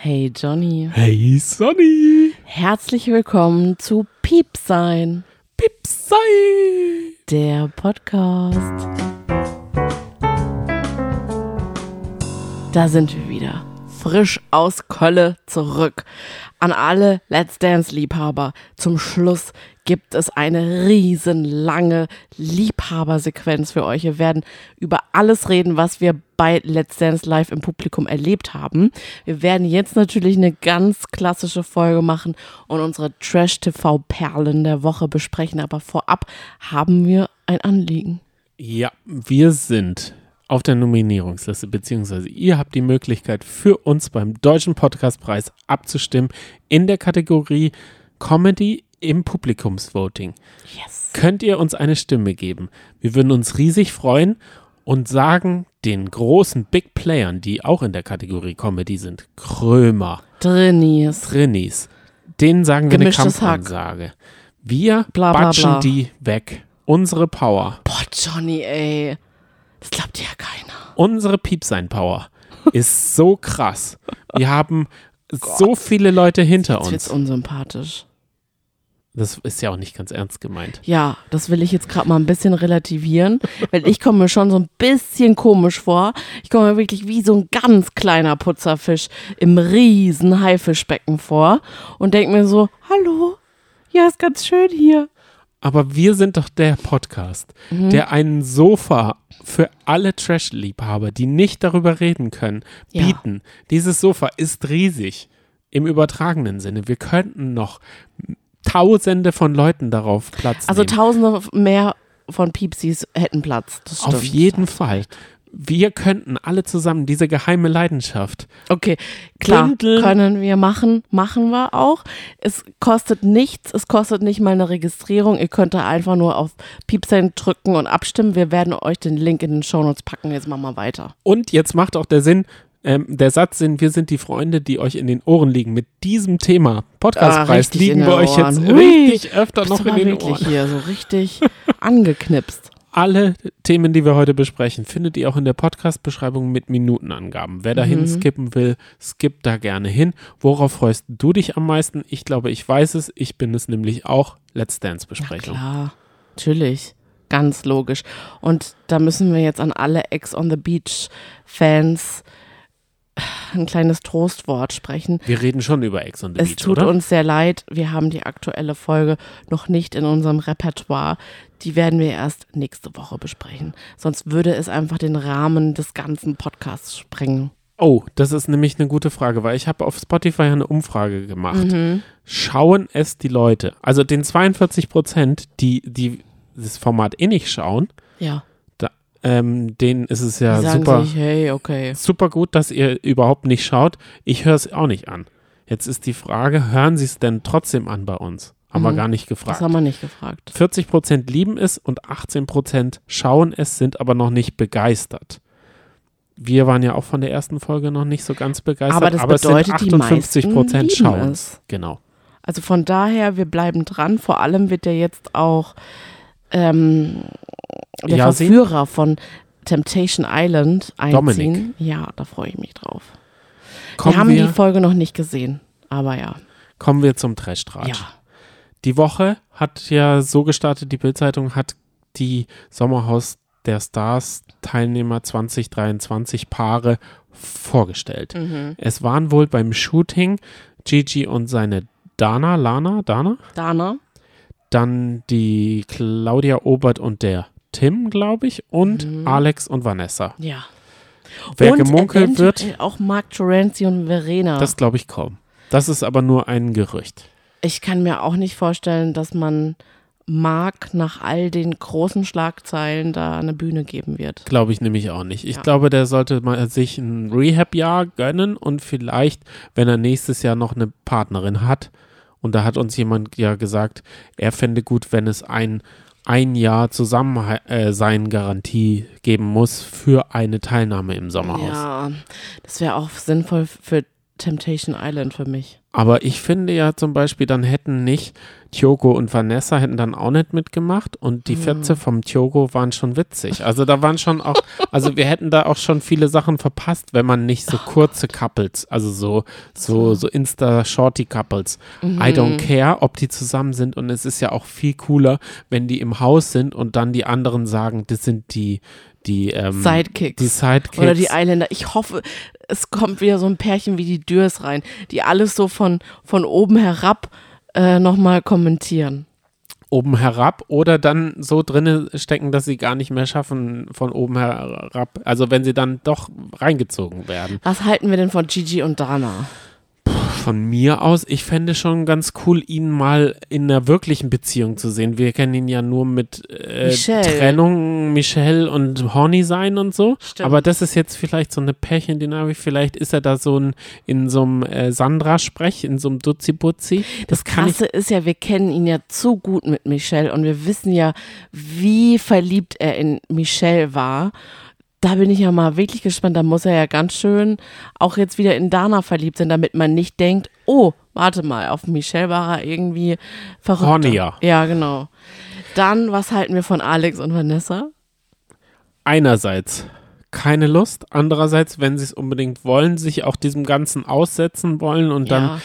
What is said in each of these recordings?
Hey Johnny. Hey Sonny. Herzlich willkommen zu Piepsein. Piepsei. Der Podcast. Da sind wir wieder. Frisch aus Kölle zurück. An alle Let's Dance-Liebhaber. Zum Schluss gibt es eine riesenlange Liebhabersequenz für euch. Wir werden über alles reden, was wir bei Let's Dance Live im Publikum erlebt haben. Wir werden jetzt natürlich eine ganz klassische Folge machen und unsere Trash-TV-Perlen der Woche besprechen. Aber vorab haben wir ein Anliegen. Ja, wir sind auf der Nominierungsliste, beziehungsweise ihr habt die Möglichkeit für uns beim Deutschen Podcastpreis abzustimmen in der Kategorie Comedy im Publikumsvoting. Yes. Könnt ihr uns eine Stimme geben? Wir würden uns riesig freuen und sagen den großen Big Playern, die auch in der Kategorie Comedy sind, Krömer, Drinnies. Trinis, denen sagen wir Gemischtes eine Hack. Kampansage. Wir Bla, bla, batschen bla. die weg. Unsere Power. Boah, Johnny, ey. Das glaubt ja keiner. Unsere Piepsein-Power ist so krass. Wir haben so viele Leute hinter Jetzt uns. unsympathisch. Das ist ja auch nicht ganz ernst gemeint. Ja, das will ich jetzt gerade mal ein bisschen relativieren, weil ich komme mir schon so ein bisschen komisch vor. Ich komme mir wirklich wie so ein ganz kleiner Putzerfisch im riesen Haifischbecken vor und denke mir so, hallo, ja, ist ganz schön hier. Aber wir sind doch der Podcast, Mhm. der einen Sofa für alle Trash-Liebhaber, die nicht darüber reden können, Ja. bieten. Dieses Sofa ist riesig im übertragenen Sinne. Wir könnten noch Tausende von Leuten darauf Platz Also nehmen. tausende mehr von Piepsis hätten Platz. Auf jeden Fall. Wir könnten alle zusammen diese geheime Leidenschaft. Okay, klar, Bündeln. können wir machen, machen wir auch. Es kostet nichts, es kostet nicht mal eine Registrierung. Ihr könnt da einfach nur auf Piepsen drücken und abstimmen. Wir werden euch den Link in den Shownotes packen. Jetzt machen wir weiter. Und jetzt macht auch der Sinn, ähm, der Satz Sinn, wir sind die Freunde, die euch in den Ohren liegen. Mit diesem Thema Podcastpreis Ah, liegen wir euch jetzt Ohren. Hui. richtig öfter Bist noch in den wirklich Ohren. hier so richtig angeknipst. Alle Themen, die wir heute besprechen, findet ihr auch in der Podcast-Beschreibung mit Minutenangaben. Wer dahin Mhm. skippen will, skippt da gerne hin. Worauf freust du dich am meisten? Ich glaube, ich weiß es. Ich bin es nämlich auch. Let's Dance-Besprechung. Klar, natürlich. Ganz logisch. Und da müssen wir jetzt an alle Ex on the Beach Fans ein kleines Trostwort sprechen. Wir reden schon über Ex on the Es Beach, tut oder? uns sehr leid, wir haben die aktuelle Folge noch nicht in unserem Repertoire. Die werden wir erst nächste Woche besprechen. Sonst würde es einfach den Rahmen des ganzen Podcasts sprengen. Oh, das ist nämlich eine gute Frage, weil ich habe auf Spotify eine Umfrage gemacht. Mhm. Schauen es die Leute? Also den 42 Prozent, die, die das Format eh nicht schauen, Ja, ähm, denen ist es ja super, sich, hey, okay. super gut, dass ihr überhaupt nicht schaut. Ich höre es auch nicht an. Jetzt ist die Frage, hören Sie es denn trotzdem an bei uns? Haben wir Mhm. gar nicht Das gefragt. haben wir nicht gefragt. 40 Prozent lieben es und 18 Prozent schauen es, sind aber noch nicht begeistert. Wir waren ja auch von der ersten Folge noch nicht so ganz begeistert, Aber das es sind bedeutet, die 58 meisten Prozent lieben schauen. es. Genau. Also von daher, wir bleiben dran. Vor allem wird ja jetzt auch ähm, der Yasin? Verführer von Temptation Island einziehen. Dominik. Ja, da freue ich mich drauf. Kommen wir haben wir, die Folge noch nicht gesehen, aber ja. kommen wir zum Trash-Tratsch. Ja. Die Woche hat ja so gestartet, die Bildzeitung hat die Sommerhaus der Stars Teilnehmer 2023 Paare vorgestellt. Mhm. Es waren wohl beim Shooting Gigi und seine Dana, Lana, Dana, Dana? dann die Claudia Obert und der Tim, glaube ich, und Mhm. Alex und Vanessa. Ja. Wer und gemunkelt wird, auch Mark Terenzi und Verena. das glaube ich kaum. Das ist aber nur ein Gerücht. ich kann mir auch nicht vorstellen, dass man Mark nach all den großen Schlagzeilen da eine Bühne geben wird. Glaube ich nämlich auch nicht. Ich Ja. glaube, der sollte mal sich ein Rehab-Jahr gönnen und vielleicht, wenn er nächstes Jahr noch eine Partnerin hat, und da hat uns jemand ja gesagt, er fände gut, wenn es ein, ein Jahr zusammen äh, sein Garantie geben muss für eine Teilnahme im Sommerhaus. Ja, das wäre auch sinnvoll für Temptation Island für mich. Aber ich finde ja zum Beispiel, dann hätten nicht Tiogo und Vanessa hätten dann auch nicht mitgemacht und die Hm. Fetze vom Tiogo waren schon witzig. Also da waren schon auch, also wir hätten da auch schon viele Sachen verpasst, wenn man nicht so kurze Couples, also so, so, so Insta-Shorty-Couples. I Mhm. don't care, ob die zusammen sind und es ist ja auch viel cooler, wenn die im Haus sind und dann die anderen sagen, das sind die, die, ähm, Sidekicks. die Sidekicks. Oder die Islander. Ich hoffe, es kommt wieder so ein Pärchen wie die Dürs rein, die alles so von, von oben herab äh, nochmal kommentieren. oben herab oder dann so drinne stecken, dass sie gar nicht mehr schaffen von oben herab. Also wenn sie dann doch reingezogen werden. Was halten wir denn von Gigi und Dana? Von mir aus, ich fände schon ganz cool, ihn mal in einer wirklichen Beziehung zu sehen. Wir kennen ihn ja nur mit äh, Michelle. Trennung, Michelle und Horny sein und so. Stimmt. Aber das ist jetzt vielleicht so eine Pärchendynamik. Vielleicht ist er da so ein, in so einem äh, Sandra-Sprech, in so einem Dutzi-Butzi. Das, Das Krasse ist ja, wir kennen ihn ja zu gut mit Michelle und wir wissen ja, wie verliebt er in Michelle war. Da bin ich ja mal wirklich gespannt. Da muss er ja ganz schön auch jetzt wieder in Dana verliebt sein, damit man nicht denkt, oh, warte mal, auf Michelle war er irgendwie verrückt. Hornier. Ja, genau. Dann, was halten wir von Alex und Vanessa? einerseits keine Lust, andererseits, wenn sie es unbedingt wollen, sich auch diesem Ganzen aussetzen wollen und dann ja,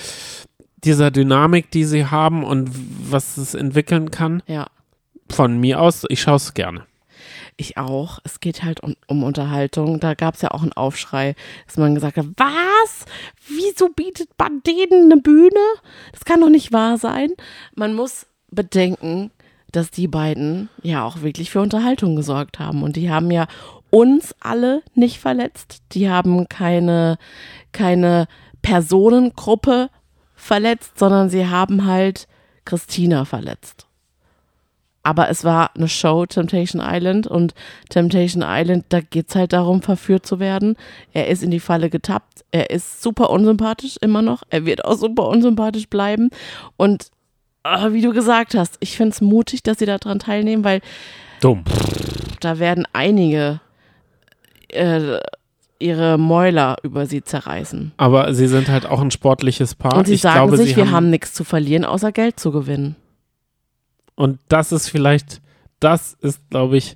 dieser Dynamik, die sie haben und was es entwickeln kann. ja. Von mir aus, ich schaue es gerne. Ich auch. Es geht halt um, um Unterhaltung. Da gab es ja auch einen Aufschrei, dass man gesagt hat, was? Wieso bietet man denen eine Bühne? Das kann doch nicht wahr sein. Man muss bedenken, dass die beiden ja auch wirklich für Unterhaltung gesorgt haben. Und die haben ja uns alle nicht verletzt. Die haben keine, keine Personengruppe verletzt, sondern sie haben halt Christina verletzt. Aber es war eine Show, Temptation Island. Und Temptation Island, da geht es halt darum, verführt zu werden. Er ist in die Falle getappt. Er ist super unsympathisch immer noch. Er wird auch super unsympathisch bleiben. Und äh, wie du gesagt hast, ich finde es mutig, dass sie daran teilnehmen, weil Dumm. da werden einige äh, ihre Mäuler über sie zerreißen. Aber sie sind halt auch ein sportliches Paar. Und sie ich sagen glaube, sich, wir haben nichts zu verlieren, außer Geld zu gewinnen. Und das ist vielleicht, das ist, glaube ich,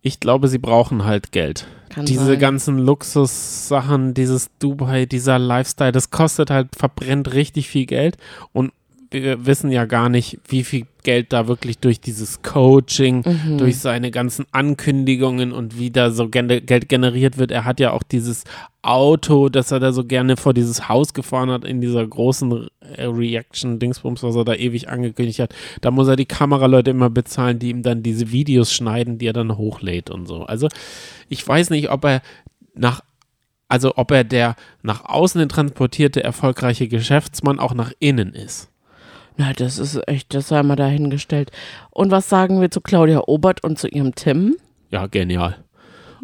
ich glaube, sie brauchen halt Geld. Kann Diese sein. ganzen Luxussachen, dieses Dubai, dieser Lifestyle, das kostet halt, verbrennt richtig viel Geld. Und wir wissen ja gar nicht, wie viel Geld da wirklich durch dieses Coaching, Mhm. durch seine ganzen Ankündigungen und wie da so Geld generiert wird. Er hat ja auch dieses Auto, das er da so gerne vor dieses Haus gefahren hat, in dieser großen äh, Reaction-Dingsbums, was er da ewig angekündigt hat. Da muss er die Kameraleute immer bezahlen, die ihm dann diese Videos schneiden, die er dann hochlädt und so. Also ich weiß nicht, ob er nach also ob er der nach außen transportierte erfolgreiche Geschäftsmann auch nach innen ist. Na, das ist echt, das sei mal dahingestellt. Und was sagen wir zu Claudia Obert und zu ihrem Tim? Ja, genial.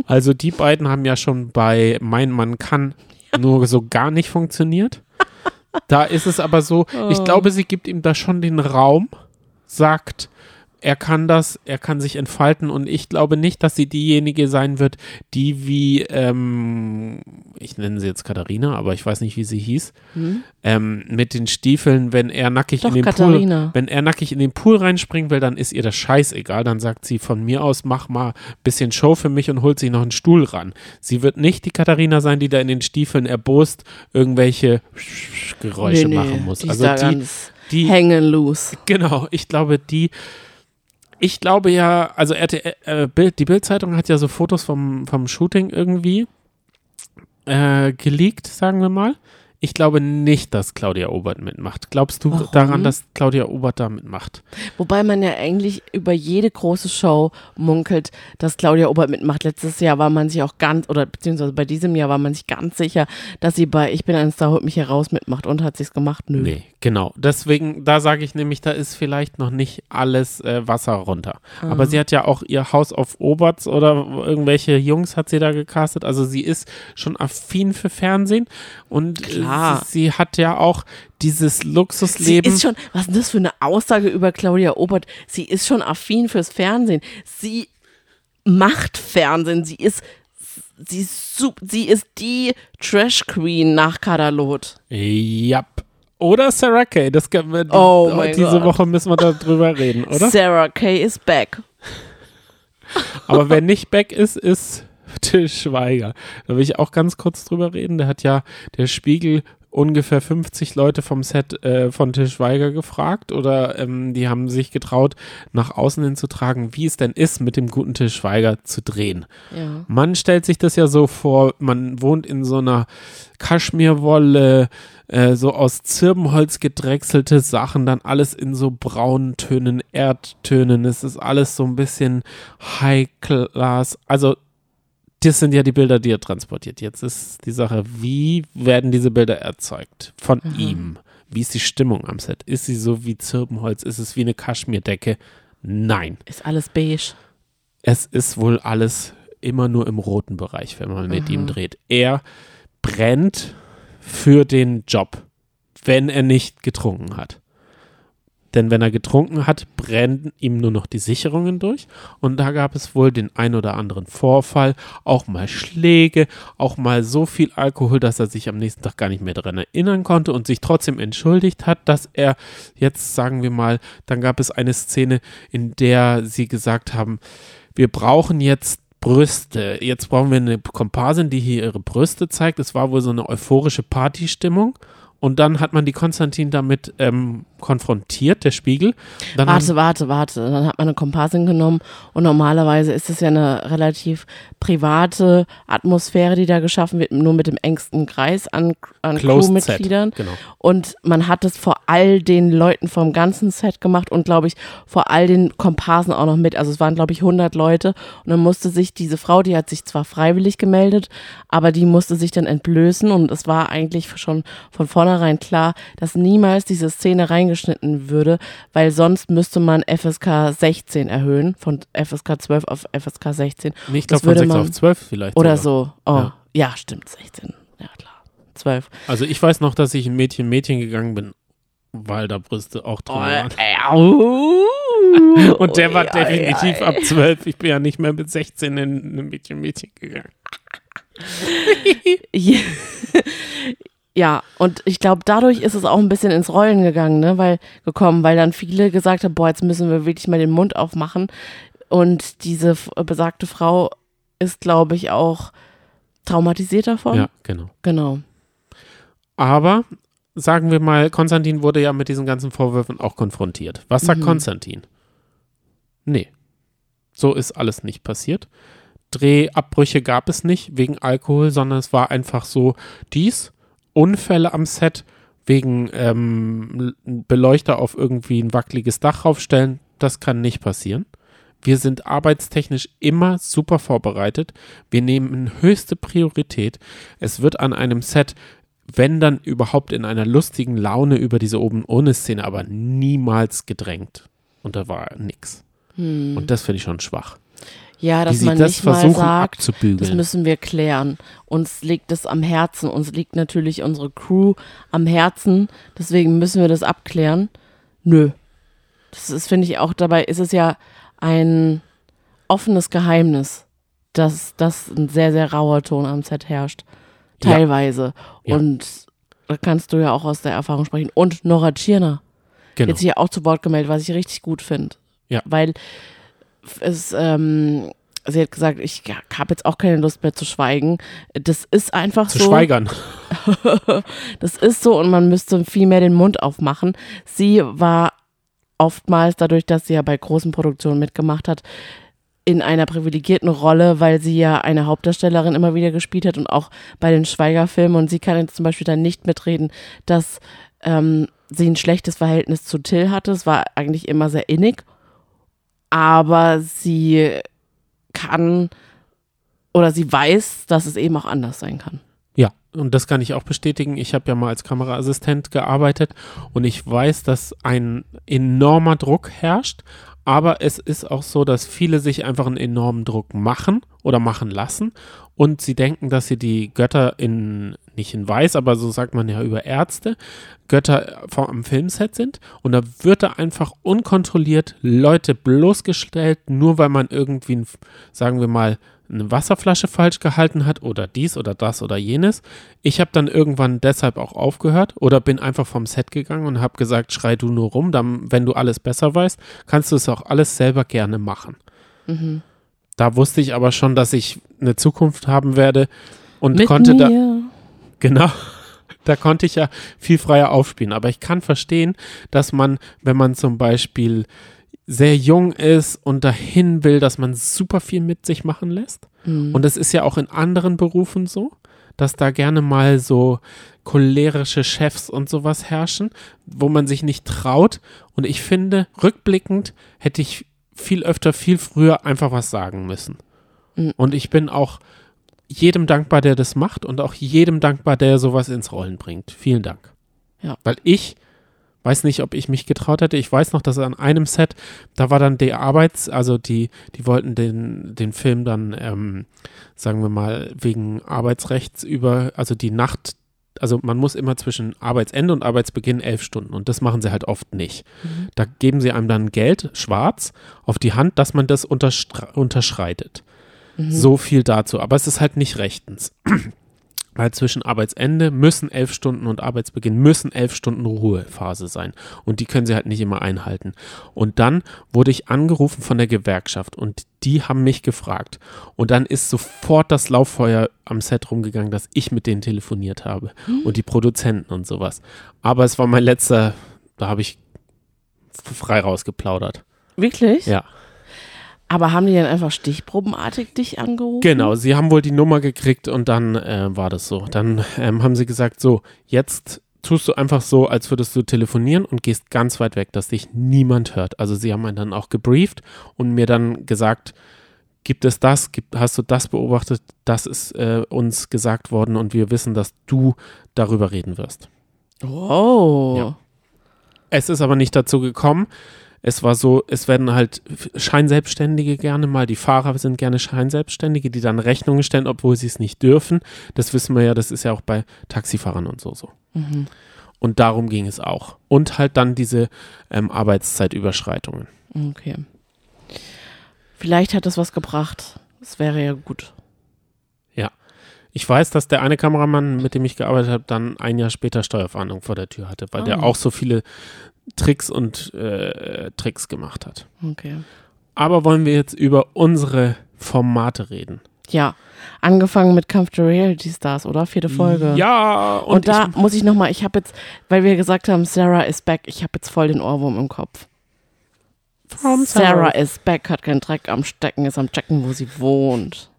Also die beiden haben ja schon bei Mein Mann kann nur so gar nicht funktioniert. Da ist es aber so, ich glaube, sie gibt ihm da schon den Raum, sagt, er kann das, er kann sich entfalten und ich glaube nicht, dass sie diejenige sein wird, die wie, ähm, ich nenne sie jetzt Katharina, aber ich weiß nicht, wie sie hieß, ähm, mit den Stiefeln, wenn er nackig Doch, in den Katharina. Pool, wenn er nackig in den Pool reinspringen will, dann ist ihr das scheißegal, dann sagt sie von mir aus, mach mal ein bisschen Show für mich und holt sich noch einen Stuhl ran. Sie wird nicht die Katharina sein, die da in den Stiefeln erbost irgendwelche Geräusche machen muss. Die Also die, die, hängen loose. Genau, ich glaube, die. Ich glaube ja, also RTL, äh, Bild, die Bildzeitung hat ja so Fotos vom, vom Shooting irgendwie äh, geleakt, sagen wir mal. Ich glaube nicht, dass Claudia Obert mitmacht. Glaubst du Warum? daran, dass Claudia Obert da mitmacht? Wobei man ja eigentlich über jede große Show munkelt, dass Claudia Obert mitmacht. Letztes Jahr war man sich auch ganz, oder beziehungsweise bei diesem Jahr war man sich ganz sicher, dass sie bei Ich bin ein Star, holt mich heraus mitmacht. Und hat sie es gemacht? Nö. Nee, genau. Deswegen, da sage ich nämlich, da ist vielleicht noch nicht alles äh, Wasser runter. Aber sie hat ja auch ihr Haus auf Oberts oder irgendwelche Jungs hat sie da gecastet. Also sie ist schon affin für Fernsehen und äh, Klar. sie, sie hat ja auch dieses Sie Luxusleben. ist schon, was ist denn das für eine Aussage über Claudia Obert? Sie ist schon affin fürs Fernsehen. Sie macht Fernsehen. Sie ist sie ist, sie ist die Trash Queen nach Kadalot. Ja. Oder Sarah Kay. Das Oh mein diese Gott. Woche müssen wir darüber reden, oder? Sarah Kay is back. Aber wer nicht back ist, ist Till Schweiger. Da will ich auch ganz kurz drüber reden. Der hat ja der Spiegel ungefähr 50 Leute vom Set äh, von Till Schweiger gefragt oder ähm, die haben sich getraut, nach außen hin zu tragen, wie es denn ist, mit dem guten Till Schweiger zu drehen. Ja. Man stellt sich das ja so vor, man wohnt in so einer Kaschmirwolle, äh, so aus Zirbenholz gedrechselte Sachen, dann alles in so braunen Tönen, Erdtönen. Es ist alles so ein bisschen High Class. Also, das sind ja die Bilder, die er transportiert. Jetzt ist die Sache, wie werden diese Bilder erzeugt von ihm? Wie ist die Stimmung am Set? Ist sie so wie Zirbenholz? Ist es wie eine Kaschmirdecke? Nein. Ist alles beige. Es ist wohl alles immer nur im roten Bereich, wenn man mit ihm dreht. Er brennt für den Job, wenn er nicht getrunken hat. Denn wenn er getrunken hat, brennen ihm nur noch die Sicherungen durch. Und da gab es wohl den ein oder anderen Vorfall, auch mal Schläge, auch mal so viel Alkohol, dass er sich am nächsten Tag gar nicht mehr daran erinnern konnte und sich trotzdem entschuldigt hat, dass er jetzt, sagen wir mal, dann gab es eine Szene, in der sie gesagt haben, wir brauchen jetzt Brüste. Jetzt brauchen wir eine Komparsin, die hier ihre Brüste zeigt. Es war wohl so eine euphorische Partystimmung. Und dann hat man die Konstantin damit ähm, konfrontiert, der Spiegel. Dann Warte, warte, warte. Dann hat man eine Komparsin genommen und normalerweise ist es ja eine relativ private Atmosphäre, die da geschaffen wird, nur mit dem engsten Kreis an, an Crewmitgliedern. Genau. Und man hat es vor all den Leuten vom ganzen Set gemacht und glaube ich vor all den Komparsen auch noch mit. Also es waren glaube ich 100 Leute und dann musste sich diese Frau, die hat sich zwar freiwillig gemeldet, aber die musste sich dann entblößen und es war eigentlich schon von vornherein klar, dass niemals diese Szene reingeschnitten würde, weil sonst müsste man FSK 16 erhöhen, von FSK 12 auf FSK 16. Nee, ich glaube von würde 6 man- auf 12 vielleicht. Oder sogar. so. Oh, Ja. ja. stimmt, 16. Ja, klar. 12. Also ich weiß noch, dass ich in Mädchen Mädchen gegangen bin, weil da Brüste auch drin waren. Oh, Und der war ja, definitiv ja, ab 12. Ich bin ja nicht mehr mit 16 in ein Mädchen Mädchen gegangen. Ja. Und ich glaube, dadurch ist es auch ein bisschen ins Rollen gegangen, ne, weil gekommen, weil dann viele gesagt haben, boah, jetzt müssen wir wirklich mal den Mund aufmachen. Und diese besagte Frau ist, glaube ich, auch traumatisiert davon. Ja, genau. Genau. Aber sagen wir mal, Konstantin wurde ja mit diesen ganzen Vorwürfen auch konfrontiert. Was sagt Mhm. Konstantin? Nee. So ist alles nicht passiert. Drehabbrüche gab es nicht wegen Alkohol, sondern es war einfach so dies, Unfälle am Set wegen ähm, Beleuchter auf irgendwie ein wackeliges Dach raufstellen, das kann nicht passieren. Wir sind arbeitstechnisch immer super vorbereitet. Wir nehmen höchste Priorität. Es wird an einem Set, wenn dann überhaupt in einer lustigen Laune über diese oben ohne Szene, aber niemals gedrängt. Und da war nix. Und das finde ich schon schwach. Ja, dass man das nicht mal sagt, das abzubügeln. müssen wir klären. Uns liegt es am Herzen. Uns liegt natürlich unsere Crew am Herzen. Deswegen müssen wir das abklären. Nö. Das ist, finde ich, auch dabei ist es ja ein offenes Geheimnis, dass das ein sehr, sehr rauer Ton am Set herrscht. Ja. Teilweise. Ja. Und da kannst du ja auch aus der Erfahrung sprechen. Und Nora Tschirner genau. jetzt hier auch zu Wort gemeldet, was ich richtig gut finde. Ja. Weil es, ähm, sie hat gesagt, ich habe jetzt auch keine Lust mehr zu schweigen. Das ist einfach Zu so. schweigern. Das ist so und man müsste viel mehr den Mund aufmachen. Sie war oftmals, dadurch, dass sie ja bei großen Produktionen mitgemacht hat, in einer privilegierten Rolle, weil sie ja eine Hauptdarstellerin immer wieder gespielt hat und auch bei den Schweigerfilmen. Und sie kann jetzt zum Beispiel dann nicht mitreden, dass ähm, sie ein schlechtes Verhältnis zu Till hatte. Es war eigentlich immer sehr innig. Aber sie kann oder sie weiß, dass es eben auch anders sein kann. Ja, und das kann ich auch bestätigen. Ich habe ja mal als Kameraassistent gearbeitet und ich weiß, dass ein enormer Druck herrscht. Aber es ist auch so, dass viele sich einfach einen enormen Druck machen oder machen lassen und sie denken, dass sie die Götter in, nicht in weiß, aber so sagt man ja über Ärzte, Götter am Filmset sind und da wird da einfach unkontrolliert Leute bloßgestellt, nur weil man irgendwie, sagen wir mal, eine Wasserflasche falsch gehalten hat oder dies oder das oder jenes. Ich habe dann irgendwann deshalb auch aufgehört oder bin einfach vom Set gegangen und habe gesagt, schrei du nur rum, dann, wenn du alles besser weißt, kannst du es auch alles selber gerne machen. Mhm. Da wusste ich aber schon, dass ich eine Zukunft haben werde und Mit konnte da mir. Genau. Da konnte ich ja viel freier aufspielen. Aber ich kann verstehen, dass man, wenn man zum Beispiel sehr jung ist und dahin will, dass man super viel mit sich machen lässt. Mhm. Und das ist ja auch in anderen Berufen so, dass da gerne mal so cholerische Chefs und sowas herrschen, wo man sich nicht traut. Und ich finde, rückblickend hätte ich viel öfter, viel früher einfach was sagen müssen. Mhm. Und ich bin auch jedem dankbar, der das macht und auch jedem dankbar, der sowas ins Rollen bringt. Vielen Dank. Ja. Weil ich weiß nicht, ob ich mich getraut hätte. Ich weiß noch, dass an einem Set, da war dann der Arbeits-, also die, die wollten den, den Film dann, ähm, sagen wir mal, wegen Arbeitsrechts über, also die Nacht, also man muss immer zwischen Arbeitsende und Arbeitsbeginn elf Stunden und das machen sie halt oft nicht. Mhm. Da geben sie einem dann Geld, schwarz, auf die Hand, dass man das unterschreitet. Mhm. So viel dazu. Aber es ist halt nicht rechtens. Weil zwischen Arbeitsende müssen elf Stunden und Arbeitsbeginn müssen elf Stunden Ruhephase sein. Und die können sie halt nicht immer einhalten. Und dann wurde ich angerufen von der Gewerkschaft und die haben mich gefragt. Und dann ist sofort das Lauffeuer am Set rumgegangen, dass ich mit denen telefoniert habe. Und die Produzenten und sowas. Aber es war mein letzter, da habe ich frei rausgeplaudert. Wirklich? Ja. Aber haben die dann einfach stichprobenartig dich angerufen? Genau, sie haben wohl die Nummer gekriegt und dann äh, war das so. Dann ähm, haben sie gesagt, so, jetzt tust du einfach so, als würdest du telefonieren und gehst ganz weit weg, dass dich niemand hört. Also sie haben einen dann auch gebrieft und mir dann gesagt, gibt es das, gibt, hast du das beobachtet, das ist äh, uns gesagt worden und wir wissen, dass du darüber reden wirst. Oh. Ja. Es ist aber nicht dazu gekommen. Es war so, es werden halt Scheinselbstständige gerne mal, die Fahrer sind gerne Scheinselbstständige, die dann Rechnungen stellen, obwohl sie es nicht dürfen. Das wissen wir ja, das ist ja auch bei Taxifahrern und so so. Mhm. Und darum ging es auch. Und halt dann diese ähm, Arbeitszeitüberschreitungen. Okay. Vielleicht hat das was gebracht. Das wäre ja gut. Ich weiß, dass der eine Kameramann, mit dem ich gearbeitet habe, dann ein Jahr später Steuerfahndung vor der Tür hatte, weil der Ah. auch so viele Tricks und äh, Tricks gemacht hat. Okay. Aber wollen wir jetzt über unsere Formate reden? Ja. Angefangen mit Kampf der Reality Stars, oder? Vierte Folge. Ja, und, Und, da ich, muss ich nochmal, ich habe jetzt, weil wir gesagt haben, Sarah is back, ich habe jetzt voll den Ohrwurm im Kopf. From Sarah is back, hat keinen Dreck am Stecken, ist am Checken, wo sie wohnt.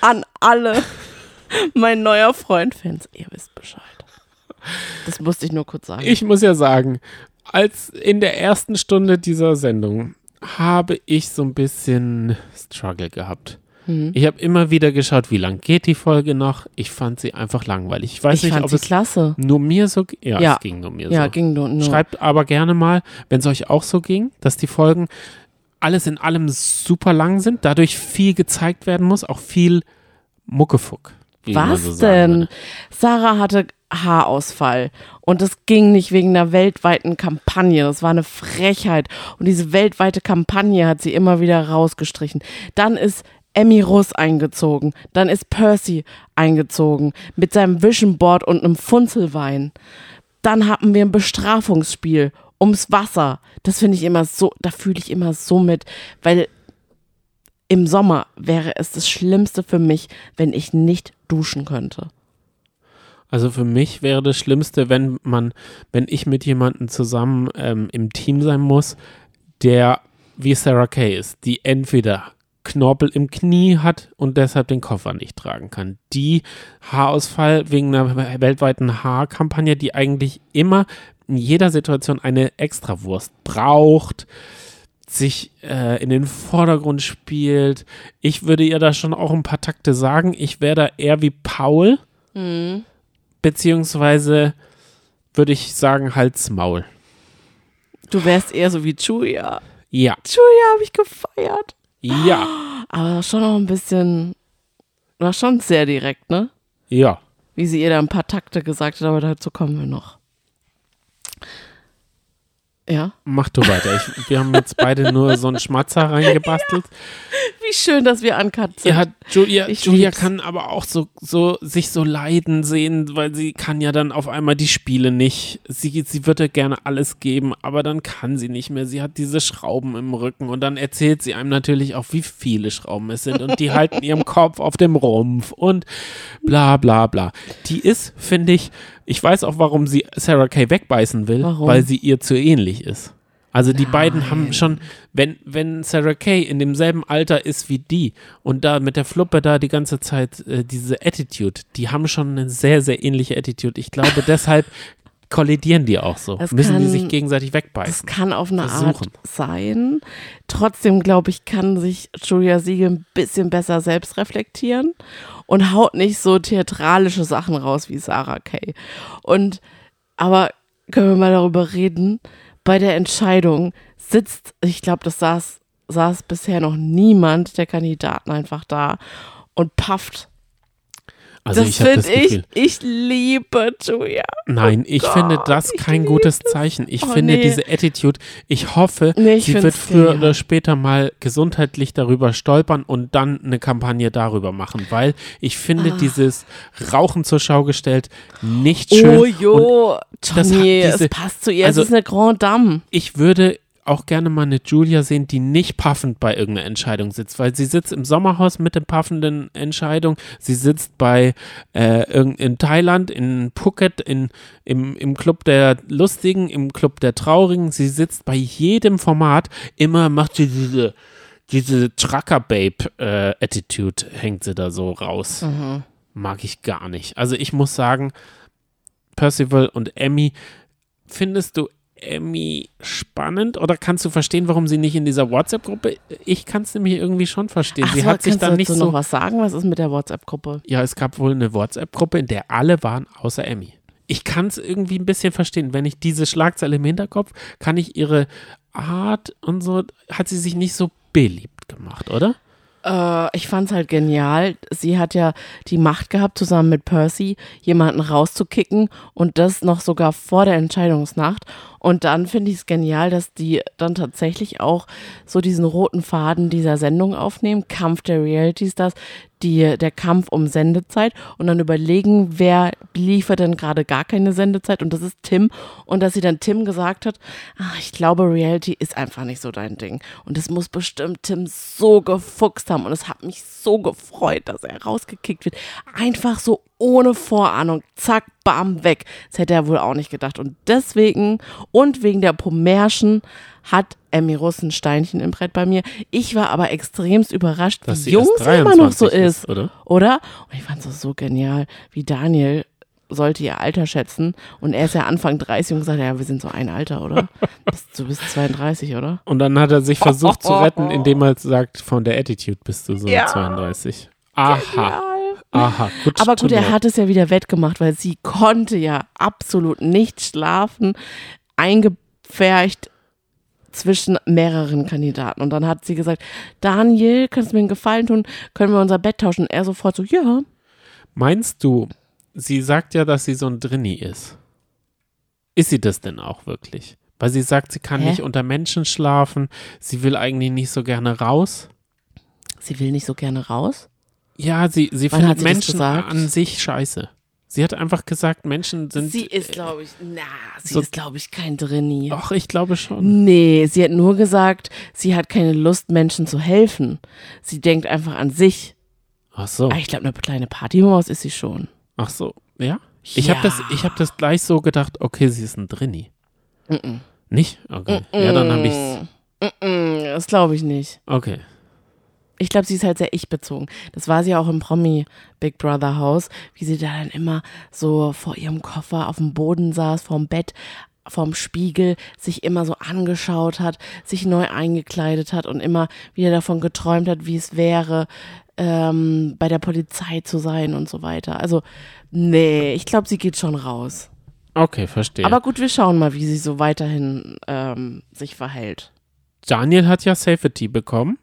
An alle. Mein neuer Freund-Fans, ihr wisst Bescheid. Das musste ich nur kurz sagen. ich muss ja sagen, als in der ersten Stunde dieser Sendung habe ich so ein bisschen Struggle gehabt. Mhm. Ich habe immer wieder geschaut, wie lang geht die Folge noch. Ich fand sie einfach langweilig. Ich weiß ich nicht, fand ob sie es klasse. nur mir so ja, Ja. es ging nur mir Ja, so. ging nur. nur. Schreibt aber gerne mal, wenn es euch auch so ging, dass die Folgen alles in allem super lang sind, dadurch viel gezeigt werden muss, auch viel Muckefuck. Was so denn? Sarah hatte Haarausfall und es ging nicht wegen einer weltweiten Kampagne. Das war eine Frechheit. Und diese weltweite Kampagne hat sie immer wieder rausgestrichen. Dann ist Emmy Russ eingezogen. Dann ist Percy eingezogen mit seinem Vision Board und einem Funzelwein. Dann hatten wir ein Bestrafungsspiel ums Wasser. Das finde ich immer so, da fühle ich immer so mit, weil im Sommer wäre es das Schlimmste für mich, wenn ich nicht duschen könnte. Also für mich wäre das Schlimmste, wenn man, wenn ich mit jemandem zusammen ähm, im Team sein muss, der wie Sarah Kay ist, die entweder Knorpel im Knie hat und deshalb den Koffer nicht tragen kann. Die Haarausfall wegen einer weltweiten Haarkampagne, die eigentlich immer in jeder Situation eine Extrawurst braucht, sich äh, in den Vordergrund spielt. Ich würde ihr da schon auch ein paar Takte sagen. Ich wäre da eher wie Paul beziehungsweise würde ich sagen Hals Maul. Du wärst eher so wie Julia. Ja, Julia habe ich gefeiert. ja. Aber schon noch ein bisschen. War schon sehr direkt, ne? Ja. Wie sie ihr da ein paar Takte gesagt hat, aber dazu kommen wir noch. Ja. Mach du weiter. Ich, wir haben jetzt beide nur so einen Schmatzer reingebastelt. Wie schön, dass wir sind. Ja, Julia, Ich Julia lieb's. kann aber auch so, so sich so leiden sehen, weil sie kann ja dann auf einmal die Spiele nicht. Sie, sie würde gerne alles geben, aber dann kann sie nicht mehr. Sie hat diese Schrauben im Rücken und dann erzählt sie einem natürlich auch, wie viele Schrauben es sind und die halten ihrem Kopf auf dem Rumpf und bla bla bla. Die ist, finde ich, ich weiß auch, warum sie Sarah Kay wegbeißen will, Warum? weil sie ihr zu ähnlich ist. Also die beiden haben schon, wenn, wenn Sarah Kay in demselben Alter ist wie die und da mit der Fluppe da die ganze Zeit äh, diese Attitude, die haben schon eine sehr, sehr ähnliche Attitude. Ich glaube, deshalb kollidieren die auch so. Das Müssen die kann- sich gegenseitig Das wegbeißen. kann auf eine Versuchen. Art sein. Trotzdem, glaube ich, kann sich Julia Siegel ein bisschen besser selbst reflektieren und haut nicht so theatralische Sachen raus wie Sarah Kay. Und, aber können wir mal darüber reden, bei der Entscheidung sitzt, ich glaube, das saß, saß bisher noch niemand der Kandidaten einfach da und pafft. Also das ich habe das finde ich, Gefühl. ich liebe Julia. Nein, ich Gott, finde das kein gutes das. Zeichen. Ich Oh, finde nee. diese Attitude, ich hoffe, Nee, ich sie wird früher oder später mal gesundheitlich darüber stolpern und dann eine Kampagne darüber machen, weil ich finde Ah. dieses Rauchen zur Schau gestellt nicht schön. Oh jo, Tommy, diese- es passt zu ihr. also- es ist eine Grande Dame. ich würde auch gerne mal eine Julia sehen, die nicht paffend bei irgendeiner Entscheidung sitzt, weil sie sitzt im Sommerhaus mit der paffenden Entscheidung, sie sitzt bei äh, in Thailand, in Phuket, in, im, im Club der Lustigen, im Club der Traurigen, sie sitzt bei jedem Format, immer macht sie diese diese Trucker-Babe-Attitude hängt sie da so raus. Mhm. Mag ich gar nicht. Also ich muss sagen, Percival und Emmy, findest du Emmy spannend oder kannst du verstehen, warum sie nicht in dieser WhatsApp-Gruppe? Ich kann es nämlich irgendwie schon verstehen. Ach sie so, hat sich kannst dann du nicht dazu noch so. was sagen? Was ist mit der WhatsApp-Gruppe? Ja, es gab wohl eine WhatsApp-Gruppe, in der alle waren außer Emmy. Ich kann es irgendwie ein bisschen verstehen. Wenn ich diese Schlagzeile im Hinterkopf, kann ich ihre Art und so, hat sie sich nicht so beliebt gemacht, oder? Äh, ich fand's halt genial. Sie hat ja die Macht gehabt, zusammen mit Percy jemanden rauszukicken und das noch sogar vor der Entscheidungsnacht. Und dann finde ich es genial, dass die dann tatsächlich auch so diesen roten Faden dieser Sendung aufnehmen. Kampf der Reality Stars, die, der Kampf um Sendezeit und dann überlegen, wer liefert denn gerade gar keine Sendezeit und das ist Tim. Und dass sie dann Tim gesagt hat, ah, ich glaube, Reality ist einfach nicht so dein Ding. Und das muss bestimmt Tim so gefuchst haben und es hat mich so gefreut, dass er rausgekickt wird. Einfach so ohne Vorahnung, zack, bam, weg. Das hätte er wohl auch nicht gedacht. Und deswegen und wegen der Pommerschen hat Emmy Russ ein Steinchen im Brett bei mir. Ich war aber extremst überrascht, Dass wie jung sie immer noch so 23 ist. oder? Oder? Und ich fand es so genial, wie Daniel sollte ihr Alter schätzen und er ist ja Anfang 30 und gesagt, ja, wir sind so ein Alter, oder? Bist- Du bist 32, oder? Und dann hat er sich versucht zu retten, indem er sagt, von der Attitude bist du so Ja. 32. Aha, Ja. Aha. Gut, Aber gut, er hat es ja wieder wettgemacht, weil sie konnte ja absolut nicht schlafen, eingepfercht zwischen mehreren Kandidaten. Und dann hat sie gesagt, Daniel, kannst du mir einen Gefallen tun? Können wir unser Bett tauschen? Und er sofort so, ja. Meinst du, sie sagt ja, dass sie so ein Drinni ist. Ist sie das denn auch wirklich? Weil sie sagt, sie kann Hä? nicht unter Menschen schlafen, sie will eigentlich nicht so gerne raus. Sie will nicht so gerne raus. Ja, sie, sie Wann findet hat sie Menschen an sich scheiße. Sie hat einfach gesagt, Menschen sind. Sie ist, glaube ich, na, sie so- ist, glaube ich, kein Drinni. Ach, ich glaube schon. Nee, sie hat nur gesagt, sie hat keine Lust, Menschen zu helfen. Sie denkt einfach an sich. Ach so. Aber ich glaube, eine kleine Partymaus ist sie schon. Ach so. Ja? Ich Ja. habe das, ich hab das gleich so gedacht, okay, sie ist ein Drinni. Mm-mm. Nicht? Okay. Ja, dann habe ich's. Mm-mm, das glaube ich nicht. Okay. Ich glaube, sie ist halt sehr ich-bezogen. Das war sie auch im Promi Big Brother Haus, wie sie da dann immer so vor ihrem Koffer auf dem Boden saß, vorm Bett, vorm Spiegel, sich immer so angeschaut hat, sich neu eingekleidet hat und immer wieder davon geträumt hat, wie es wäre, ähm, bei der Polizei zu sein und so weiter. Also, nee, ich glaube, sie geht schon raus. Okay, verstehe. Aber gut, wir schauen mal, wie sie so weiterhin ähm, sich verhält. Daniel hat ja Safety bekommen.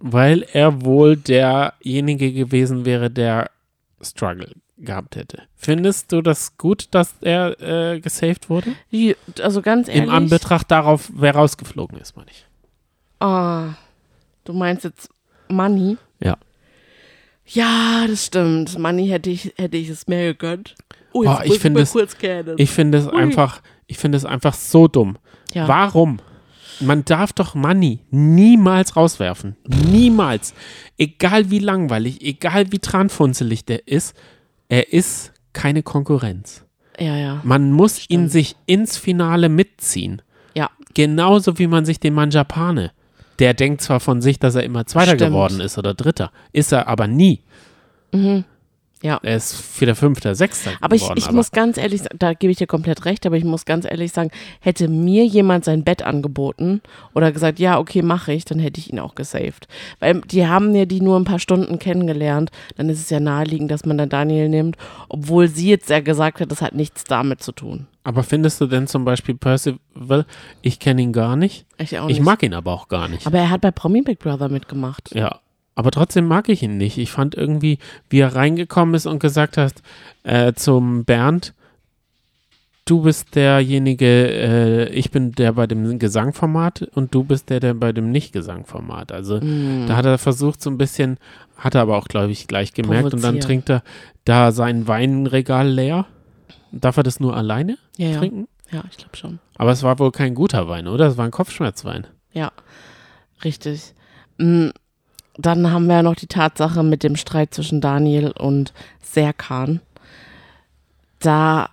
Weil er wohl derjenige gewesen wäre, der Struggle gehabt hätte. Findest du das gut, dass er äh, gesaved wurde? Also ganz ehrlich. Im Anbetracht darauf, wer rausgeflogen ist, meine ich. Ah, du meinst jetzt Money? Ja. Ja, das stimmt. Money hätte ich, hätte ich es mehr gegönnt. Oh, Boah, ich muss finde es-. Ich finde es Ui. einfach, ich finde es einfach so dumm. ja. Warum? Man darf doch Money niemals rauswerfen. Niemals. Egal wie langweilig, egal wie tranfunzelig der ist, er ist keine Konkurrenz. ja, ja. Man muss ihn Stimmt. sich ins Finale mitziehen. Ja, Genauso wie man sich den Manjapane. Der denkt zwar von sich, dass er immer Zweiter Stimmt. geworden ist oder Dritter. Ist er aber nie. Ja. Er ist wieder Fünfter, Sechster Aber ich, geworden. ich muss ganz ehrlich sagen, da gebe ich dir komplett recht, aber ich muss ganz ehrlich sagen, hätte mir jemand sein Bett angeboten oder gesagt, ja, okay, mache ich, dann hätte ich ihn auch gesaved. Weil die haben ja die nur ein paar Stunden kennengelernt, dann ist es ja naheliegend, dass man dann Daniel nimmt, obwohl sie jetzt ja gesagt hat, das hat nichts damit zu tun. aber findest du denn zum Beispiel Percival, ich kenne ihn gar nicht. Ich auch Ich nicht. mag ihn aber auch gar nicht. aber er hat bei Promi Big Brother mitgemacht. Ja, aber trotzdem mag ich ihn nicht. Ich fand irgendwie, wie er reingekommen ist und gesagt hat äh, zum Bernd, du bist derjenige, äh, ich bin der bei dem Gesangformat und du bist der, der bei dem Nicht-Gesangformat. Also Hm. da hat er versucht so ein bisschen, hat er aber auch, glaube ich, gleich gemerkt und dann trinkt er da sein Weinregal leer. Darf er das nur alleine Ja, ja. trinken? Ja, ich glaube schon. Aber es war wohl kein guter Wein, oder? Es war ein Kopfschmerzwein. Ja, richtig. Mm, Dann haben wir ja noch die Tatsache mit dem Streit zwischen Daniel und Serkan. Da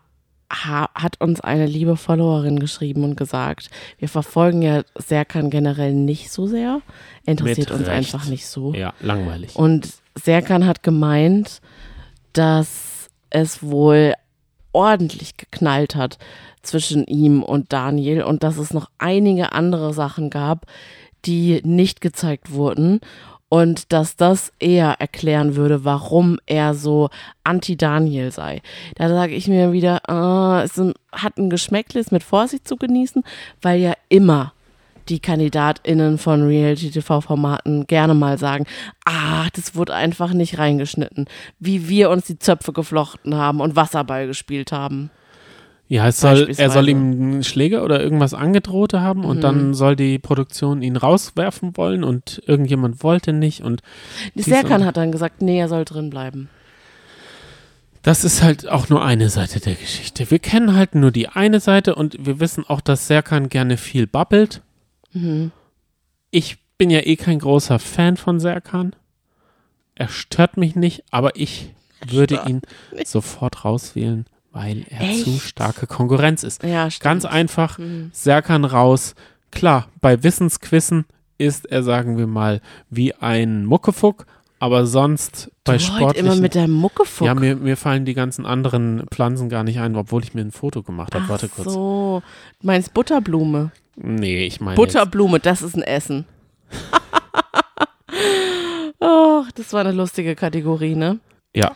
ha hat uns eine liebe Followerin geschrieben und gesagt, wir verfolgen ja Serkan generell nicht so sehr. Interessiert uns einfach nicht so. Ja, langweilig. Und Serkan hat gemeint, dass es wohl ordentlich geknallt hat zwischen ihm und Daniel und dass es noch einige andere Sachen gab, die nicht gezeigt wurden und dass das eher erklären würde, warum er so anti-Daniel sei. Da sage ich mir wieder, ah, es hat ein Geschmäckle, ist mit Vorsicht zu genießen, weil ja immer die KandidatInnen von Reality-TV-Formaten gerne mal sagen, ah, das wurde einfach nicht reingeschnitten, wie wir uns die Zöpfe geflochten haben und Wasserball gespielt haben. Ja, es soll, er soll ihm einen Schläger oder irgendwas angedroht haben und Mhm. dann soll die Produktion ihn rauswerfen wollen und irgendjemand wollte nicht und Serkan hat dann gesagt, nee, er soll drin bleiben. das ist halt auch nur eine Seite der Geschichte. Wir kennen halt nur die eine Seite und wir wissen auch, dass Serkan gerne viel babbelt. Mhm. Ich bin ja eh kein großer Fan von Serkan. Er stört mich nicht, aber ich würde ihn sofort rauswählen, weil er Echt? zu starke Konkurrenz ist. Ja, stimmt. Ganz einfach, Mhm. Serkan raus. Klar, bei Wissensquissen ist er, sagen wir mal, wie ein Muckefuck, aber sonst bei sportlichen... immer mit deinem Muckefuck. ja, mir, mir fallen die ganzen anderen Pflanzen gar nicht ein, obwohl ich mir ein Foto gemacht habe. Ach Warte kurz. so, du meinst Butterblume. Nee, ich meine Butterblume, das ist ein Essen. Ach, das war eine lustige Kategorie, ne? Ja.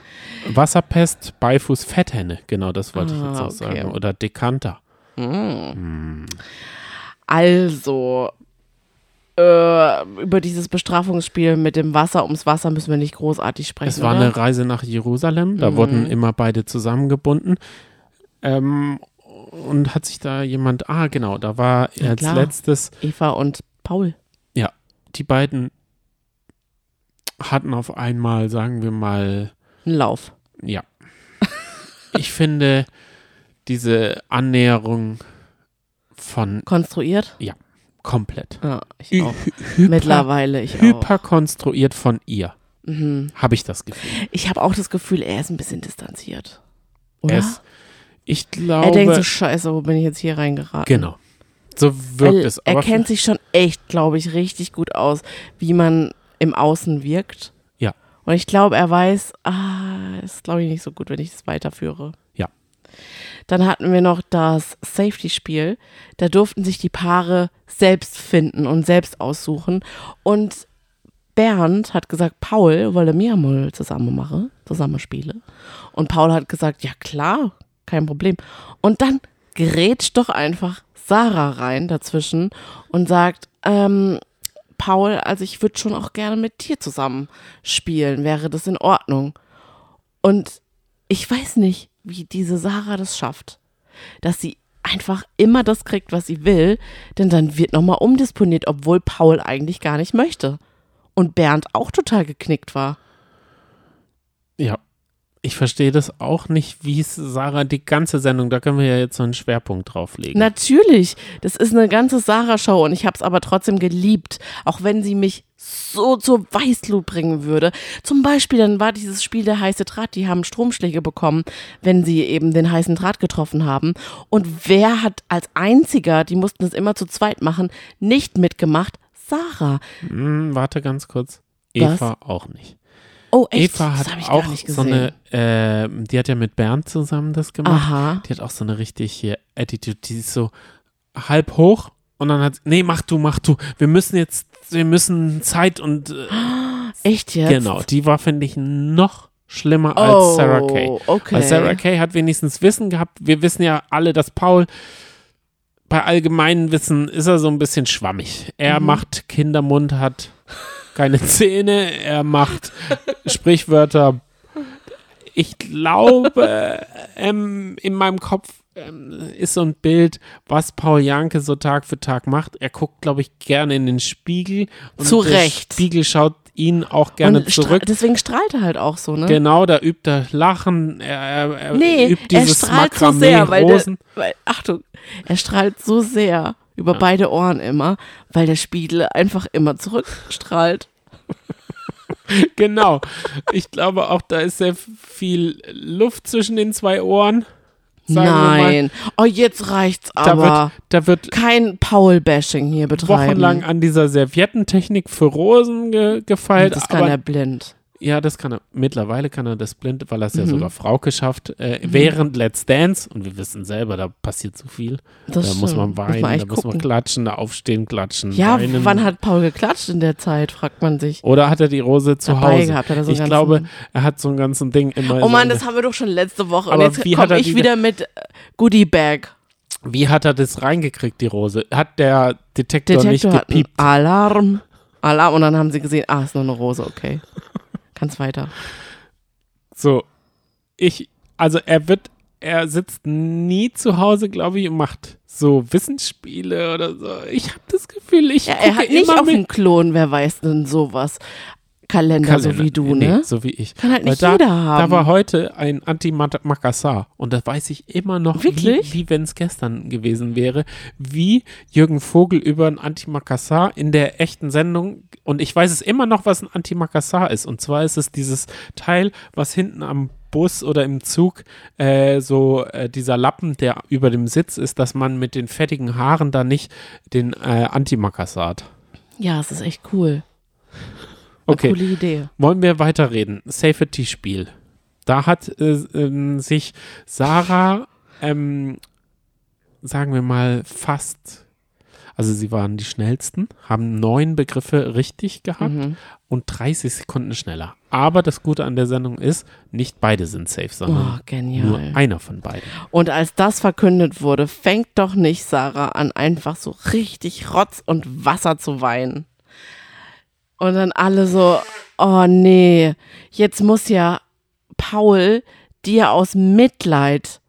Wasserpest, Beifuß, Fetthenne. Genau, das wollte ich Ah, jetzt auch okay. sagen. Oder Dekanter. Also, äh, über dieses Bestrafungsspiel mit dem Wasser ums Wasser müssen wir nicht großartig sprechen. Es war oder? eine Reise nach Jerusalem, da Mhm. wurden immer beide zusammengebunden. Ähm, und hat sich da jemand, ah genau, da war Ja, als klar. letztes, Eva und Paul. die beiden hatten auf einmal, sagen wir mal, Ein Lauf. ja. ich finde diese Annäherung von Konstruiert? komplett. Ja, ich auch. Hyper, Mittlerweile ich auch. hyperkonstruiert von ihr, Mhm. habe ich das Gefühl. Ich habe auch das Gefühl, er ist ein bisschen distanziert. Oder? Er ist, ich glaube, er denkt so, scheiße, wo bin ich jetzt hier reingeraten? genau. So wirkt es. er Aber kennt sich schon echt, glaube ich, richtig gut aus, wie man im Außen wirkt. Und ich glaube, er weiß, ah, ist glaube ich nicht so gut, wenn ich das weiterführe. Ja. Dann hatten wir noch das Safety-Spiel. Da durften sich die Paare selbst finden und selbst aussuchen. Und Bernd hat gesagt, Paul wolle mir mal zusammen machen, zusammen spiele. Und Paul hat gesagt, ja klar, kein Problem. Und dann grätscht doch einfach Sarah rein dazwischen und sagt, ähm, Paul, also ich würde schon auch gerne mit dir zusammen spielen, wäre das in Ordnung. Und ich weiß nicht, wie diese Sarah das schafft, dass sie einfach immer das kriegt, was sie will, denn dann wird nochmal umdisponiert, obwohl Paul eigentlich gar nicht möchte. Und Bernd auch total geknickt war. Ja. Ich verstehe das auch nicht, wie es Sarah die ganze Sendung, da können wir ja jetzt so einen Schwerpunkt drauflegen. Natürlich, das ist eine ganze Sarah-Show und ich habe es aber trotzdem geliebt, auch wenn sie mich so zur Weißglut bringen würde. Zum Beispiel, dann war dieses Spiel der heiße Draht, die haben Stromschläge bekommen, wenn sie eben den heißen Draht getroffen haben. Und wer hat als einziger, die mussten es immer zu zweit machen, nicht mitgemacht? Sarah. Hm, warte ganz kurz. Was? Eva auch nicht. Oh, echt? Eva das hat habe ich auch so eine, äh, die hat ja mit Bernd zusammen das gemacht. Aha. Die hat auch so eine richtig hier Attitude, die ist so halb hoch und dann hat, nee, mach du, mach du. Wir müssen jetzt, wir müssen Zeit und äh, Echt jetzt? genau, die war, finde ich, noch schlimmer Oh, als Sarah Kay. okay. Weil Sarah Kay hat wenigstens Wissen gehabt. Wir wissen ja alle, dass Paul bei allgemeinem Wissen ist er so ein bisschen schwammig. Er Mhm. macht Kindermund, hat keine Zähne, er macht Sprichwörter. Ich glaube, ähm, in meinem Kopf ähm, ist so ein Bild, was Paul Janke so Tag für Tag macht. Er guckt, glaube ich, gerne in den Spiegel. Und Zu der Recht. Spiegel schaut ihn auch gerne Und zurück. deswegen strahlt er halt auch so, ne? Genau, da übt er Lachen, er, er, er Nee, übt er dieses strahlt so Makramee sehr, weil, der, weil Achtung, er strahlt so sehr über beide Ohren immer, weil der Spiegel einfach immer zurückstrahlt. Genau. Ich glaube auch, da ist sehr viel Luft zwischen den zwei Ohren. Nein. Oh, jetzt reicht's Da aber. wird, da wird Kein Paul-Bashing hier betreiben. wochenlang an dieser Serviettentechnik für Rosen ge gefeilt. das kann er blind. Ja, das kann er. Mittlerweile kann er das blind, weil er es ja Mhm. sogar Frauke schafft. Äh, Während Let's Dance, und wir wissen selber, da passiert so viel. Das da muss man weinen, da echt muss man gucken. klatschen, da aufstehen, klatschen. Ja, weinen. wann hat Paul geklatscht in der Zeit, fragt man sich. Oder hat er die Rose zu Dabei Hause? gehabt, so ich glaube, er hat so ein ganzen Ding immer. Oh Mann, das haben wir doch schon letzte Woche. Aber Und jetzt komme ich wieder mit äh, Goodie Bag. Wie hat er das reingekriegt, die Rose? Hat der Detektor, Detektor nicht gepiept? Alarm. Alarm. Und dann haben sie gesehen, ah, ist nur eine Rose, okay. Kann's weiter. So, ich, also er wird, er sitzt nie zu Hause, glaube ich, und macht so Wissensspiele oder so. Ich habe das Gefühl, ich Ja, er hat nicht immer auf den Klon, wer weiß denn sowas. Kalender, so wie du, nee, ne? so wie ich. Kann halt Weil nicht da, jeder haben. Da war heute ein Anti-Makassar und das weiß ich immer noch, Wirklich? wie, wie wenn es gestern gewesen wäre, wie Jürgen Vogel über ein Anti-Makassar in der echten Sendung und ich weiß es immer noch, was ein Anti-Makassar ist und zwar ist es dieses Teil, was hinten am Bus oder im Zug äh, so äh, dieser Lappen, der über dem Sitz ist, dass man mit den fettigen Haaren da nicht den äh, Anti-Makassar hat. Ja, es ist echt cool. Eine Okay. coole Idee. Wollen wir weiterreden? Safety-Spiel. Da hat äh, ähm, sich Sarah, ähm, sagen wir mal, fast, also sie waren die schnellsten, haben neun Begriffe richtig gehabt Mhm. und 30 Sekunden schneller. Aber das Gute an der Sendung ist, nicht beide sind safe, Oh, sondern nur genial. einer von beiden. Und als das verkündet wurde, fängt doch nicht Sarah an, einfach so richtig Rotz und Wasser zu weinen. Und dann alle so, oh nee, jetzt muss ja Paul dir aus Mitleid,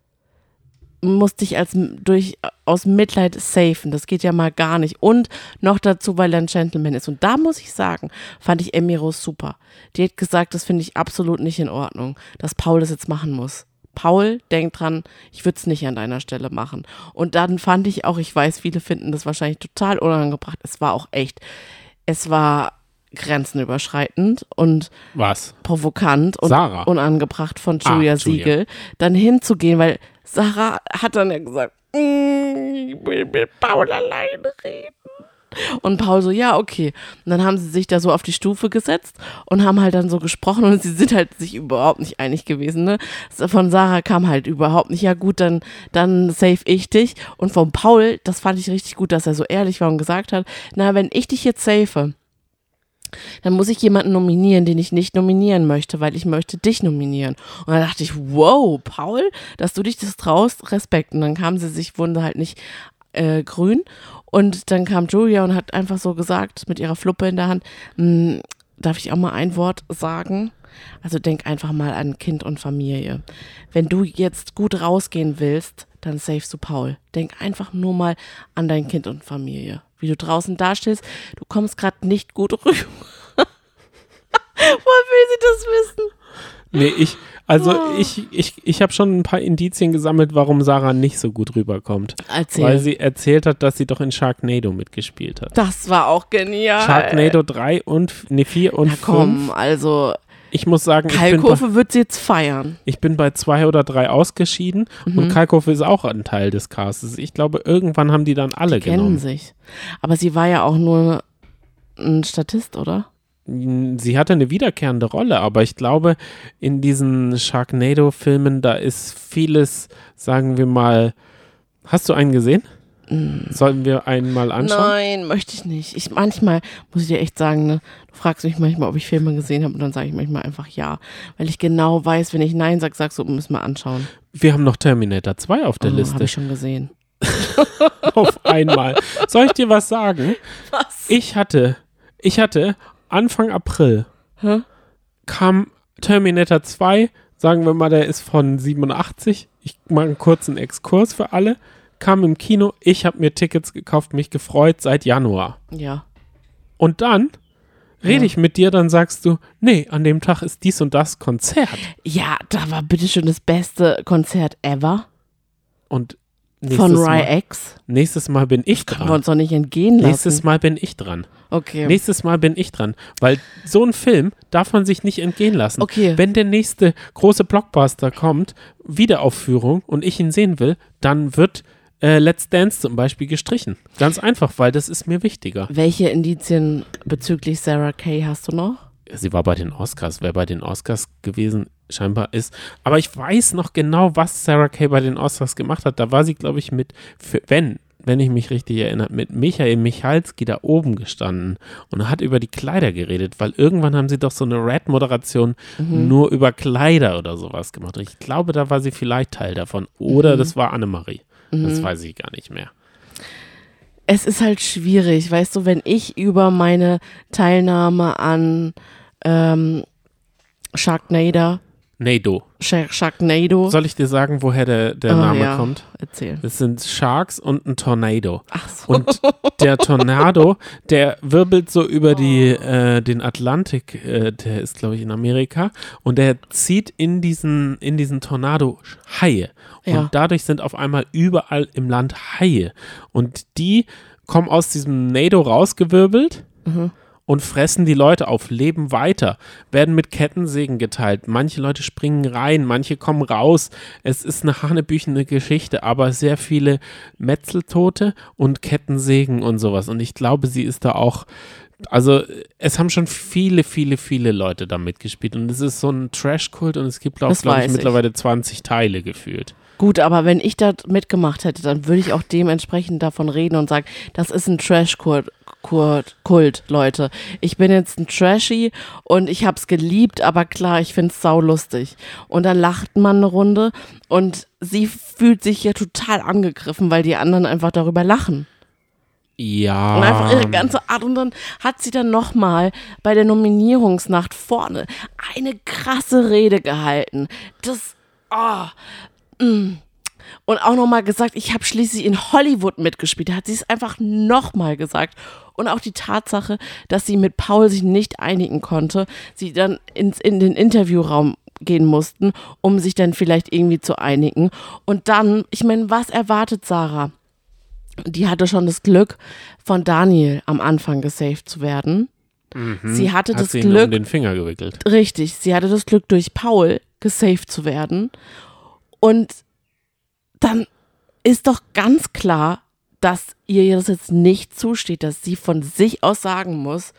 muss dich als durch aus Mitleid safen. Das geht ja mal gar nicht. Und noch dazu, weil er ein Gentleman ist. Und da muss ich sagen, fand ich Emiros super. Die hat gesagt, das finde ich absolut nicht in Ordnung, dass Paul das jetzt machen muss. Paul, denk dran, ich würde es nicht an deiner Stelle machen. Und dann fand ich auch, ich weiß, viele finden das wahrscheinlich total unangebracht. Es war auch echt, es war grenzenüberschreitend und Was? provokant und Sarah. unangebracht von Ah, Julia Julia. Siegel, dann hinzugehen, weil Sarah hat dann ja gesagt, "Mm, ich will mit Paul alleine reden. Und Paul so, ja, okay. Und dann haben sie sich da so auf die Stufe gesetzt und haben halt dann so gesprochen und sie sind halt sich überhaupt nicht einig gewesen. Ne? Von Sarah kam halt überhaupt nicht, ja gut, dann, dann save ich dich. Und von Paul, das fand ich richtig gut, dass er so ehrlich war und gesagt hat, na, wenn ich dich jetzt safe, dann muss ich jemanden nominieren, den ich nicht nominieren möchte, weil ich möchte dich nominieren. Und dann dachte ich, wow, Paul, dass du dich das traust, Respekt. Und dann kamen sie sich, wurden halt nicht äh, grün. Und dann kam Julia und hat einfach so gesagt, mit ihrer Fluppe in der Hand, "Hm, darf ich auch mal ein Wort sagen? Also denk einfach mal an Kind und Familie. Wenn du jetzt gut rausgehen willst, dann savest du Paul. Denk einfach nur mal an dein Kind und Familie. Wie du draußen dastehst, du kommst gerade nicht gut rüber. Woher will sie das wissen? Nee, ich, also Oh. ich, ich, ich habe schon ein paar Indizien gesammelt, warum Sarah nicht so gut rüberkommt. Erzähl. Weil sie erzählt hat, dass sie doch in Sharknado mitgespielt hat. das war auch genial. Sharknado 3 und, nee, 4 und Na 5. komm, also Ich muss sagen, ich bin, bei, Kalkofe wird sie jetzt feiern. ich bin bei zwei oder drei ausgeschieden Mhm. und Kalkofe ist auch ein Teil des Castes. Ich glaube, irgendwann haben die dann alle Die kennen genommen. sich. Aber sie war ja auch nur ein Statist, oder? Sie hatte eine wiederkehrende Rolle, aber ich glaube, in diesen Sharknado-Filmen, da ist vieles, sagen wir mal, hast du einen gesehen? Sollten wir einen mal anschauen? Nein, möchte ich nicht. Ich manchmal muss ich dir echt sagen, ne, du fragst mich manchmal, ob ich Filme gesehen habe und dann sage ich manchmal einfach ja, weil ich genau weiß, wenn ich nein sage, sagst du, müssen wir anschauen. Wir haben noch Terminator 2 auf der Oh, Habe Liste. ich schon gesehen. auf einmal. Soll ich dir was sagen? Was? Ich hatte, ich hatte Anfang April Hä? kam Terminator 2, sagen wir mal, der ist von 87. Ich mache einen kurzen Exkurs für alle. Kam im Kino, ich habe mir Tickets gekauft, mich gefreut seit Januar. Ja. Und dann rede Ja. ich mit dir, dann sagst du, nee, an dem Tag ist dies und das Konzert. Ja, da war bitteschön das beste Konzert ever Und von Rai X. nächstes Mal bin ich Können wir dran. uns doch nicht entgehen lassen. Nächstes Mal bin ich dran. okay. Nächstes Mal bin ich dran. Weil so ein Film darf man sich nicht entgehen lassen. Okay. Wenn der nächste große Blockbuster kommt, Wiederaufführung und ich ihn sehen will, dann wird äh, Let's Dance zum Beispiel gestrichen. Ganz einfach, weil das ist mir wichtiger. Welche Indizien bezüglich Sarah Kay hast du noch? Sie war bei den Oscars, wer bei den Oscars gewesen scheinbar ist. Aber ich weiß noch genau, was Sarah Kay bei den Oscars gemacht hat. Da war sie, glaube ich, mit, für, wenn, wenn ich mich richtig erinnere, mit Michael Michalski da oben gestanden und hat über die Kleider geredet, weil irgendwann haben sie doch so eine Red-Moderation nur über Kleider oder sowas gemacht. Und ich glaube, da war sie vielleicht Teil davon. Oder das war Annemarie. Das weiß ich gar nicht mehr. es ist halt schwierig, weißt du, wenn ich über meine Teilnahme an ähm, Sharknado, Nado. Shark- Sharknado, Soll ich dir sagen, woher der, der Oh, Name ja. kommt? erzähl. Es sind Sharks und ein Tornado. Ach so. Und der Tornado, der wirbelt so über die, äh, den Atlantik, äh, der ist, glaube ich, in Amerika, und der zieht in diesen, in diesen Tornado Haie. Und Ja. dadurch sind auf einmal überall im Land Haie. Und die kommen aus diesem Nado rausgewirbelt. Und fressen die Leute auf, leben weiter, werden mit Kettensägen geteilt. Manche Leute springen rein, manche kommen raus. Es ist eine hanebüchene Geschichte, aber sehr viele Metzeltote und Kettensägen und sowas. Und ich glaube, sie ist da auch. Also, es haben schon viele, viele, viele Leute da mitgespielt. Und es ist so ein Trash-Kult und es gibt, glaube ich, weiß ich. mittlerweile 20 Teile gefühlt. Gut, aber wenn ich da mitgemacht hätte, dann würde ich auch dementsprechend davon reden und sagen, das ist ein Trash-Kult, Kult, Leute. Ich bin jetzt ein Trashy und ich hab's geliebt, aber klar, ich find's saulustig. Und dann lacht man eine Runde und sie fühlt sich ja total angegriffen, weil die anderen einfach darüber lachen. Ja. Und einfach ihre ganze Art. Und dann hat sie dann nochmal bei der Nominierungsnacht vorne eine krasse Rede gehalten. Das, oh, mm. Und auch nochmal gesagt, ich habe schließlich in Hollywood mitgespielt. Da hat sie es einfach nochmal gesagt. Und auch die Tatsache, dass sie mit Paul sich nicht einigen konnte, sie dann ins, in den Interviewraum gehen mussten, um sich dann vielleicht irgendwie zu einigen. Und dann, ich meine, was erwartet Sarah? die hatte schon das Glück, von Daniel am Anfang gesaved zu werden. Sie hatte Mhm. Hat das sie ihn um Glück, den Finger gewickelt. richtig, sie hatte das Glück, durch Paul gesaved zu werden. Und dann ist doch ganz klar, dass ihr das jetzt nicht zusteht, dass sie von sich aus sagen muss,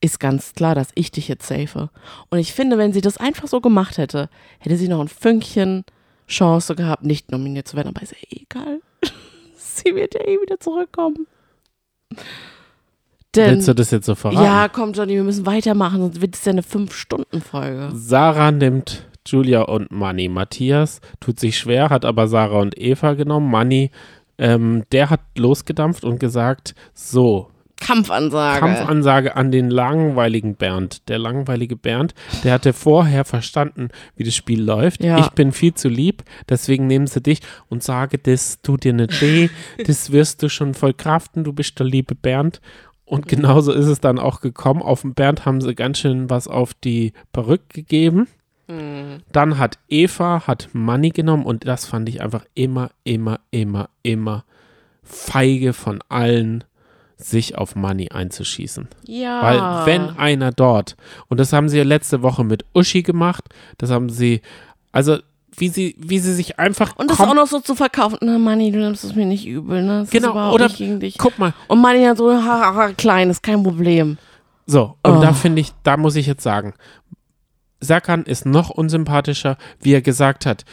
ist ganz klar, dass ich dich jetzt safe. Und ich finde, wenn sie das einfach so gemacht hätte, hätte sie noch ein Fünkchen Chance gehabt, nicht nominiert zu werden. Aber ist ja eh egal. sie wird ja eh wieder zurückkommen. Denn, Willst du das jetzt so verraten? ja, komm, Johnny, wir müssen weitermachen, sonst wird es ja eine Fünf-Stunden-Folge. Sarah nimmt Julia und Manny. Matthias tut sich schwer, hat aber Sarah und Eva genommen. Manny ähm, der hat losgedampft und gesagt, so, Kampfansage. Kampfansage an den langweiligen Bernd. Der langweilige Bernd, der hatte vorher verstanden, wie das Spiel läuft. Ja. Ich bin viel zu lieb, deswegen nehmen sie dich und sage, das tut dir nicht weh, das wirst du schon voll kraften, du bist der liebe Bernd. Und genauso ist es dann auch gekommen. Auf den Bernd haben sie ganz schön was auf die Perücke gegeben. Mhm. Dann hat Eva, hat Money genommen und das fand ich einfach immer, immer, immer, immer feige von allen, sich auf Money einzuschießen. Ja. Weil wenn einer dort, und das haben sie ja letzte Woche mit Uschi gemacht, das haben sie, also wie sie, wie sie sich einfach Und das auch noch so zu verkaufen. Na, Manni, du nimmst es mir nicht übel, ne? Das Genau, oder- nicht gegen dich. guck mal, Und Manni hat so, haha, klein, ist kein Problem. so, und Oh. da finde ich, da muss ich jetzt sagen, Serkan ist noch unsympathischer, wie er gesagt hat,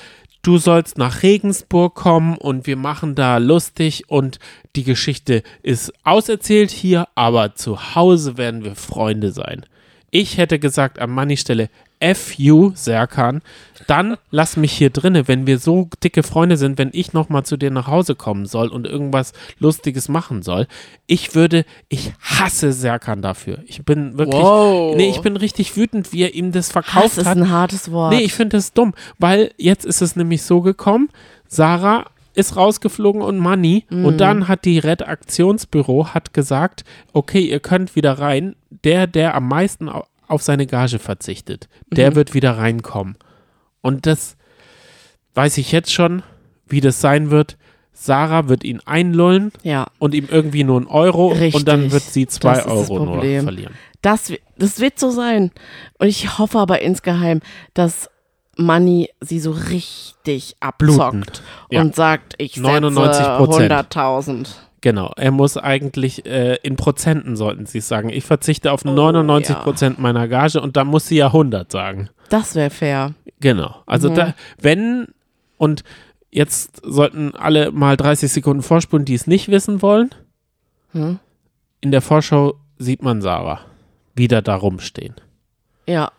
du sollst nach Regensburg kommen und wir machen da lustig und die Geschichte ist auserzählt hier, aber zu Hause werden wir Freunde sein. Ich hätte gesagt an Manni Stelle, F you, Serkan, dann lass mich hier drinne, wenn wir so dicke Freunde sind, wenn ich nochmal zu dir nach Hause kommen soll und irgendwas Lustiges machen soll. Ich würde, ich hasse Serkan dafür. Ich bin wirklich, Wow. nee, ich bin richtig wütend, wie er ihm das Hass verkauft ist hat. ein hartes Wort. Nee, ich finde das dumm, weil jetzt ist es nämlich so gekommen, Sarah ist rausgeflogen und Money Mhm. und dann hat die Redaktionsbüro hat gesagt, okay, ihr könnt wieder rein. Der, der am meisten auf seine Gage verzichtet, der Mhm. wird wieder reinkommen. Und das weiß ich jetzt schon, wie das sein wird. Sarah wird ihn einlullen ja, und ihm irgendwie nur einen Euro und dann Richtig. wird sie zwei Das Euro nur verlieren. das, das wird so sein. Und ich hoffe aber insgeheim, dass Manni sie so richtig abzockt Ja. und sagt, ich setze 99%. 100.000. Genau, er muss eigentlich äh, in Prozenten sollten sie es sagen. Ich verzichte auf Oh, 99 ja. Prozent meiner Gage und dann muss sie ja 100 sagen. Das wäre fair. Genau. Also Mhm. da, wenn und jetzt sollten alle mal 30 Sekunden vorspulen, die es nicht wissen wollen. Hm? In der Vorschau sieht man Sarah wieder da rumstehen. Ja.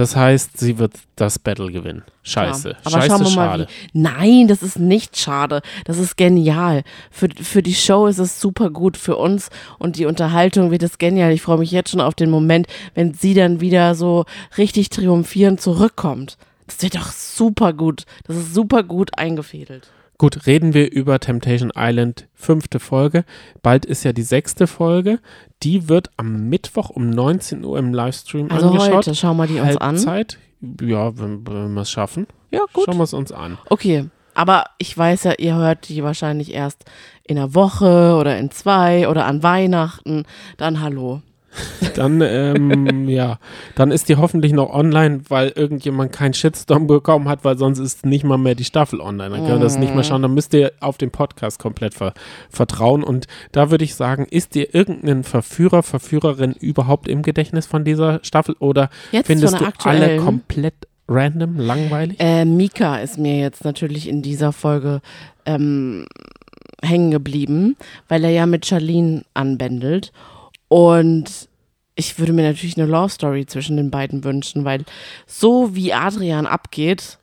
Das heißt, sie wird das Battle gewinnen. Scheiße. Ja. Aber Scheiße, schauen wir mal, schade. wie. Nein, das ist nicht schade. Das ist genial. Für, für die Show ist es super gut. Für uns und die Unterhaltung wird es genial. Ich freue mich jetzt schon auf den Moment, wenn sie dann wieder so richtig triumphierend zurückkommt. Das wird doch super gut. Das ist super gut eingefädelt. Gut, reden wir über Temptation Island, fünfte Folge. Bald ist ja die sechste Folge. Die wird am Mittwoch um 19 Uhr im Livestream Also angeschaut. heute schauen wir die uns an. Halbzeit. Ja, wenn, wenn wir es schaffen. Ja, gut. Schauen wir es uns an. Okay. Aber ich weiß ja, ihr hört die wahrscheinlich erst in einer Woche oder in zwei oder an Weihnachten. Dann hallo. Dann, ähm, ja, dann ist die hoffentlich noch online, weil irgendjemand keinen Shitstorm bekommen hat, weil sonst ist nicht mal mehr die Staffel online. Dann können wir das nicht mehr schauen. Dann müsst ihr auf den Podcast komplett ver vertrauen. Und da würde ich sagen, ist dir irgendein Verführer, Verführerin überhaupt im Gedächtnis von dieser Staffel oder Jetzt findest du alle komplett random, langweilig? Äh, Mika ist mir jetzt natürlich in dieser Folge ähm, hängen geblieben, weil er ja mit Charlene anbändelt. Und ich würde mir natürlich eine Love Story zwischen den beiden wünschen, weil so wie Adrian abgeht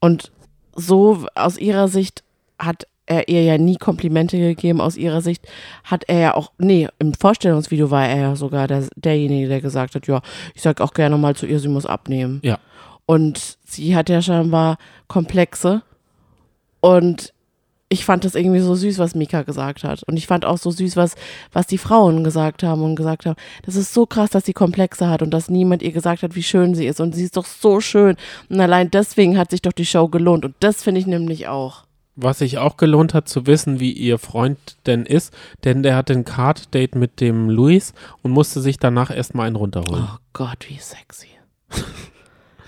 und so aus ihrer Sicht hat er ihr ja nie Komplimente gegeben. Aus ihrer Sicht hat er ja auch, nee, im Vorstellungsvideo war er ja sogar der, derjenige, der gesagt hat, ja, ich sag auch gerne mal zu ihr, sie muss abnehmen. Ja. Und sie hat ja scheinbar Komplexe. Und ich fand das irgendwie so süß, was Mika gesagt hat. Und ich fand auch so süß, was, was die Frauen gesagt haben und gesagt haben, das ist so krass, dass sie Komplexe hat und dass niemand ihr gesagt hat, wie schön sie ist. Und sie ist doch so schön. Und allein deswegen hat sich doch die Show gelohnt. Und das finde ich nämlich auch. Was sich auch gelohnt hat zu wissen, wie ihr Freund denn ist, denn der hatte ein Card-Date mit dem Luis und musste sich danach erstmal einen runterholen. Oh Gott, wie sexy.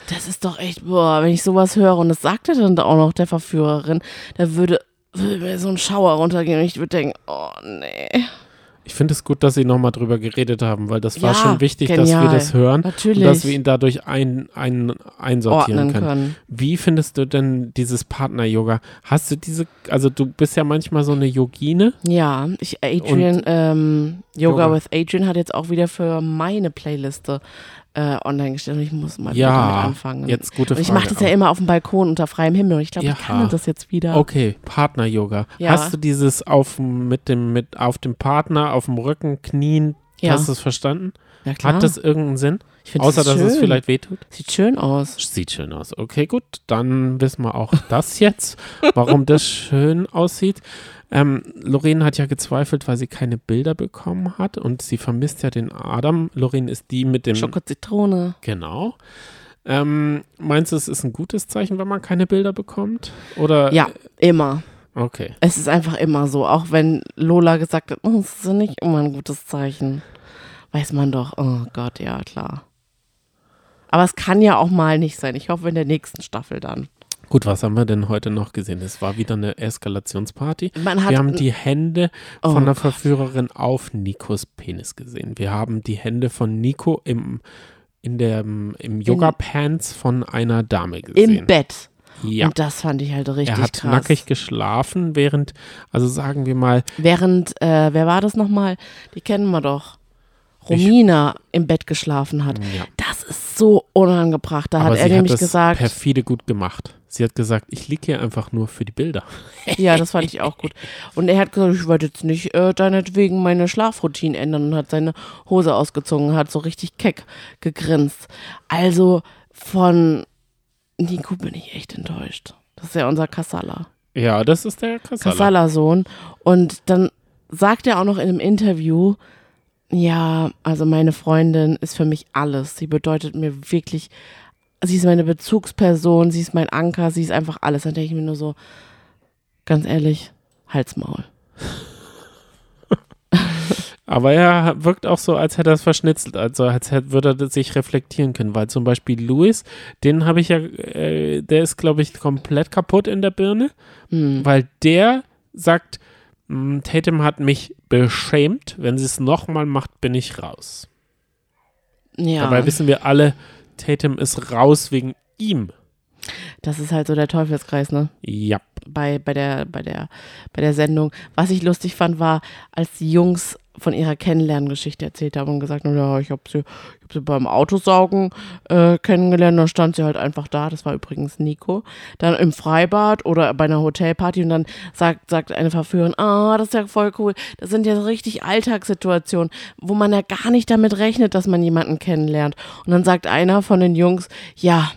Das ist doch echt, boah, wenn ich sowas höre und das sagt er dann auch noch der Verführerin, da würde, so ein Schauer runtergehen und ich würde denken, oh nee. Ich finde es gut, dass Sie nochmal drüber geredet haben, weil das war Ja, schon wichtig, dass wir genial. das hören Natürlich. und dass wir ihn dadurch ein, ein, einsortieren können. können. Wie findest du denn dieses Partner-Yoga? Hast du diese, also du bist ja manchmal so eine Yogine. Ja, ich, Adrian, ähm, Yoga, Yoga. with Adrian hat jetzt auch wieder für meine Playliste äh, online gestellt und ich muss mal Ja, wieder damit anfangen. Jetzt gute und ich Frage. mache das ja immer auf dem Balkon unter freiem Himmel und ich glaube, ich Ja. kann das jetzt wieder. Okay, Partner-Yoga. Ja. Hast du dieses auf dem, mit dem, mit, auf dem Partner, auf dem Rücken, Knien, Ja. hast du es verstanden? Ja, klar. Hat das irgendeinen Sinn? ich Außer, das dass es vielleicht wehtut? Sieht schön aus. Sieht schön aus. Okay, gut. Dann wissen wir auch das jetzt, warum das schön aussieht. Ähm, Lorraine hat ja gezweifelt, weil sie keine Bilder bekommen hat und sie vermisst ja den Adam. Lorraine ist die mit dem. Schoko-Zitrone. Genau. Ähm, meinst du, es ist ein gutes Zeichen, wenn man keine Bilder bekommt? Oder? Ja, immer. Okay. Es ist einfach immer so. Auch wenn Lola gesagt hat, oh, das ist nicht immer ein gutes Zeichen. Weiß man doch, oh Gott, ja, klar. Aber es kann ja auch mal nicht sein. Ich hoffe in der nächsten Staffel dann. Gut, was haben wir denn heute noch gesehen? Es war wieder eine Eskalationsparty. Man hat Wir haben die Hände Oh von der Gott. Verführerin auf Nikos Penis gesehen. Wir haben die Hände von Nico im, in der, im Yoga-Pants von einer Dame gesehen. im Bett. Ja. Und das fand ich halt richtig Er hat krass. nackig geschlafen, während, also sagen wir mal, Während, äh, wer war das nochmal? Die kennen wir doch. Romina im Bett geschlafen hat. ja. Das ist so unangebracht. Da aber hat er nämlich hat das gesagt, perfide gut gemacht. Sie hat gesagt, ich liege hier einfach nur für die Bilder. ja, das fand ich auch gut. Und er hat gesagt, ich wollte jetzt nicht äh, deinetwegen meine Schlafroutine ändern und hat seine Hose ausgezogen, hat so richtig keck gegrinst. Also von Nico bin ich echt enttäuscht. Das ist ja unser Kassala. Ja, das ist der Kassala. Kassala-Sohn. Und dann sagt er auch noch in einem Interview, ja, also meine Freundin ist für mich alles. Sie bedeutet mir wirklich, sie ist meine Bezugsperson, sie ist mein Anker, sie ist einfach alles. Dann denke ich mir nur so, ganz ehrlich, Halsmaul. Aber er wirkt auch so, als hätte er es verschnitzelt, also als hätte, würde er sich reflektieren können, weil zum Beispiel Louis, den habe ich ja, äh, der ist, glaube ich, komplett kaputt in der Birne, Hm. weil der sagt, "Mm, Tatum hat mich beschämt, wenn sie es nochmal macht, bin ich raus. Ja, Dabei wissen wir alle, Tatum ist raus wegen ihm. das ist halt so der Teufelskreis, ne? Ja. bei, bei, der, bei, der, bei der Sendung. Was ich lustig fand, war, als die Jungs von ihrer Kennenlerngeschichte erzählt haben und gesagt haben, ja, ich habe sie, ich hab sie beim Autosaugen äh, kennengelernt, da stand sie halt einfach da, das war übrigens Nico, dann im Freibad oder bei einer Hotelparty und dann sagt, sagt eine Verführerin, ah, das ist ja voll cool, das sind ja richtig Alltagssituationen, wo man ja gar nicht damit rechnet, dass man jemanden kennenlernt. Und dann sagt einer von den Jungs, ja,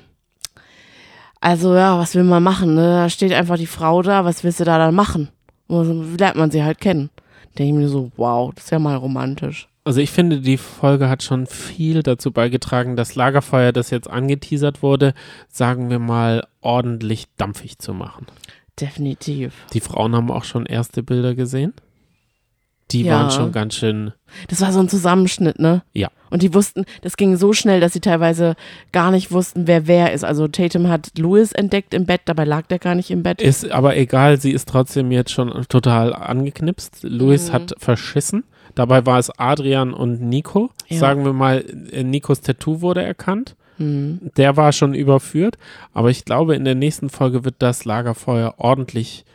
also ja, was will man machen? Ne? Da steht einfach die Frau da, was willst du da dann machen? Lernt man sie halt kennen. Denke ich mir so, wow, das ist ja mal romantisch. Also ich finde, die Folge hat schon viel dazu beigetragen, das Lagerfeuer, das jetzt angeteasert wurde, sagen wir mal, ordentlich dampfig zu machen. Definitiv. Die Frauen haben auch schon erste Bilder gesehen. Die Ja. waren schon ganz schön. Das war so ein Zusammenschnitt, ne? Ja. Und die wussten, das ging so schnell, dass sie teilweise gar nicht wussten, wer wer ist. Also Tatum hat Louis entdeckt im Bett, dabei lag der gar nicht im Bett. Ist aber egal, sie ist trotzdem jetzt schon total angeknipst. Luis Mhm. hat verschissen. Dabei war es Adrian und Nico. Ja. Sagen wir mal, äh, Nikos Tattoo wurde erkannt. Hm. Der war schon überführt. Aber ich glaube, in der nächsten Folge wird das Lagerfeuer ordentlich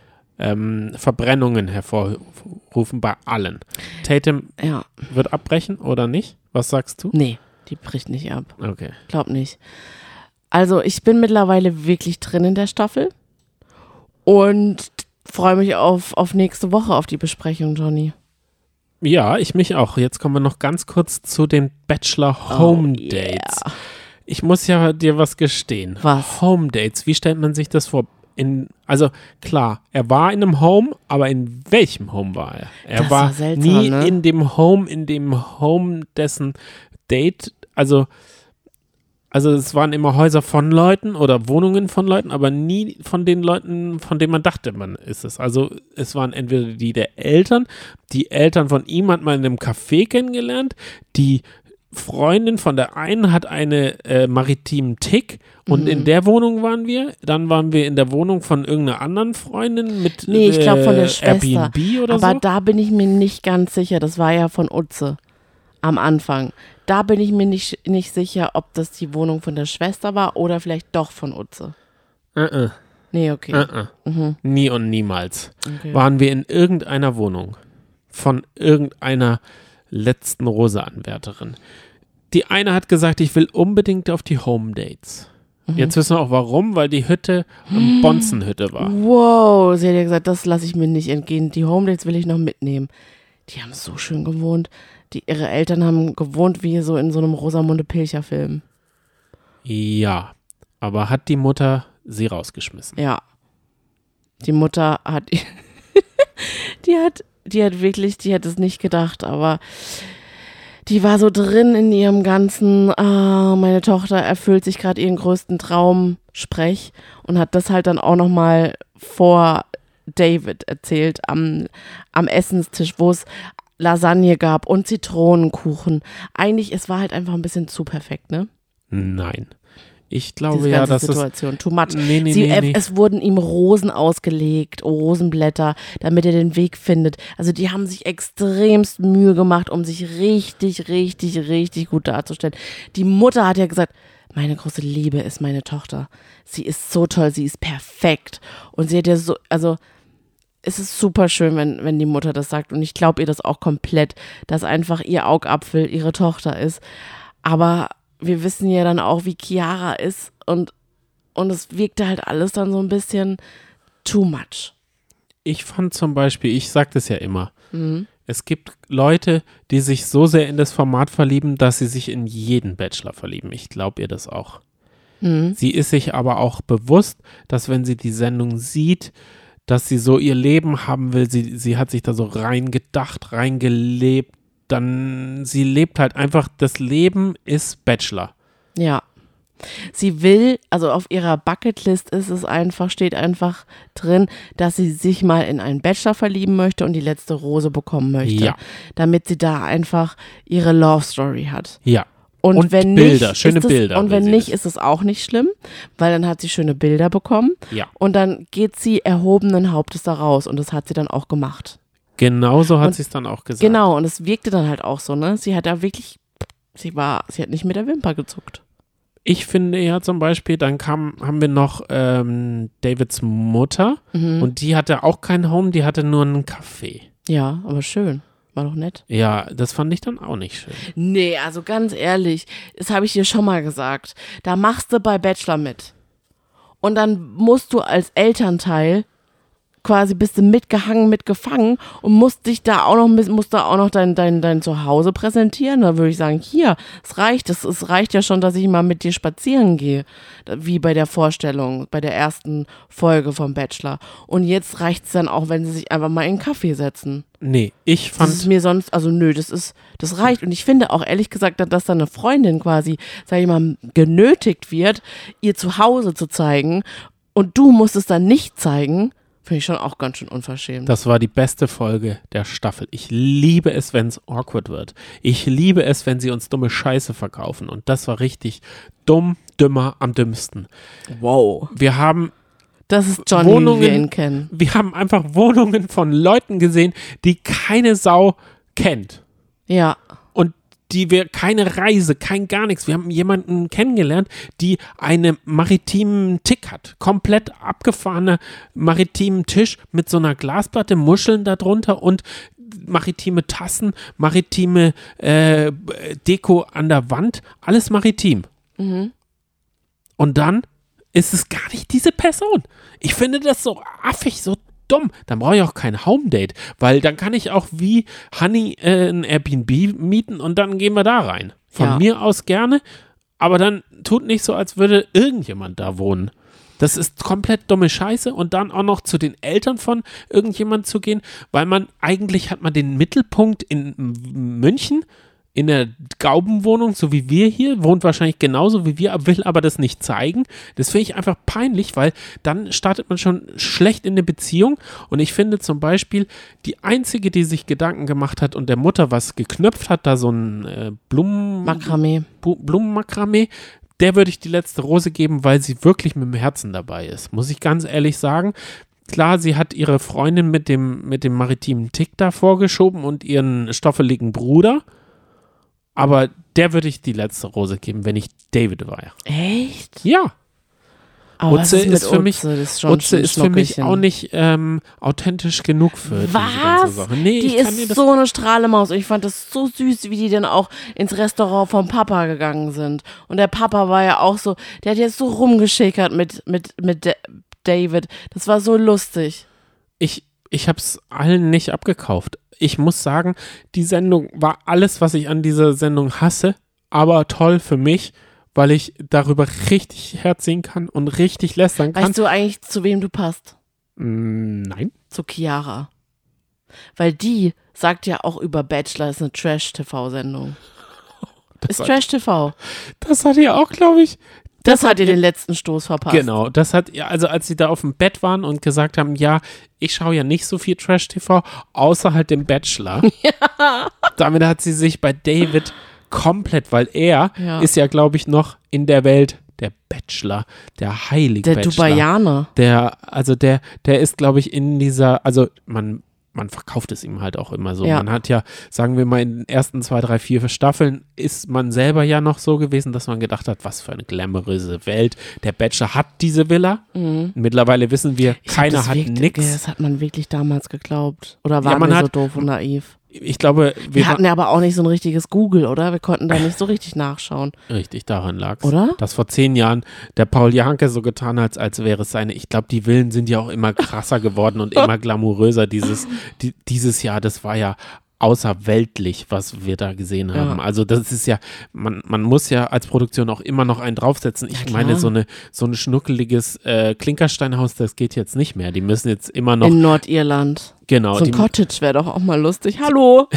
ähm, Verbrennungen hervorrufen bei allen. Tatum Ja, wird abbrechen oder nicht? Was sagst du? nee, die bricht nicht ab. Okay. Glaub nicht. Also ich bin mittlerweile wirklich drin in der Staffel und freue mich auf, auf nächste Woche, auf die Besprechung, Johnny. Ja, ich mich auch. Jetzt kommen wir noch ganz kurz zu den Bachelor Home Oh, Dates. yeah. Ich muss ja dir was gestehen. Was? Home Dates, wie stellt man sich das vor? In, also klar, er war in einem Home, aber in welchem Home war er? Er Das war war seltsam, nie ne? in dem Home, in dem Home dessen Date, also also es waren immer Häuser von Leuten oder Wohnungen von Leuten, aber nie von den Leuten, von denen man dachte, man ist es. Also es waren entweder die der Eltern, die Eltern von ihm hat man in einem Café kennengelernt, die Freundin von der einen hat eine äh, maritimen Tick und Mhm. in der Wohnung waren wir. Dann waren wir in der Wohnung von irgendeiner anderen Freundin mit Nee, ich glaub, von der äh, Schwester. Airbnb oder Aber so. da bin ich mir nicht ganz sicher. Das war ja von Utze am Anfang. Da bin ich mir nicht, nicht sicher, ob das die Wohnung von der Schwester war oder vielleicht doch von Utze. Äh, äh, Nee, okay. äh. Mhm. Nie und niemals. okay. waren wir in irgendeiner Wohnung von irgendeiner letzten Rose-Anwärterin. die eine hat gesagt, ich will unbedingt auf die Home Dates. Mhm. Jetzt wissen wir auch warum, weil die Hütte eine Bonzenhütte war. Wow, sie hat ja gesagt, das lasse ich mir nicht entgehen. Die Homedates will ich noch mitnehmen. Die haben so schön gewohnt. Die, ihre Eltern haben gewohnt wie so in so einem Rosamunde Pilcher-Film. Ja, aber hat die Mutter sie rausgeschmissen? Ja. Die Mutter hat, die hat, die hat wirklich, die hat es nicht gedacht, aber die war so drin in ihrem ganzen, ah, meine Tochter erfüllt sich gerade ihren größten Traum, Sprech und hat das halt dann auch nochmal vor David erzählt am, am Essenstisch, wo es Lasagne gab und Zitronenkuchen. Eigentlich, es war halt einfach ein bisschen zu perfekt, ne? Nein. Ich glaube ja, dass es. Situation. Too much. Nee, nee, Sie, nee, er- nee. Es wurden ihm Rosen ausgelegt, Rosenblätter, damit er den Weg findet. Also die haben sich extremst Mühe gemacht, um sich richtig, richtig, richtig gut darzustellen. Die Mutter hat ja gesagt, meine große Liebe ist meine Tochter. Sie ist so toll, sie ist perfekt. Und sie hat ja so, also es ist super schön, wenn, wenn die Mutter das sagt. Und ich glaube ihr das auch komplett, dass einfach ihr Augapfel ihre Tochter ist. Aber wir wissen ja dann auch, wie Chiara ist. Und, und es wirkte halt alles dann so ein bisschen too much. Ich fand zum Beispiel, ich sag das ja immer, Mhm. es gibt Leute, die sich so sehr in das Format verlieben, dass sie sich in jeden Bachelor verlieben. Ich glaube ihr das auch. Mhm. Sie ist sich aber auch bewusst, dass wenn sie die Sendung sieht, dass sie so ihr Leben haben will, sie, sie hat sich da so reingedacht, reingelebt, dann sie lebt halt einfach, das Leben ist Bachelor. Ja. Sie will, also auf ihrer Bucketlist ist es einfach, steht einfach drin, dass sie sich mal in einen Bachelor verlieben möchte und die letzte Rose bekommen möchte. Ja. Damit sie da einfach ihre Love Story hat. Ja. Und, Und wenn Bilder, nicht, schöne ist es, Bilder Und wenn nicht, das. ist es auch nicht schlimm, weil dann hat sie schöne Bilder bekommen Ja. und dann geht sie erhobenen Hauptes da raus und das hat sie dann auch gemacht. Genauso hat sie es dann auch gesagt. Genau, und es wirkte dann halt auch so, ne? Sie hat da wirklich, sie war, sie hat nicht mit der Wimper gezuckt. Ich finde ja zum Beispiel, dann kam, haben wir noch ähm, Davids Mutter Mhm. und die hatte auch kein Home, die hatte nur einen Café. Ja, aber schön. War doch nett. Ja, das fand ich dann auch nicht schön. Nee, also ganz ehrlich, das habe ich dir schon mal gesagt. Da machst du bei Bachelor mit. Und dann musst du als Elternteil quasi bist du mitgehangen, mitgefangen und musst dich da auch noch, musst da auch noch dein, dein, dein Zuhause präsentieren. Da würde ich sagen, hier, es reicht, es, es reicht ja schon, dass ich mal mit dir spazieren gehe. Wie bei der Vorstellung, bei der ersten Folge vom Bachelor. Und jetzt reicht es dann auch, wenn sie sich einfach mal in einen Kaffee setzen. Nee, ich Das ist fand, mir sonst, also nö, das ist, das reicht. Und ich finde auch ehrlich gesagt, dass da eine Freundin quasi, sag ich mal, genötigt wird, ihr Zuhause zu zeigen und du musst es dann nicht zeigen, finde ich schon auch ganz schön unverschämt. das war die beste Folge der Staffel. Ich liebe es, wenn es awkward wird. Ich liebe es, wenn sie uns dumme Scheiße verkaufen. Und das war richtig dumm, dümmer, am dümmsten. wow. Wir haben Das ist Johnny, wie Wohnungen- wir ihn kennen. wir haben einfach Wohnungen von Leuten gesehen, die keine Sau kennt. Ja. Die wir keine Reise, kein gar nichts. Wir haben jemanden kennengelernt, die einen maritimen Tick hat. Komplett abgefahrener maritimen Tisch mit so einer Glasplatte, Muscheln darunter und maritime Tassen, maritime äh, Deko an der Wand. Alles maritim. Und dann ist es gar nicht diese Person. Ich finde das so affig, so dumm. Dann brauche ich auch kein Home-Date, weil dann kann ich auch wie Honey äh, ein Airbnb mieten und dann gehen wir da rein. Von Ja. mir aus gerne, aber dann tut nicht so, als würde irgendjemand da wohnen. Das ist komplett dumme Scheiße und dann auch noch zu den Eltern von irgendjemand zu gehen, weil man eigentlich hat man den Mittelpunkt in München in der Gaubenwohnung, so wie wir hier, wohnt wahrscheinlich genauso wie wir, will aber das nicht zeigen. Das finde ich einfach peinlich, weil dann startet man schon schlecht in eine Beziehung. Und ich finde zum Beispiel, die einzige, die sich Gedanken gemacht hat und der Mutter was geknöpft hat, da so ein äh, Blumen, Makramee. Blumenmakramee, der würde ich die letzte Rose geben, weil sie wirklich mit dem Herzen dabei ist. Muss ich ganz ehrlich sagen. Klar, sie hat ihre Freundin mit dem, mit dem maritimen Tick da vorgeschoben und ihren stoffeligen Bruder. Aber der würde ich die letzte Rose geben, wenn ich David war. Echt? Ja. Aber was Utze ist, ist für mich- Utze? Das ist Utze ist für mich auch nicht ähm, authentisch genug für diese ganze Was? Sache. Nee, Die ich kann dir ist so eine Strahlemaus. Und ich fand das so süß, wie die dann auch ins Restaurant vom Papa gegangen sind. Und der Papa war ja auch so, der hat jetzt so rumgeschickert mit, mit, mit Da- David. Das war so lustig. ich, ich habe es allen nicht abgekauft. Ich muss sagen, die Sendung war alles, was ich an dieser Sendung hasse, aber toll für mich, weil ich darüber richtig herziehen kann und richtig lästern kann. Weißt du eigentlich, zu wem du passt? Mm, Nein. Zu Chiara. Weil die sagt ja auch über Bachelor ist eine Trash-TV-Sendung. Ist Trash-TV. das hat ihr auch, glaube ich. Das, hat ihr den letzten Stoß verpasst. Genau, das hat, ja, also als sie da auf dem Bett waren und gesagt haben, ja, ich schaue ja nicht so viel Trash-TV, außer halt dem Bachelor. Damit hat sie sich bei David komplett, weil er Ja. ist ja, glaube ich, noch in der Welt der Bachelor, der heilige Der Bachelor. Dubaianer. Der, also der, der ist, glaube ich, in dieser, also man, man verkauft es ihm halt auch immer so. Ja. Man hat ja, sagen wir mal, in den ersten zwei, drei, vier Staffeln ist man selber ja noch so gewesen, dass man gedacht hat, was für eine glamouröse Welt. Der Bachelor hat diese Villa. Mittlerweile wissen wir, Mhm. Ich keiner hat wirklich- nichts. Das hat man wirklich damals geglaubt. Oder waren man wir so hat- doof und naiv? Ich glaube, wir, Wir hatten ja aber auch nicht so ein richtiges Google, oder? Wir konnten da nicht so richtig nachschauen. Richtig, daran lag's. Oder? Dass vor zehn Jahren der Paul Janke so getan hat, als wäre es seine. Ich glaube, die Villen sind ja auch immer krasser geworden und immer glamouröser. Dieses, die, dieses Jahr, das war ja außerweltlich, was wir da gesehen haben. Ja. Also das ist ja, man, man muss ja als Produktion auch immer noch einen draufsetzen. Ich klar. meine, so eine so ein schnuckeliges äh, Klinkersteinhaus, das geht jetzt nicht mehr. Die müssen jetzt immer noch, In Nordirland. genau. so ein Cottage wäre doch auch mal lustig. Hallo.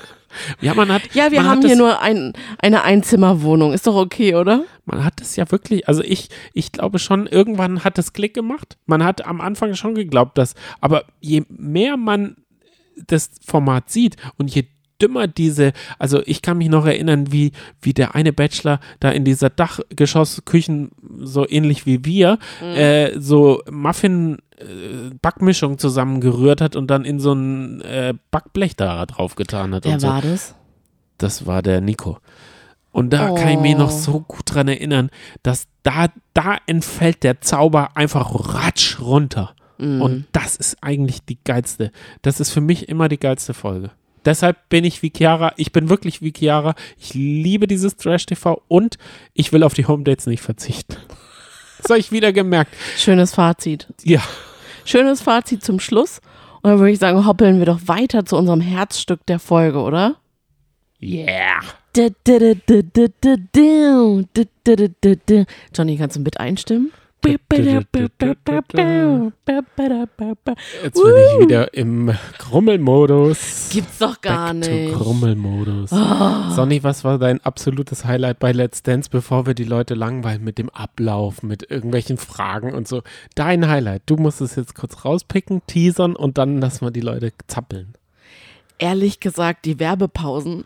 ja, man hat, Ja, wir haben hier nur ein, eine Einzimmerwohnung. Ist doch okay, oder? Man hat es ja wirklich, also ich, ich glaube schon, irgendwann hat es Klick gemacht. Man hat am Anfang schon geglaubt, dass, aber je mehr man das Format sieht und je dümmer diese, also ich kann mich noch erinnern, wie, wie der eine Bachelor da in dieser Dachgeschossküchen, so ähnlich wie wir, äh, so Muffin äh, Backmischung zusammengerührt hat und dann in so ein äh, Backblech da drauf getan hat Wer so. war das? Das war der Nico. Und da kann ich mich noch Oh. so gut dran erinnern, dass da, da entfällt der Zauber einfach ratsch runter. Mhm. Und das ist eigentlich die geilste. Das ist für mich immer die geilste Folge. Deshalb bin ich wie Chiara. Ich bin wirklich wie Chiara. Ich liebe dieses Trash-TV und ich will auf die Home Dates nicht verzichten. Das habe ich wieder gemerkt. Schönes Fazit. Ja. Schönes Fazit zum Schluss. Und dann würde ich sagen, hoppeln wir doch weiter zu unserem Herzstück der Folge, oder? Yeah. Johnny, kannst du mit einstimmen? Jetzt bin ich wieder im Grummelmodus. Gibt's doch gar Back nicht. Grummelmodus. Sonny, was war dein absolutes Highlight bei Let's Dance, bevor wir die Leute langweilen mit dem Ablauf, mit irgendwelchen Fragen und so? Dein Highlight. Du musst es jetzt kurz rauspicken, teasern und dann lassen wir die Leute zappeln. Ehrlich gesagt, die Werbepausen,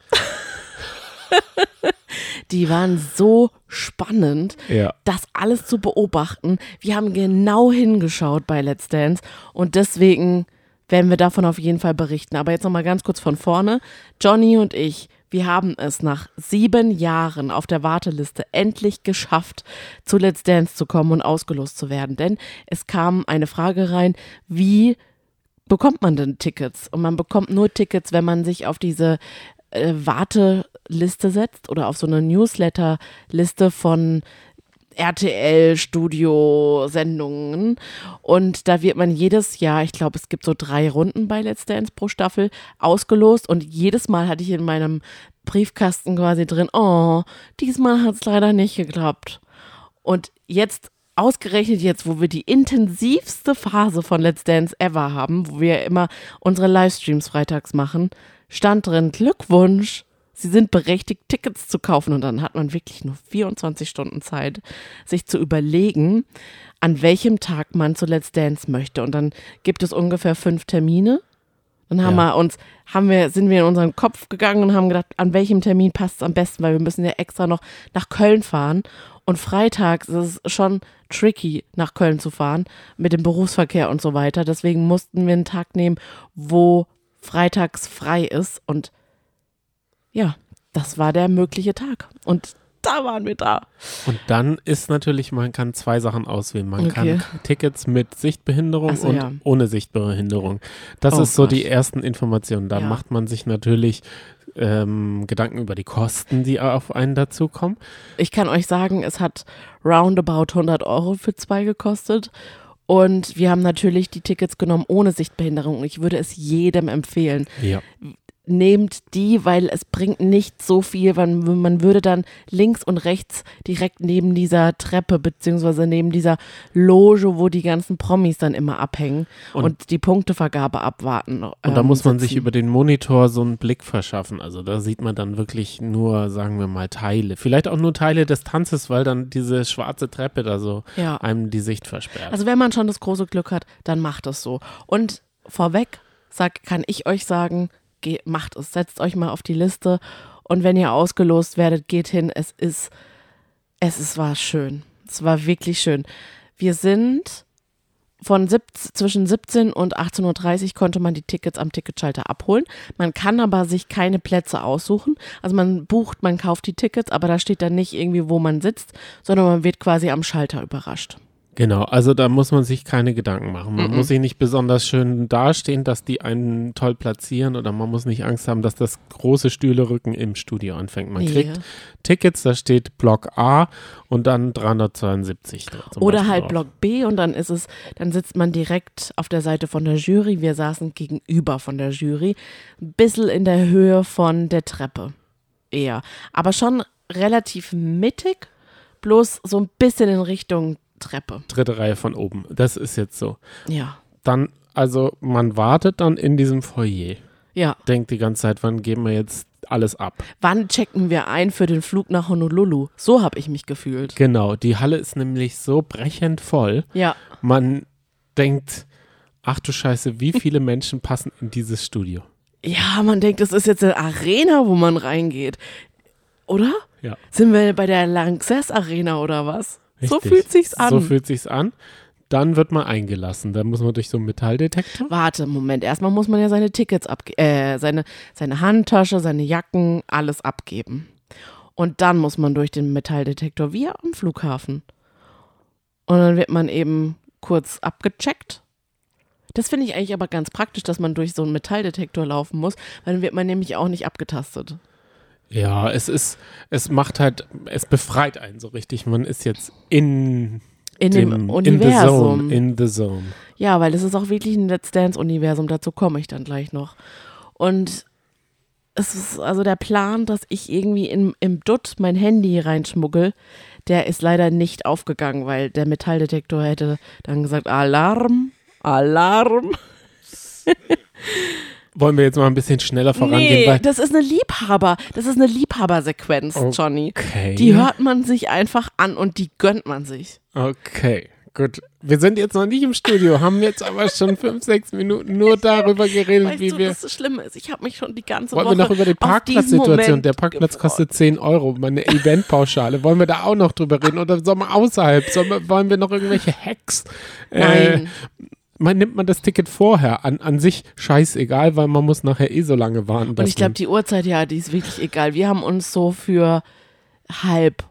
die waren so spannend. Ja. das alles zu beobachten. Wir haben genau hingeschaut bei Let's Dance und deswegen werden wir davon auf jeden Fall berichten. Aber jetzt nochmal ganz kurz von vorne. Johnny und ich, wir haben es nach sieben Jahren auf der Warteliste endlich geschafft, zu Let's Dance zu kommen und ausgelost zu werden. Denn es kam eine Frage rein, wie bekommt man denn Tickets? Und man bekommt nur Tickets, wenn man sich auf diese äh, Warteliste setzt oder auf so eine Newsletter-Liste von RTL-Studio-Sendungen. Und da wird man jedes Jahr, ich glaube, es gibt so drei Runden bei Let's Dance pro Staffel, ausgelost. Und jedes Mal hatte ich in meinem Briefkasten quasi drin, oh, diesmal hat es leider nicht geklappt. Und jetzt, ausgerechnet jetzt, wo wir die intensivste Phase von Let's Dance ever haben, wo wir immer unsere Livestreams freitags machen, stand drin, Glückwunsch, Sie sind berechtigt, Tickets zu kaufen. Und dann hat man wirklich nur 24 Stunden Zeit, sich zu überlegen, an welchem Tag man zu Let's Dance möchte. Und dann gibt es ungefähr fünf Termine. Dann haben Ja. wir uns, haben wir, sind wir in unseren Kopf gegangen und haben gedacht, an welchem Termin passt es am besten, weil wir müssen ja extra noch nach Köln fahren. Und freitags ist es schon tricky, nach Köln zu fahren mit dem Berufsverkehr und so weiter. Deswegen mussten wir einen Tag nehmen, wo freitags frei ist. Und ja, das war der mögliche Tag. Und da waren wir da. Und dann ist natürlich, man kann zwei Sachen auswählen. Man Okay. kann Tickets mit Sichtbehinderung so, und ja. ohne Sichtbehinderung. Das Oh ist so Gott. die ersten Informationen. Da Ja. macht man sich natürlich ähm, Gedanken über die Kosten, die auf einen dazukommen. Ich kann euch sagen, es hat roundabout 100 Euro für zwei gekostet. Und wir haben natürlich die Tickets genommen ohne Sichtbehinderung. Ich würde es jedem empfehlen. Ja. Nehmt die, weil es bringt nicht so viel. Man, man würde dann links und rechts direkt neben dieser Treppe beziehungsweise neben dieser Loge, wo die ganzen Promis dann immer abhängen und, Und- die Punktevergabe abwarten. Und da ähm, muss man sich sitzen. über den Monitor so einen Blick verschaffen. Also da sieht man dann wirklich nur, sagen wir mal, Teile. Vielleicht auch nur Teile des Tanzes, weil dann diese schwarze Treppe da so Ja. einem die Sicht versperrt. Also wenn man schon das große Glück hat, dann macht es so. Und vorweg sag, kann ich euch sagen, ge macht es, setzt euch mal auf die Liste und wenn ihr ausgelost werdet, geht hin. Es ist, es ist, war schön. Es war wirklich schön. Wir sind von 17, zwischen 17 und 18.30 Uhr konnte man die Tickets am Ticketschalter abholen. Man kann aber sich keine Plätze aussuchen. Also man bucht, man kauft die Tickets, aber da steht dann nicht irgendwie, wo man sitzt, sondern man wird quasi am Schalter überrascht. Genau, also da muss man sich keine Gedanken machen. Man Mhm. muss sich nicht besonders schön dastehen, dass die einen toll platzieren oder man muss nicht Angst haben, dass das große Stühlerücken im Studio anfängt. Man kriegt Ja. Tickets, da steht Block A und dann 372. da Oder Beispiel halt drauf. Block B und dann ist es, dann sitzt man direkt auf der Seite von der Jury. Wir saßen gegenüber von der Jury, ein bisschen in der Höhe von der Treppe. Eher. Aber schon relativ mittig, bloß so ein bisschen in Richtung Treppe. Dritte Reihe von oben. Das ist jetzt so. Ja. Dann, also man wartet dann in diesem Foyer. Ja. Denkt die ganze Zeit, wann geben wir jetzt alles ab? Wann checken wir ein für den Flug nach Honolulu? So habe ich mich gefühlt. Genau, die Halle ist nämlich so brechend voll. Ja. Man denkt, ach du Scheiße, wie viele Menschen passen in dieses Studio? Ja, man denkt, das ist jetzt eine Arena, wo man reingeht. Oder? Ja. Sind wir bei der Lanxess Arena oder was? So Richtig. fühlt sich's an. So fühlt sich's an. Dann wird man eingelassen. Dann muss man durch so einen Metalldetektor. Warte, Moment. Erstmal muss man ja seine Tickets abgeben, äh, seine, seine Handtasche, seine Jacken, alles abgeben. Und dann muss man durch den Metalldetektor wie am Flughafen. Und dann wird man eben kurz abgecheckt. Das finde ich eigentlich aber ganz praktisch, dass man durch so einen Metalldetektor laufen muss, weil dann wird man nämlich auch nicht abgetastet. Ja, es ist, es macht halt, es befreit einen so richtig. Man ist jetzt in In dem, dem in the Universum. zone, in the zone. Ja, weil es ist auch wirklich ein Let's Dance-Universum, dazu komme ich dann gleich noch. Und es ist also der Plan, dass ich irgendwie in, im Dutt mein Handy reinschmuggel, der ist leider nicht aufgegangen, weil der Metalldetektor hätte dann gesagt, Alarm, Alarm. Wollen wir jetzt mal ein bisschen schneller vorangehen? Nee, das ist eine Liebhaber, das ist eine Liebhabersequenz, Johnny. okay. Die hört man sich einfach an und die gönnt man sich. Okay, gut. Wir sind jetzt noch nicht im Studio, haben jetzt aber schon fünf, sechs Minuten nur darüber geredet, Weißt wie du, wir. das Schlimme ist, ich habe mich schon die ganze Wollen Woche wir noch über die Parkplatzsituation? Der Parkplatz gefreut. kostet 10 Euro, meine Eventpauschale. Wollen wir da auch noch drüber reden? Oder sollen wir außerhalb? Sollen wir, wollen wir noch irgendwelche Hacks? Äh, Nein. Man nimmt man das Ticket vorher. An, an sich scheißegal, weil man muss nachher eh so lange warten. Und ich glaube, die Uhrzeit, ja, die ist wirklich egal. Wir haben uns so für halb,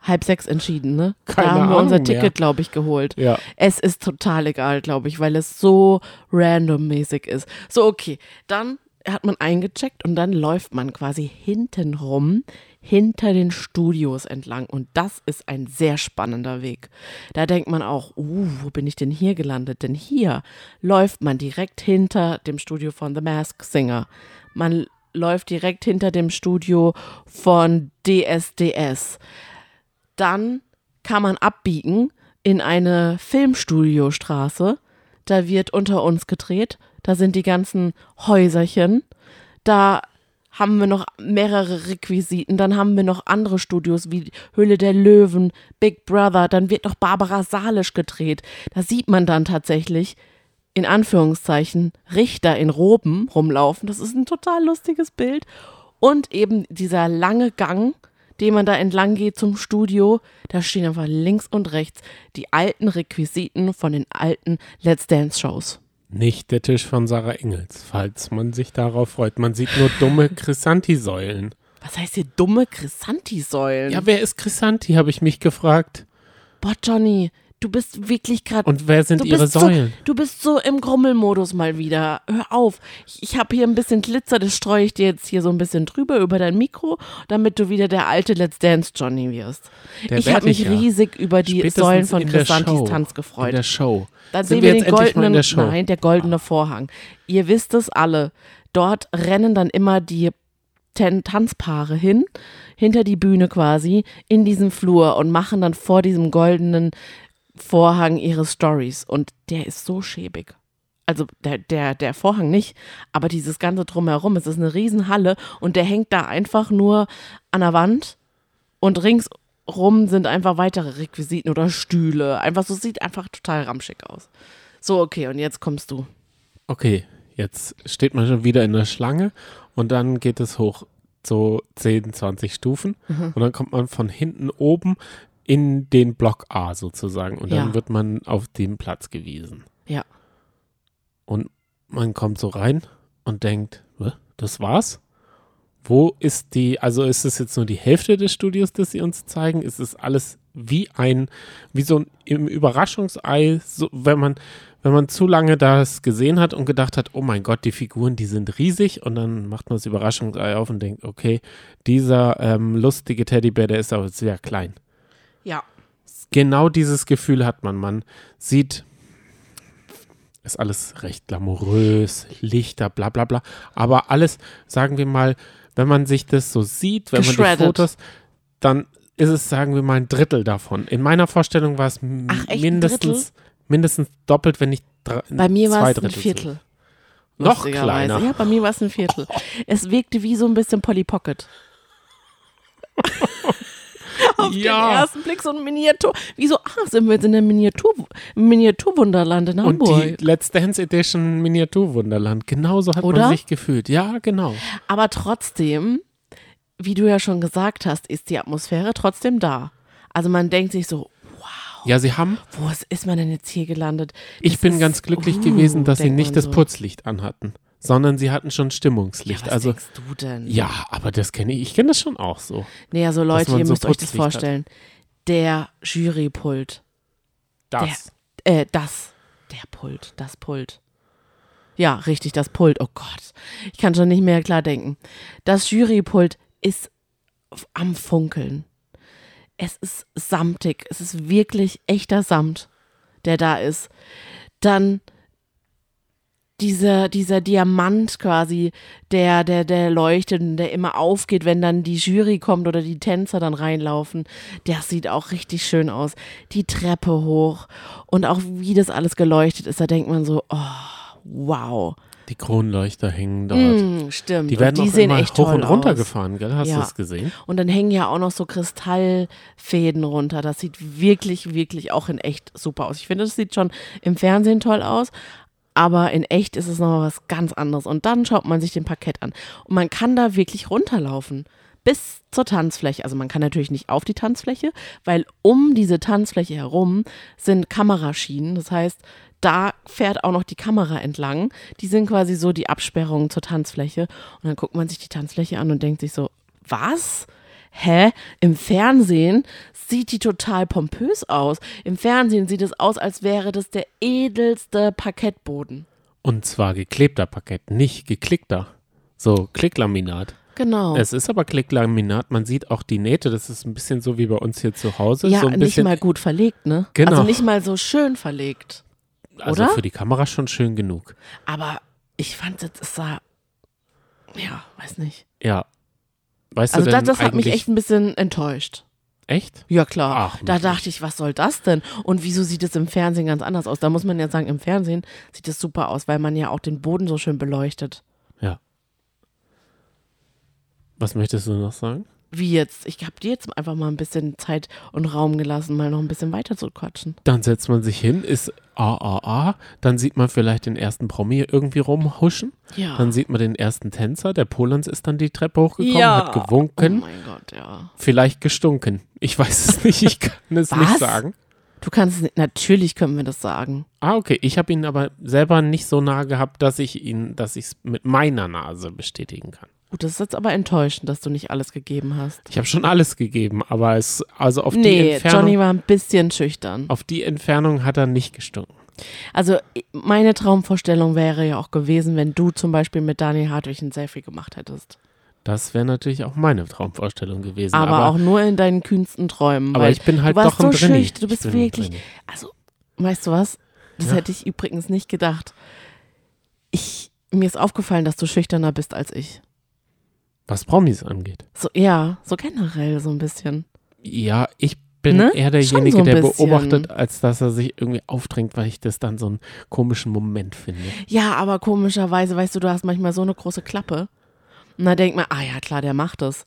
halb sechs entschieden, ne? Keine da haben wir unser Ahnung. Ticket, glaube ich, geholt. Ja. Es ist total egal, glaube ich, weil es so randommäßig ist. So, okay, dann hat man eingecheckt und dann läuft man quasi hintenrum hinter den Studios entlang und das ist ein sehr spannender Weg. Da denkt man auch, uh, wo bin ich denn hier gelandet? Denn hier läuft man direkt hinter dem Studio von The Mask Singer. Man läuft direkt hinter dem Studio von DSDS. Dann kann man abbiegen in eine Filmstudiostraße. Da wird unter uns gedreht. Da sind die ganzen Häuserchen. Da haben wir noch mehrere Requisiten. Dann haben wir noch andere Studios wie Höhle der Löwen, Big Brother. Dann wird noch Barbara Salisch gedreht. Da sieht man dann tatsächlich in Anführungszeichen Richter in Roben rumlaufen. Das ist ein total lustiges Bild. Und eben dieser lange Gang, den man da entlang geht zum Studio, da stehen einfach links und rechts die alten Requisiten von den alten Let's Dance Shows. Nicht der Tisch von Sarah Engels, falls man sich darauf freut. Man sieht nur dumme Chrysanthi-Säulen. Was heißt hier dumme Chrisanti-Säulen? Ja, wer ist Chrisanti, habe ich mich gefragt. Boah, Johnny, du bist wirklich gerade. Und wer sind ihre Säulen? So, du bist so im Grummelmodus mal wieder. Hör auf. Ich, ich habe hier ein bisschen Glitzer, das streue ich dir jetzt hier so ein bisschen drüber über dein Mikro, damit du wieder der alte Let's Dance Johnny wirst. Der ich habe mich ich ja. riesig über die Spätestens Säulen von in Chrisantis. Tanz In gefreut. der Show. Dann Sind sehen wir wir den in goldenen, der Show? nein, der goldene Vorhang. Ihr wisst es alle. Dort rennen dann immer die Ten Tanzpaare hin, hinter die Bühne quasi, in diesen Flur und machen dann vor diesem goldenen Vorhang ihre Stories. Und der ist so schäbig. Also der, der, der Vorhang nicht, aber dieses ganze drumherum, es ist eine Riesenhalle und der hängt da einfach nur an der Wand und ringsrum sind einfach weitere Requisiten oder Stühle. Einfach so, sieht einfach total ramschig aus. So, okay, und jetzt kommst du. Okay, jetzt steht man schon wieder in der Schlange und dann geht es hoch so 10, 20 Stufen Mhm. und dann kommt man von hinten oben in den Block A sozusagen und dann Ja. wird man auf den Platz gewiesen. Ja. Und man kommt so rein und denkt, "Hä, das war's? Wo ist die, also ist es jetzt nur die Hälfte des Studios, das sie uns zeigen? Ist es alles wie ein, wie so ein Überraschungsei, so, wenn man, wenn man zu lange das gesehen hat und gedacht hat, oh mein Gott, die Figuren, die sind riesig und dann macht man das Überraschungsei auf und denkt, okay, dieser ähm, lustige Teddybär, der ist aber sehr klein. Ja. Genau dieses Gefühl hat man. Man sieht, ist alles recht glamourös, Lichter, bla bla bla. Aber alles, sagen wir mal, wenn man sich das so sieht, wenn man die. Fotos, dann ist es, sagen wir mal, ein Drittel davon. In meiner Vorstellung war es Ach, echt mindestens, mindestens doppelt, wenn nicht drei, Bei mir war es ein sind. Viertel. Noch kleiner. Ja, bei mir war es ein Viertel. Es wirkte wie so ein bisschen Polly Pocket. Auf Ja. den ersten Blick so ein Miniatur. Wie so, ah, sind wir jetzt in der Miniatur, Miniaturwunderland in Und Hamburg. die Let's Dance Edition Miniaturwunderland. Genauso hat Oder? man sich gefühlt. Ja, genau. Aber trotzdem, wie du ja schon gesagt hast, ist die Atmosphäre trotzdem da. Also man denkt sich so, Ja, sie haben wo ist, man denn jetzt hier gelandet? Ich Das bin ist- ganz glücklich uh, gewesen, dass sie nicht man das so. Putzlicht anhatten, sondern sie hatten schon Ja, Stimmungslicht. was also denkst du denn? ja, aber das kenne ich. Ich kenne das schon auch so. Nee, also Leute, ihr so müsst euch das Putzlicht hat. vorstellen. Der Jurypult. Das. Äh, das. Der Pult. Das Pult. Ja, richtig, das Pult. Oh Gott. Ich kann schon nicht mehr klar denken. Das Jurypult ist am Funkeln. Es ist samtig. Es ist wirklich echter Samt, der da ist. Dann dieser, dieser Diamant quasi, der, der, der leuchtet und der immer aufgeht, wenn dann die Jury kommt oder die Tänzer dann reinlaufen. Der sieht auch richtig schön aus. Die Treppe hoch und auch wie das alles geleuchtet ist, da denkt man so, oh, wow. Die Kronleuchter hängen dort. Mm, stimmt. Die werden und die auch sehen immer echt hoch und runter aus. gefahren, gell? Hast Ja. du das gesehen? Und dann hängen ja auch noch so Kristallfäden runter. Das sieht wirklich, wirklich auch in echt super aus. Ich finde, das sieht schon im Fernsehen toll aus. Aber in echt ist es nochmal was ganz anderes. Und dann schaut man sich den Parkett an. Und man kann da wirklich runterlaufen. Bis zur Tanzfläche. Also man kann natürlich nicht auf die Tanzfläche, weil um diese Tanzfläche herum sind Kameraschienen. Das heißt, da fährt auch noch die Kamera entlang. Die sind quasi so die Absperrungen zur Tanzfläche. Und dann guckt man sich die Tanzfläche an und denkt sich so, was? Hä? Im Fernsehen sieht die total pompös aus. Im Fernsehen sieht es aus, als wäre das der edelste Parkettboden. Und zwar geklebter Parkett, nicht geklickter. So, Klicklaminat. Genau. Es ist aber Klicklaminat. Man sieht auch die Nähte. Das ist ein bisschen so wie bei uns hier zu Hause. ja, so ein nicht mal gut verlegt, ne? Genau. Also nicht mal so schön verlegt. also oder? für die Kamera schon schön genug. Aber ich fand es sah, ja, weiß nicht. Ja. Weißt Also du das, denn das hat mich echt ein bisschen enttäuscht. Echt? Ja, klar. Ach, da dachte ich, was soll das denn? Und wieso sieht es im Fernsehen ganz anders aus? Da muss man ja sagen, im Fernsehen sieht es super aus, weil man ja auch den Boden so schön beleuchtet. Ja. Was möchtest du noch sagen? Wie jetzt? Ich habe dir jetzt einfach mal ein bisschen Zeit und Raum gelassen, mal noch ein bisschen weiter zu quatschen. Dann setzt man sich hin, ist AAA, dann sieht man vielleicht den ersten Promi irgendwie rumhuschen, Ja. dann sieht man den ersten Tänzer, der Polans ist dann die Treppe hochgekommen, ja. hat gewunken, Oh mein Gott, ja. vielleicht gestunken. Ich weiß es nicht, ich kann es nicht Was? sagen. Du kannst es nicht, natürlich können wir das sagen. Ah, okay. Ich habe ihn aber selber nicht so nah gehabt, dass ich ihn, dass ich es mit meiner Nase bestätigen kann. Gut, das ist jetzt aber enttäuschend, dass du nicht alles gegeben hast. Ich habe schon alles gegeben, aber es, also auf die Nee, Entfernung, Johnny war ein bisschen schüchtern. auf die Entfernung hat er nicht gestunken. Also meine Traumvorstellung wäre ja auch gewesen, wenn du zum Beispiel mit Daniel Hartwig ein Selfie gemacht hättest. Das wäre natürlich auch meine Traumvorstellung gewesen. Aber, aber auch nur in deinen kühnsten Träumen. aber ich bin halt du warst doch ein so schüchtern, du bist wirklich, also, weißt du was? Das Ja. hätte ich übrigens nicht gedacht. Ich, mir ist aufgefallen, dass du schüchterner bist als ich. Was Promis angeht. So, ja, so generell so ein bisschen. Ja, ich bin Ne? eher derjenige, so der bisschen. beobachtet, als dass er sich irgendwie aufdrängt, weil ich das dann so einen komischen Moment finde. Ja, aber komischerweise, weißt du, du hast manchmal so eine große Klappe. Und da denkt man, ah ja, klar, der macht es.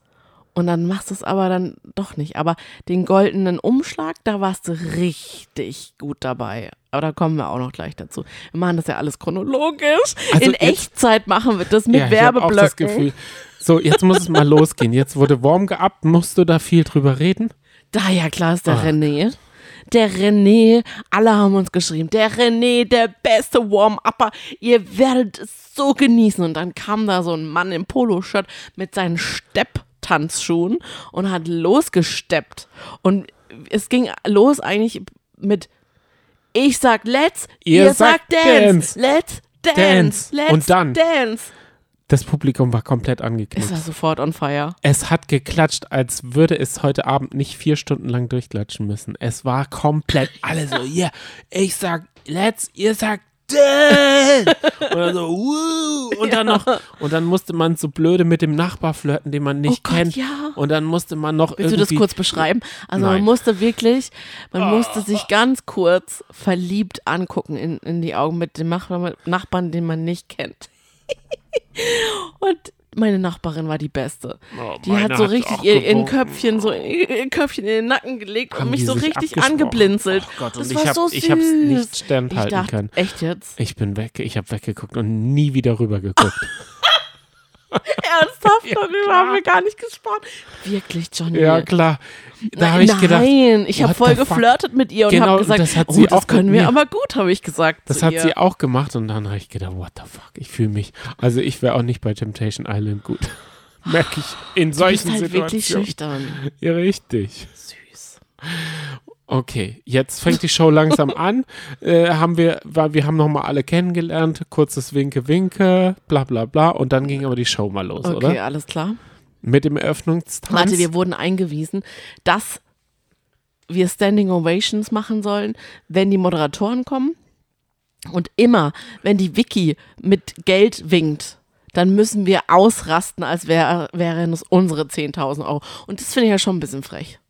Und dann machst du es aber dann doch nicht. Aber den goldenen Umschlag, da warst du richtig gut dabei. Aber da kommen wir auch noch gleich dazu. Wir machen das ja alles chronologisch. Also In jetzt- Echtzeit machen wir das mit ja, ich habe Werbeblöcken. das Gefühl. So, jetzt muss es mal losgehen. Jetzt wurde warm geabt. Musst du da viel drüber reden? Da ja klar ist der Ah. René. Der René, alle haben uns geschrieben, der René, der beste Warm-Upper, ihr werdet es so genießen. Und dann kam da so ein Mann im Poloshirt mit seinen Stepptanzschuhen und hat losgesteppt. Und es ging los eigentlich mit ich sag let's, Ihr ihr, sagt sagt dance, dance. let's dance, Dance. let's Und dann? dance. Das Publikum war komplett Ist angeknickt. er sofort on fire. Es hat geklatscht, als würde es heute Abend nicht vier Stunden lang durchklatschen müssen. Es war komplett alle so, ja, yeah, ich sag let's, ihr sagt dann so, wuh. Und dann noch, und dann musste man so blöde mit dem Nachbar flirten, den man nicht Oh Gott, kennt. ja. Und dann musste man noch Willst du das kurz beschreiben? Also Nein. man musste wirklich, man musste sich ganz kurz verliebt angucken in, in die Augen mit dem Nachbarn, Nachbarn, den man nicht kennt. Und meine Nachbarin war die Beste. Oh, Die hat so hat's richtig ihr, ihr. Köpfchen so ihr Köpfchen in den Nacken gelegt Haben und mich so richtig angeblinzelt. Oh Gott, das und war ich hab- so ich hab's nicht süß. standhalten ich dachte, können. Echt jetzt? Ich bin weg, ich habe weggeguckt und nie wieder rüber geguckt. Ernsthaft? Ja, Darüber klar. haben wir gar nicht gesprochen. Wirklich, Johnny. ja, klar. Da Nein, habe ich gedacht, Nein, ich habe voll geflirtet mit ihr und Genau, habe gesagt, das hat oh, sie das auch können wir aber gut, habe ich gesagt. Das hat ihr. sie auch gemacht und dann habe ich gedacht, what the fuck, ich fühle mich. Also ich wäre auch nicht bei Temptation Island gut. Merke ich in Du bist solchen halt wirklich Situationen. schüchtern. Ja, richtig. Süß. Okay, jetzt fängt die Show langsam an. Äh, haben wir, weil wir haben nochmal alle kennengelernt, kurzes Winke, Winke, bla bla bla. Und dann ging aber die Show mal los, Okay, oder? alles klar. Mit dem Eröffnungstanz. Warte, wir wurden eingewiesen, dass wir Standing Ovations machen sollen, wenn die Moderatoren kommen. Und immer, wenn die Vicky mit Geld winkt, dann müssen wir ausrasten, als wär, wären es unsere 10.000 Euro. Und das finde ich ja schon ein bisschen frech.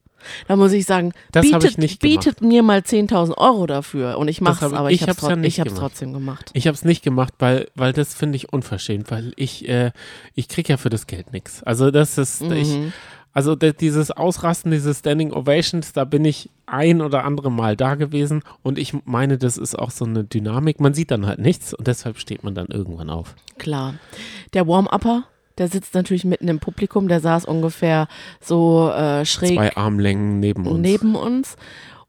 Da muss ich sagen, Das bietet, ich nicht gemacht. bietet mir mal 10.000 Euro dafür. Und ich mache es, aber ich ich habe es hab's ja nicht ich hab's gemacht. trotzdem gemacht. Ich habe es nicht gemacht, weil, weil das finde ich unverschämt, weil ich, äh, ich kriege ja für das Geld nichts. Also das ist, ich, Mhm. also de- dieses Ausrasten, diese Standing Ovations, da bin ich ein oder andere Mal da gewesen und ich meine, das ist auch so eine Dynamik. Man sieht dann halt nichts und deshalb steht man dann irgendwann auf. Klar. Der Warm-Upper, der sitzt natürlich mitten im Publikum, der saß ungefähr so äh, schräg Zwei Armlängen neben uns. neben uns.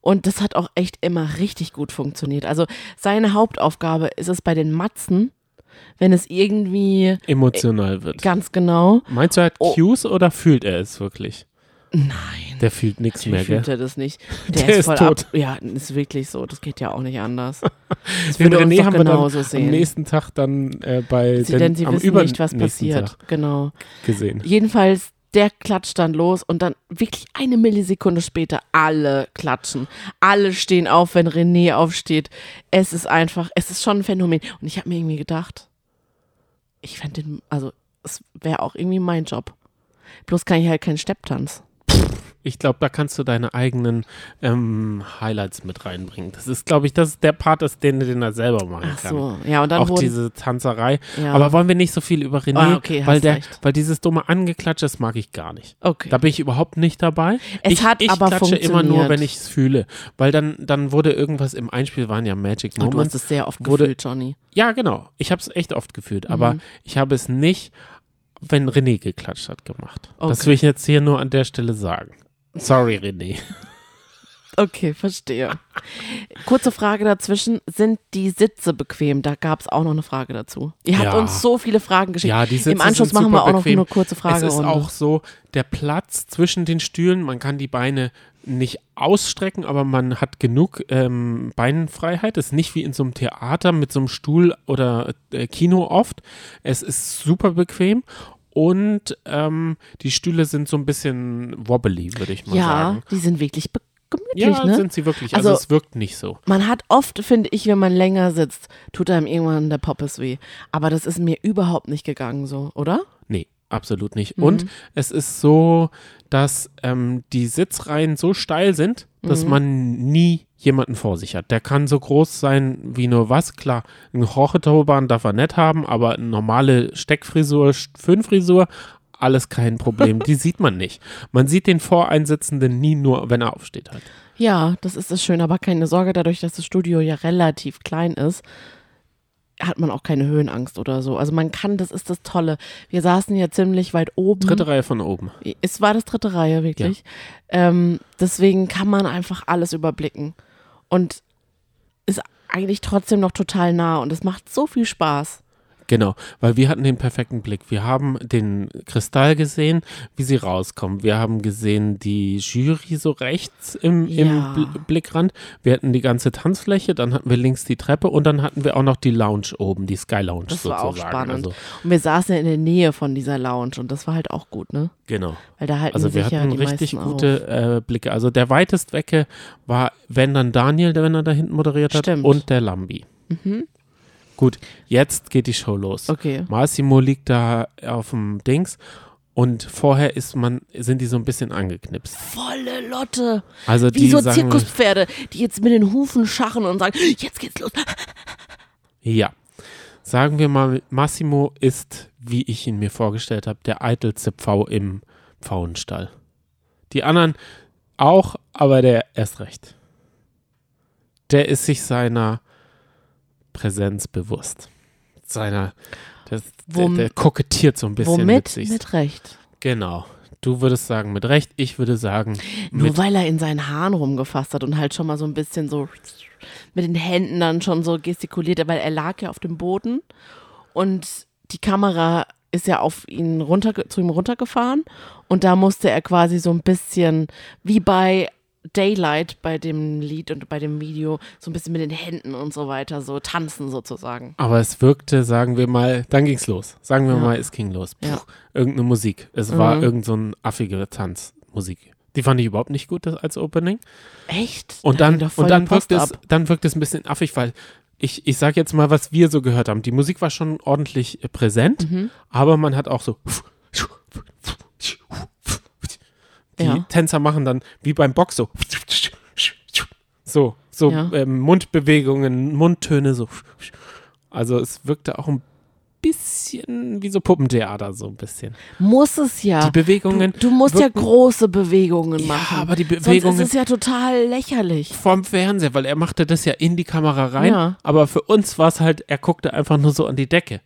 Und das hat auch echt immer richtig gut funktioniert. Also seine Hauptaufgabe ist es bei den Matzen, wenn es irgendwie Emotional wird. ganz genau. Meinst du, er hat Oh. Cues oder fühlt er es wirklich? Nein. Der fühlt nichts mehr, Natürlich gell? fühlt er das nicht. Der, Der ist ist voll tot. ab. Ja, ist wirklich so. Das geht ja auch nicht anders. Das Den würde René haben wir dann genauso am sehen. nächsten Tag dann äh, bei Sie, den, denn sie am wissen nicht, was passiert. Tag Genau. gesehen. Jedenfalls, der klatscht dann los und dann wirklich eine Millisekunde später alle klatschen. Alle stehen auf, wenn René aufsteht. Es ist einfach, es ist schon ein Phänomen. Und ich habe mir irgendwie gedacht, ich fände den, also es wäre auch irgendwie mein Job. Bloß kann ich halt keinen Stepptanz. Ich glaube, da kannst du deine eigenen ähm, Highlights mit reinbringen. Das ist, glaube ich, das ist der Part, ist, den, den er selber machen Ach kann. so, ja, und dann Auch diese Tanzerei. ja, Aber wollen wir nicht so viel über René? Ah, okay, weil, der, recht. weil dieses dumme Angeklatsch, das mag ich gar nicht. okay. Da bin ich überhaupt nicht dabei. Es ich, hat ich aber klatsche immer nur, wenn ich es fühle. Weil dann, dann wurde irgendwas im Einspiel, waren ja Magic Und du hast Moments. es sehr oft wurde- gefühlt, Johnny. Ja, genau. Ich habe es echt oft gefühlt. Aber Mhm. ich habe es nicht, wenn René geklatscht hat, gemacht. Das Okay. will ich jetzt hier nur an der Stelle sagen. Sorry, René. Okay, verstehe. Kurze Frage dazwischen. Sind die Sitze bequem? Da gab es auch noch eine Frage dazu. Ihr habt Ja. uns so viele Fragen geschickt. Ja, die Sitze Im Anschluss machen wir auch noch bequem. eine kurze Frage. Es ist auch so, der Platz zwischen den Stühlen, man kann die Beine nicht ausstrecken, aber man hat genug ähm, Beinfreiheit. Es ist nicht wie in so einem Theater mit so einem Stuhl oder äh, Kino oft. Es ist super bequem und ähm, die Stühle sind so ein bisschen wobbly, würde ich mal ja, sagen. die sind wirklich gemütlich, Ja, ne? sind sie wirklich. Also, Also- es wirkt nicht so. Man hat oft, finde ich, wenn man länger sitzt, tut einem irgendwann der Poppes weh. Aber das ist mir überhaupt nicht gegangen so, oder? Nee, absolut nicht. Mhm. Und es ist so, dass ähm, die Sitzreihen so steil sind, dass Mhm. man nie jemanden vor sich hat. Der kann so groß sein wie nur was. Klar, eine Jorge-Turban darf er nicht haben, aber eine normale Steckfrisur, Föhnfrisur, alles kein Problem. die sieht man nicht. Man sieht den Voreinsitzenden nie nur, wenn er aufsteht halt. Ja, das ist das schön, aber keine Sorge, dadurch, dass das Studio ja relativ klein ist, hat man auch keine Höhenangst oder so. Also man kann, das ist das Tolle. Wir saßen ja ziemlich weit oben. Dritte Reihe von oben. Es war das dritte Reihe, wirklich. Ähm, deswegen kann man einfach alles überblicken. Und ist eigentlich trotzdem noch total nah und es macht so viel Spaß. Genau, weil wir hatten den perfekten Blick. Wir haben den Kristall gesehen, wie sie rauskommen. Wir haben gesehen die Jury so rechts im, Ja. im Bl Blickrand. Wir hatten die ganze Tanzfläche, dann hatten wir links die Treppe und dann hatten wir auch noch die Lounge oben, die Sky Lounge Das sozusagen. war auch spannend. Also, Und wir saßen ja in der Nähe von dieser Lounge und das war halt auch gut, ne? genau. Weil da halten Also wir sich ja hatten die richtig gute äh, Blicke. Also der weitest wecke war, wenn dann Daniel, der wenn er da hinten moderiert hat, Stimmt. und der Lambi. Mhm. Gut, jetzt geht die Show los. Okay. Massimo liegt da auf dem Dings und vorher ist man, sind die so ein bisschen angeknipst. Volle Lotte. Also Wie die so sagen, Zirkuspferde, die jetzt mit den Hufen scharren und sagen, jetzt geht's los. ja, sagen wir mal, Massimo ist, wie ich ihn mir vorgestellt habe, der eitelste Pfau im Pfauenstall. Die anderen auch, aber der erst recht. Der ist sich seiner Präsenz bewusst. Seiner, das, der, der kokettiert so ein bisschen mit Womit? sich. Mit Recht. Genau. Du würdest sagen mit Recht, ich würde sagen Nur mit weil er in seinen Haaren rumgefasst hat und halt schon mal so ein bisschen so mit den Händen dann schon so gestikuliert, hat, weil er lag ja auf dem Boden und die Kamera ist ja auf ihn runter, zu ihm runtergefahren und da musste er quasi so ein bisschen wie bei Daylight bei dem Lied und bei dem Video so ein bisschen mit den Händen und so weiter so tanzen sozusagen. Aber es wirkte, sagen wir mal, dann ging's los. Sagen wir Ja. mal, es ging los. Puh, Ja. Irgendeine Musik. Es war Mhm. irgend so ein affige Tanzmusik. Die fand ich überhaupt nicht gut als Opening. Echt? Und Da dann, voll und dann wirkt es, dann wirkt es ein bisschen affig, weil ich, ich sag jetzt mal, was wir so gehört haben. Die Musik war schon ordentlich äh, präsent, Mhm. aber man hat auch so die Ja. Tänzer machen dann wie beim Box so so so Ja. ähm, Mundbewegungen, Mundtöne so. Also es wirkte auch ein bisschen wie so Puppentheater so ein bisschen. Muss es ja. Die Bewegungen Du, du musst ja große Bewegungen ja, machen. aber die Sonst Bewegungen ist es ja total lächerlich. vom Fernseher, weil er machte das ja in die Kamera rein, Ja. aber für uns war es halt, er guckte einfach nur so an die Decke.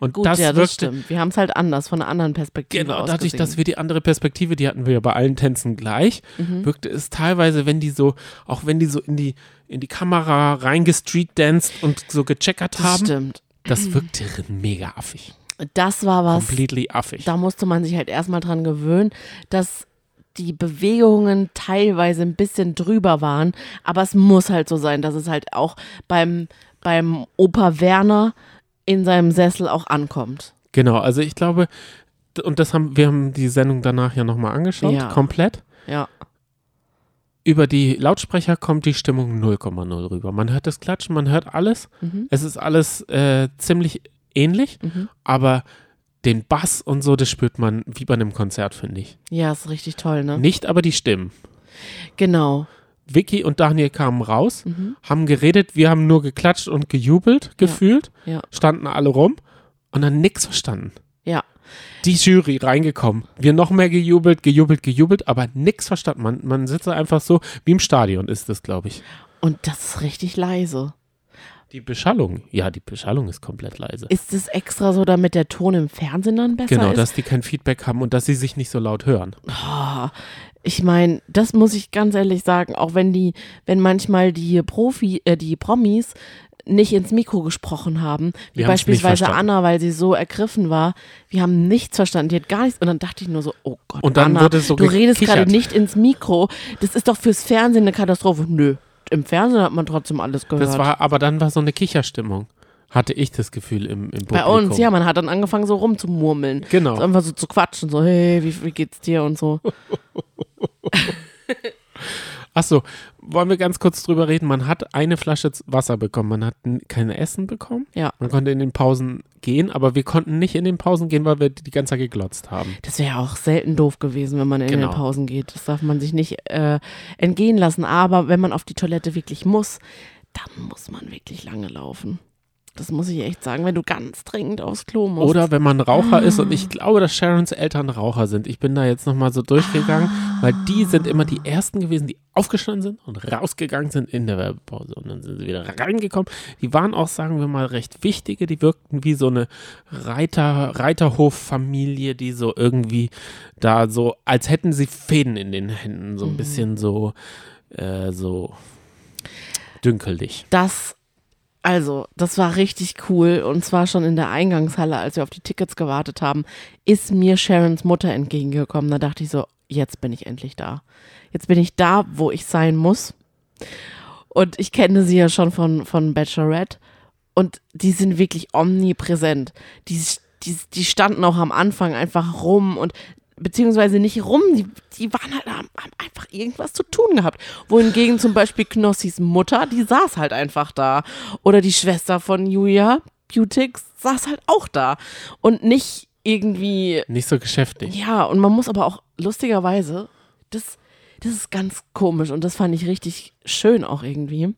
Und Gut, das ja, das wirkte stimmt. Wir haben es halt anders, von einer anderen Perspektive Genau, aus dadurch, dass wir die andere Perspektive, die hatten wir ja bei allen Tänzen gleich, Mhm. wirkte es teilweise, wenn die so, auch wenn die so in die, in die Kamera reingestreetdanced und so gecheckert das haben, stimmt. das wirkte mega affig. Das war was, Completely affig. da musste man sich halt erstmal dran gewöhnen, dass die Bewegungen teilweise ein bisschen drüber waren, aber es muss halt so sein, dass es halt auch beim, beim Opa Werner in seinem Sessel auch ankommt. Genau, also ich glaube, und das haben, wir haben die Sendung danach ja nochmal angeschaut, Ja. komplett. Ja. Über die Lautsprecher kommt die Stimmung 0,0 rüber. Man hört das Klatschen, man hört alles. Mhm. Es ist alles äh, ziemlich ähnlich, Mhm. aber den Bass und so, das spürt man wie bei einem Konzert, finde ich. Ja, ist richtig toll, ne? Nicht aber die Stimmen. Genau. Vicky und Daniel kamen raus, Mhm. haben geredet, wir haben nur geklatscht und gejubelt, gefühlt, Ja. standen alle rum und dann nichts verstanden. Ja. Die Jury reingekommen, wir noch mehr gejubelt, gejubelt, gejubelt, aber nichts verstanden. Man, man sitzt einfach so, wie im Stadion ist das, glaube ich. Und das ist richtig leise. Die Beschallung, ja, die Beschallung ist komplett leise. Ist es extra so, damit der Ton im Fernsehen dann besser Genau, ist? dass die kein Feedback haben und dass sie sich nicht so laut hören. Oh, ich meine, das muss ich ganz ehrlich sagen, auch wenn die, wenn manchmal die Profi, äh, die Promis nicht ins Mikro gesprochen haben, wie Wir beispielsweise. Anna, weil sie so ergriffen war, wir haben nichts verstanden, die hat gar nichts und dann dachte ich nur so, oh Gott, Und dann Anna, wurde so du redest gerade nicht ins Mikro, das ist doch fürs Fernsehen eine Katastrophe. Nö, im Fernsehen hat man trotzdem alles gehört. Das war, aber dann war so eine Kicherstimmung. Hatte ich das Gefühl im, im Bei Publikum. uns, ja, man hat dann angefangen so rumzumurmeln. Genau. So einfach so zu quatschen, so, hey, wie, wie geht's dir und so. Achso, wollen wir ganz kurz drüber reden? Man hat eine Flasche Wasser bekommen, man hat kein Essen bekommen. Ja. Man konnte in den Pausen gehen, aber wir konnten nicht in den Pausen gehen, weil wir die ganze Zeit geglotzt haben. Das wäre auch selten doof gewesen, wenn man in Genau. den Pausen geht. Das darf man sich nicht äh, entgehen lassen. Aber wenn man auf die Toilette wirklich muss, dann muss man wirklich lange laufen. Das muss ich echt sagen, wenn du ganz dringend aufs Klo musst. Oder wenn man Raucher ist Ah. und ich glaube, dass Sharons Eltern Raucher sind. Ich bin da jetzt nochmal so durchgegangen, weil die sind immer die Ersten gewesen, die aufgestanden sind und rausgegangen sind in der Werbepause. Und dann sind sie wieder reingekommen. Die waren auch, sagen wir mal, recht wichtige. Die wirkten wie so eine Reiter, Reiterhof-Familie, die so irgendwie da so, als hätten sie Fäden in den Händen. So ein bisschen so, äh, so dünkelig. Das, also, das war richtig cool. Und zwar schon in der Eingangshalle, als wir auf die Tickets gewartet haben, ist mir Sharons Mutter entgegengekommen. Da dachte ich so, jetzt bin ich endlich da. Jetzt bin ich da, wo ich sein muss. Und ich kenne sie ja schon von, von Bachelorette. Und die sind wirklich omnipräsent. Die, die, die standen auch am Anfang einfach rum und beziehungsweise nicht rum, die, die waren halt, haben, haben einfach irgendwas zu tun gehabt. Wohingegen zum Beispiel Knossis Mutter, die saß halt einfach da. Oder die Schwester von Julia, Beautix, saß halt auch da. Und nicht irgendwie Nicht so geschäftig. ja, und man muss aber auch lustigerweise, das, das ist ganz komisch und das fand ich richtig schön auch irgendwie.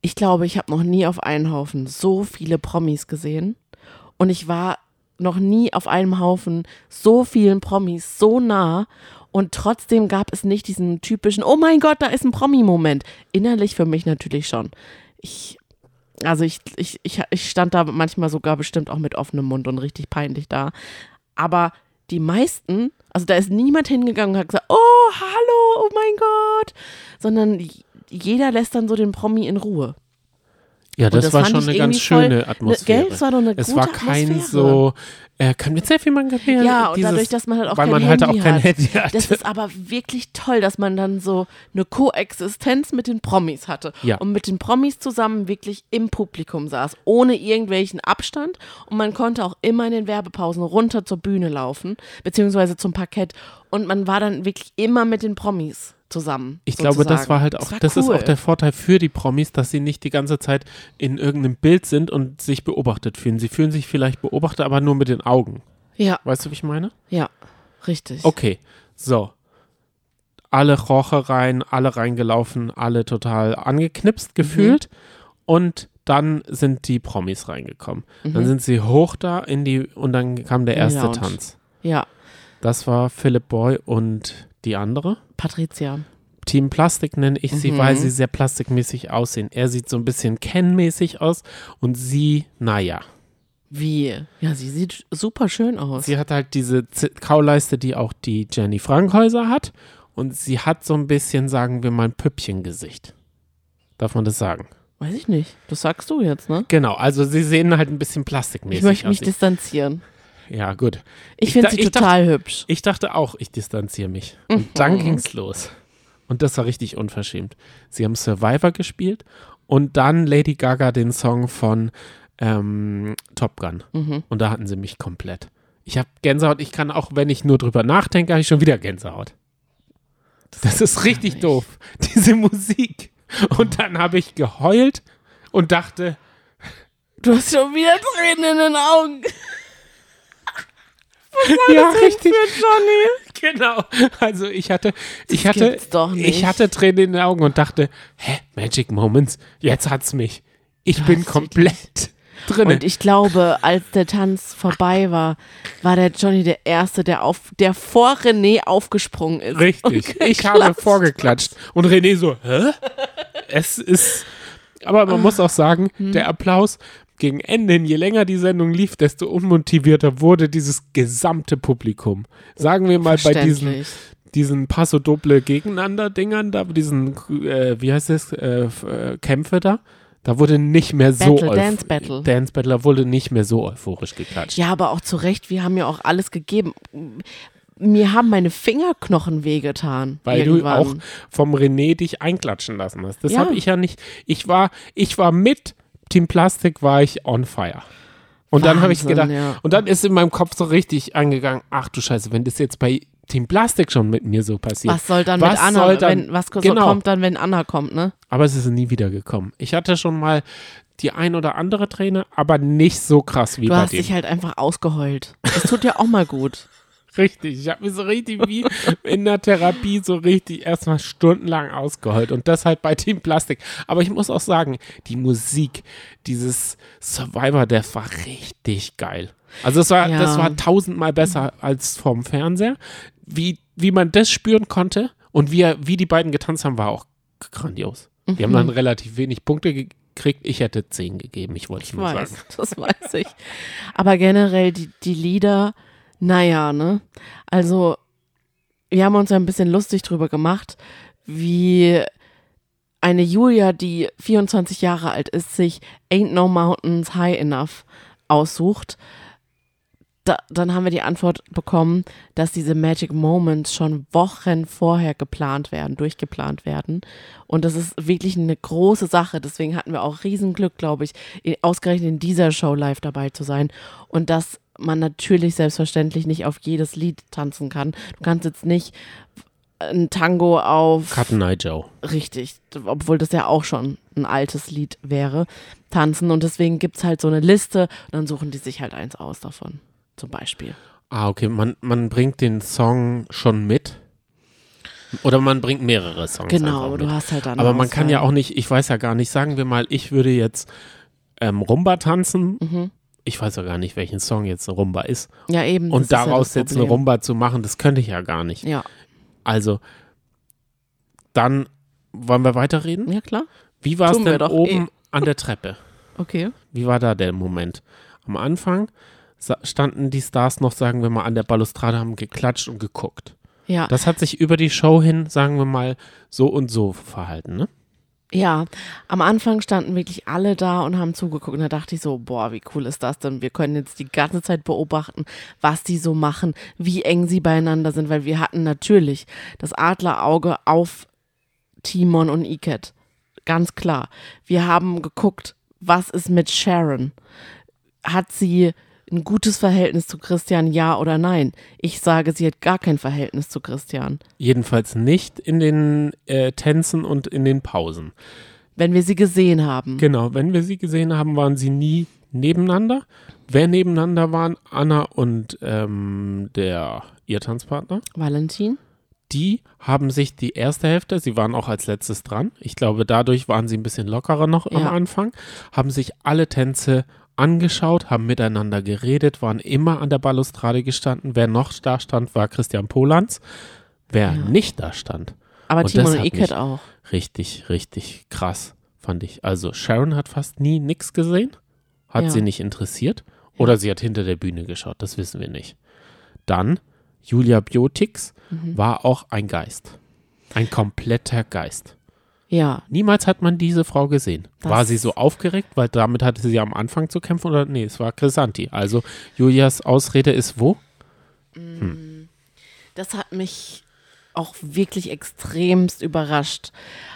Ich glaube, ich habe noch nie auf einen Haufen so viele Promis gesehen und ich war noch nie auf einem Haufen so vielen Promis so nah und trotzdem gab es nicht diesen typischen, oh mein Gott, da ist ein Promi-Moment. Innerlich für mich natürlich schon. Ich, also ich, ich, ich, ich stand da manchmal sogar bestimmt auch mit offenem Mund und richtig peinlich da. Aber die meisten, also da ist niemand hingegangen und hat gesagt, oh, hallo, oh mein Gott, sondern jeder lässt dann so den Promi in Ruhe. Ja, das, das war schon eine ganz voll- schöne Ne, Atmosphäre. gell, es war doch eine es gute war kein Atmosphäre. so, äh, können wir Selfie machen? Ja, und dieses, dadurch, dass man halt auch weil kein man halt Handy auch kein hat. Handy hatte. Das ist aber wirklich toll, dass man dann so eine Koexistenz mit den Promis hatte. Ja. Und mit den Promis zusammen wirklich im Publikum saß, ohne irgendwelchen Abstand. Und man konnte auch immer in den Werbepausen runter zur Bühne laufen, beziehungsweise zum Parkett. Und man war dann wirklich immer mit den Promis zusammen. Ich glaube, das sozusagen. war halt auch, das ist cool. auch der Vorteil für die Promis, dass sie nicht die ganze Zeit in irgendeinem Bild sind und sich beobachtet fühlen. Sie fühlen sich vielleicht beobachtet, aber nur mit den Augen. Ja, Weißt du, wie ich meine? ja, richtig. Okay, so. Alle Roche rein, alle reingelaufen, alle total angeknipst gefühlt. Und dann sind die Promis reingekommen. Dann sind sie hoch da in die, und dann kam der erste. Tanz. Ja, Das war Philip Boy und die andere. Patricia. Team Plastik nenne ich sie, Mhm. weil sie sehr plastikmäßig aussehen. Er sieht so ein bisschen Ken-mäßig aus und sie, naja. Wie? Ja, sie sieht super schön aus. Sie hat halt diese Kauleiste, die auch die Jenny Frankhäuser hat. Und sie hat so ein bisschen, sagen wir mal, ein Püppchengesicht. Darf man das sagen? Weiß ich nicht. Das sagst du jetzt, ne? Genau, also sie sehen halt ein bisschen plastikmäßig Ich möchte mich aus. distanzieren. Ja, gut. Ich, finde sie ich total hübsch. Ich dachte auch, ich distanziere mich. Und dann ging's los. Und das war richtig unverschämt. Sie haben Survivor gespielt und dann Lady Gaga den Song von ähm, Top Gun. Mhm. Und da hatten sie mich komplett. Ich habe Gänsehaut. Ich kann auch, wenn ich nur drüber nachdenke, habe ich schon wieder Gänsehaut. Das ist richtig nicht. doof. Diese Musik. Und dann habe ich geheult und dachte, Du hast schon wieder Tränen in den Augen. ja, richtig. Für Johnny. Genau. Also ich hatte, ich Das hatte, gibt's doch nicht. ich hatte Tränen in den Augen und dachte, hä, Magic Moments, jetzt hat's mich. Ich bin komplett drin. Und ich glaube, als der Tanz vorbei war, war der Johnny der Erste, der, auf, der vor René aufgesprungen ist. Richtig. Ich habe geklatscht. vorgeklatscht. Und René so, hä? Es ist, aber man muss auch sagen, Hm. der Applaus gegen Ende, hin, je länger die Sendung lief, desto unmotivierter wurde dieses gesamte Publikum. Sagen wir mal bei diesen diesen Passo Doble gegeneinander Dingern da, diesen, äh, wie heißt es, äh, äh, Kämpfe da. Da wurde nicht mehr so Battle, Dance Battle. Dance Battle, wurde nicht mehr so euphorisch geklatscht. Ja, aber auch zu Recht, wir haben ja auch alles gegeben. Mir haben meine Fingerknochen wehgetan. Weil irgendwann. du auch vom René dich einklatschen lassen hast. Das Ja. habe ich ja nicht. Ich war, ich war mit Team Plastik, war ich on fire. Und dann habe ich gedacht, ja. und dann ist in meinem Kopf so richtig angegangen, ach du Scheiße, wenn das jetzt bei Team Plastik schon mit mir so passiert. Was soll dann Was mit Anna, soll dann- wenn, was Genau. kommt dann, wenn Anna kommt, ne? Aber es ist nie wieder gekommen. Ich hatte schon mal die ein oder andere Träne, aber nicht so krass wie Du bei hast dem. dich halt einfach ausgeheult. Das tut ja auch mal gut. Richtig, ich habe mir so richtig wie in der Therapie so richtig erstmal stundenlang ausgeheult und das halt bei Team Plastik. Aber ich muss auch sagen, die Musik, dieses Survivor Death war richtig geil. Also das war, Ja. das war tausendmal besser als vom Fernseher. Wie, wie man das spüren konnte und wie, wie die beiden getanzt haben, war auch grandios. Die haben dann relativ wenig Punkte gekriegt. Ich hätte zehn gegeben, ich wollte es Ich nur weiß, sagen. das weiß ich. Aber generell die, die Lieder, naja, ne? Also, wir haben uns ja ein bisschen lustig drüber gemacht, wie eine Julia, die 24 Jahre alt ist, sich Ain't No Mountains High Enough aussucht. Da, dann haben wir die Antwort bekommen, dass diese Magic Moments schon Wochen vorher geplant werden, durchgeplant werden. Und das ist wirklich eine große Sache. Deswegen hatten wir auch Riesenglück, glaube ich, ausgerechnet in dieser Show live dabei zu sein. Und dass man natürlich selbstverständlich nicht auf jedes Lied tanzen kann. Du kannst jetzt nicht ein Tango auf Cotton Eye Joe. richtig, obwohl das ja auch schon ein altes Lied wäre, tanzen. Und deswegen gibt es halt so eine Liste und dann suchen die sich halt eins aus davon. Zum Beispiel. Ah, okay. Man, man bringt den Song schon mit. Oder man bringt mehrere Songs. Genau, du hast halt dann. Aber man kann ja auch nicht, ich weiß ja gar nicht, sagen wir mal, ich würde jetzt ähm, Rumba tanzen. Mhm. Ich weiß ja gar nicht, welchen Song jetzt eine Rumba ist. Ja, eben. Und ja daraus das jetzt eine. Rumba zu machen, das könnte ich ja gar nicht. Ja, Also, dann wollen wir weiterreden. ja klar. Wie war es denn oben eh. an der Treppe? Okay. Wie war da der Moment? Am Anfang standen die Stars noch, sagen wir mal, an der Balustrade, haben geklatscht und geguckt. Ja, Das hat sich über die Show hin, sagen wir mal, so und so verhalten, ne? Ja. Am Anfang standen wirklich alle da und haben zugeguckt. Und da dachte ich so, boah, wie cool ist das denn? Wir können jetzt die ganze Zeit beobachten, was die so machen, wie eng sie beieinander sind, weil wir hatten natürlich das Adlerauge auf Timon und Iket. Ganz klar. Wir haben geguckt, was ist mit Sharon? Hat sie ein gutes Verhältnis zu Christian, ja oder nein? Ich sage, sie hat gar kein Verhältnis zu Christian. Jedenfalls nicht in den äh, Tänzen und in den Pausen. Wenn wir sie gesehen haben. Genau, wenn wir sie gesehen haben, waren sie nie nebeneinander. Wer nebeneinander waren, Anna und ähm, der ihr Tanzpartner, Valentin? die haben sich die erste Hälfte, sie waren auch als letztes dran. Ich glaube, dadurch waren sie ein bisschen lockerer noch am Ja. Anfang, haben sich alle Tänze angeschaut, haben miteinander geredet, waren immer an der Balustrade gestanden. Wer noch da stand, war Christian Polanz. Wer nicht da stand, Aber Und Timon und mich- auch. richtig, richtig krass, fand ich. Also Sharon hat fast nie nichts gesehen, hat Ja. sie nicht interessiert oder sie hat hinter der Bühne geschaut, das wissen wir nicht. Dann Julia Biotix Mhm. war auch ein Geist. Ein kompletter Geist. Ja, Niemals hat man diese Frau gesehen. Das- war sie so aufgeregt, weil damit hatte sie am Anfang zu kämpfen oder nee, es war Chrisanti. Also Julias Ausrede ist wo? das hat mich auch wirklich extremst überrascht.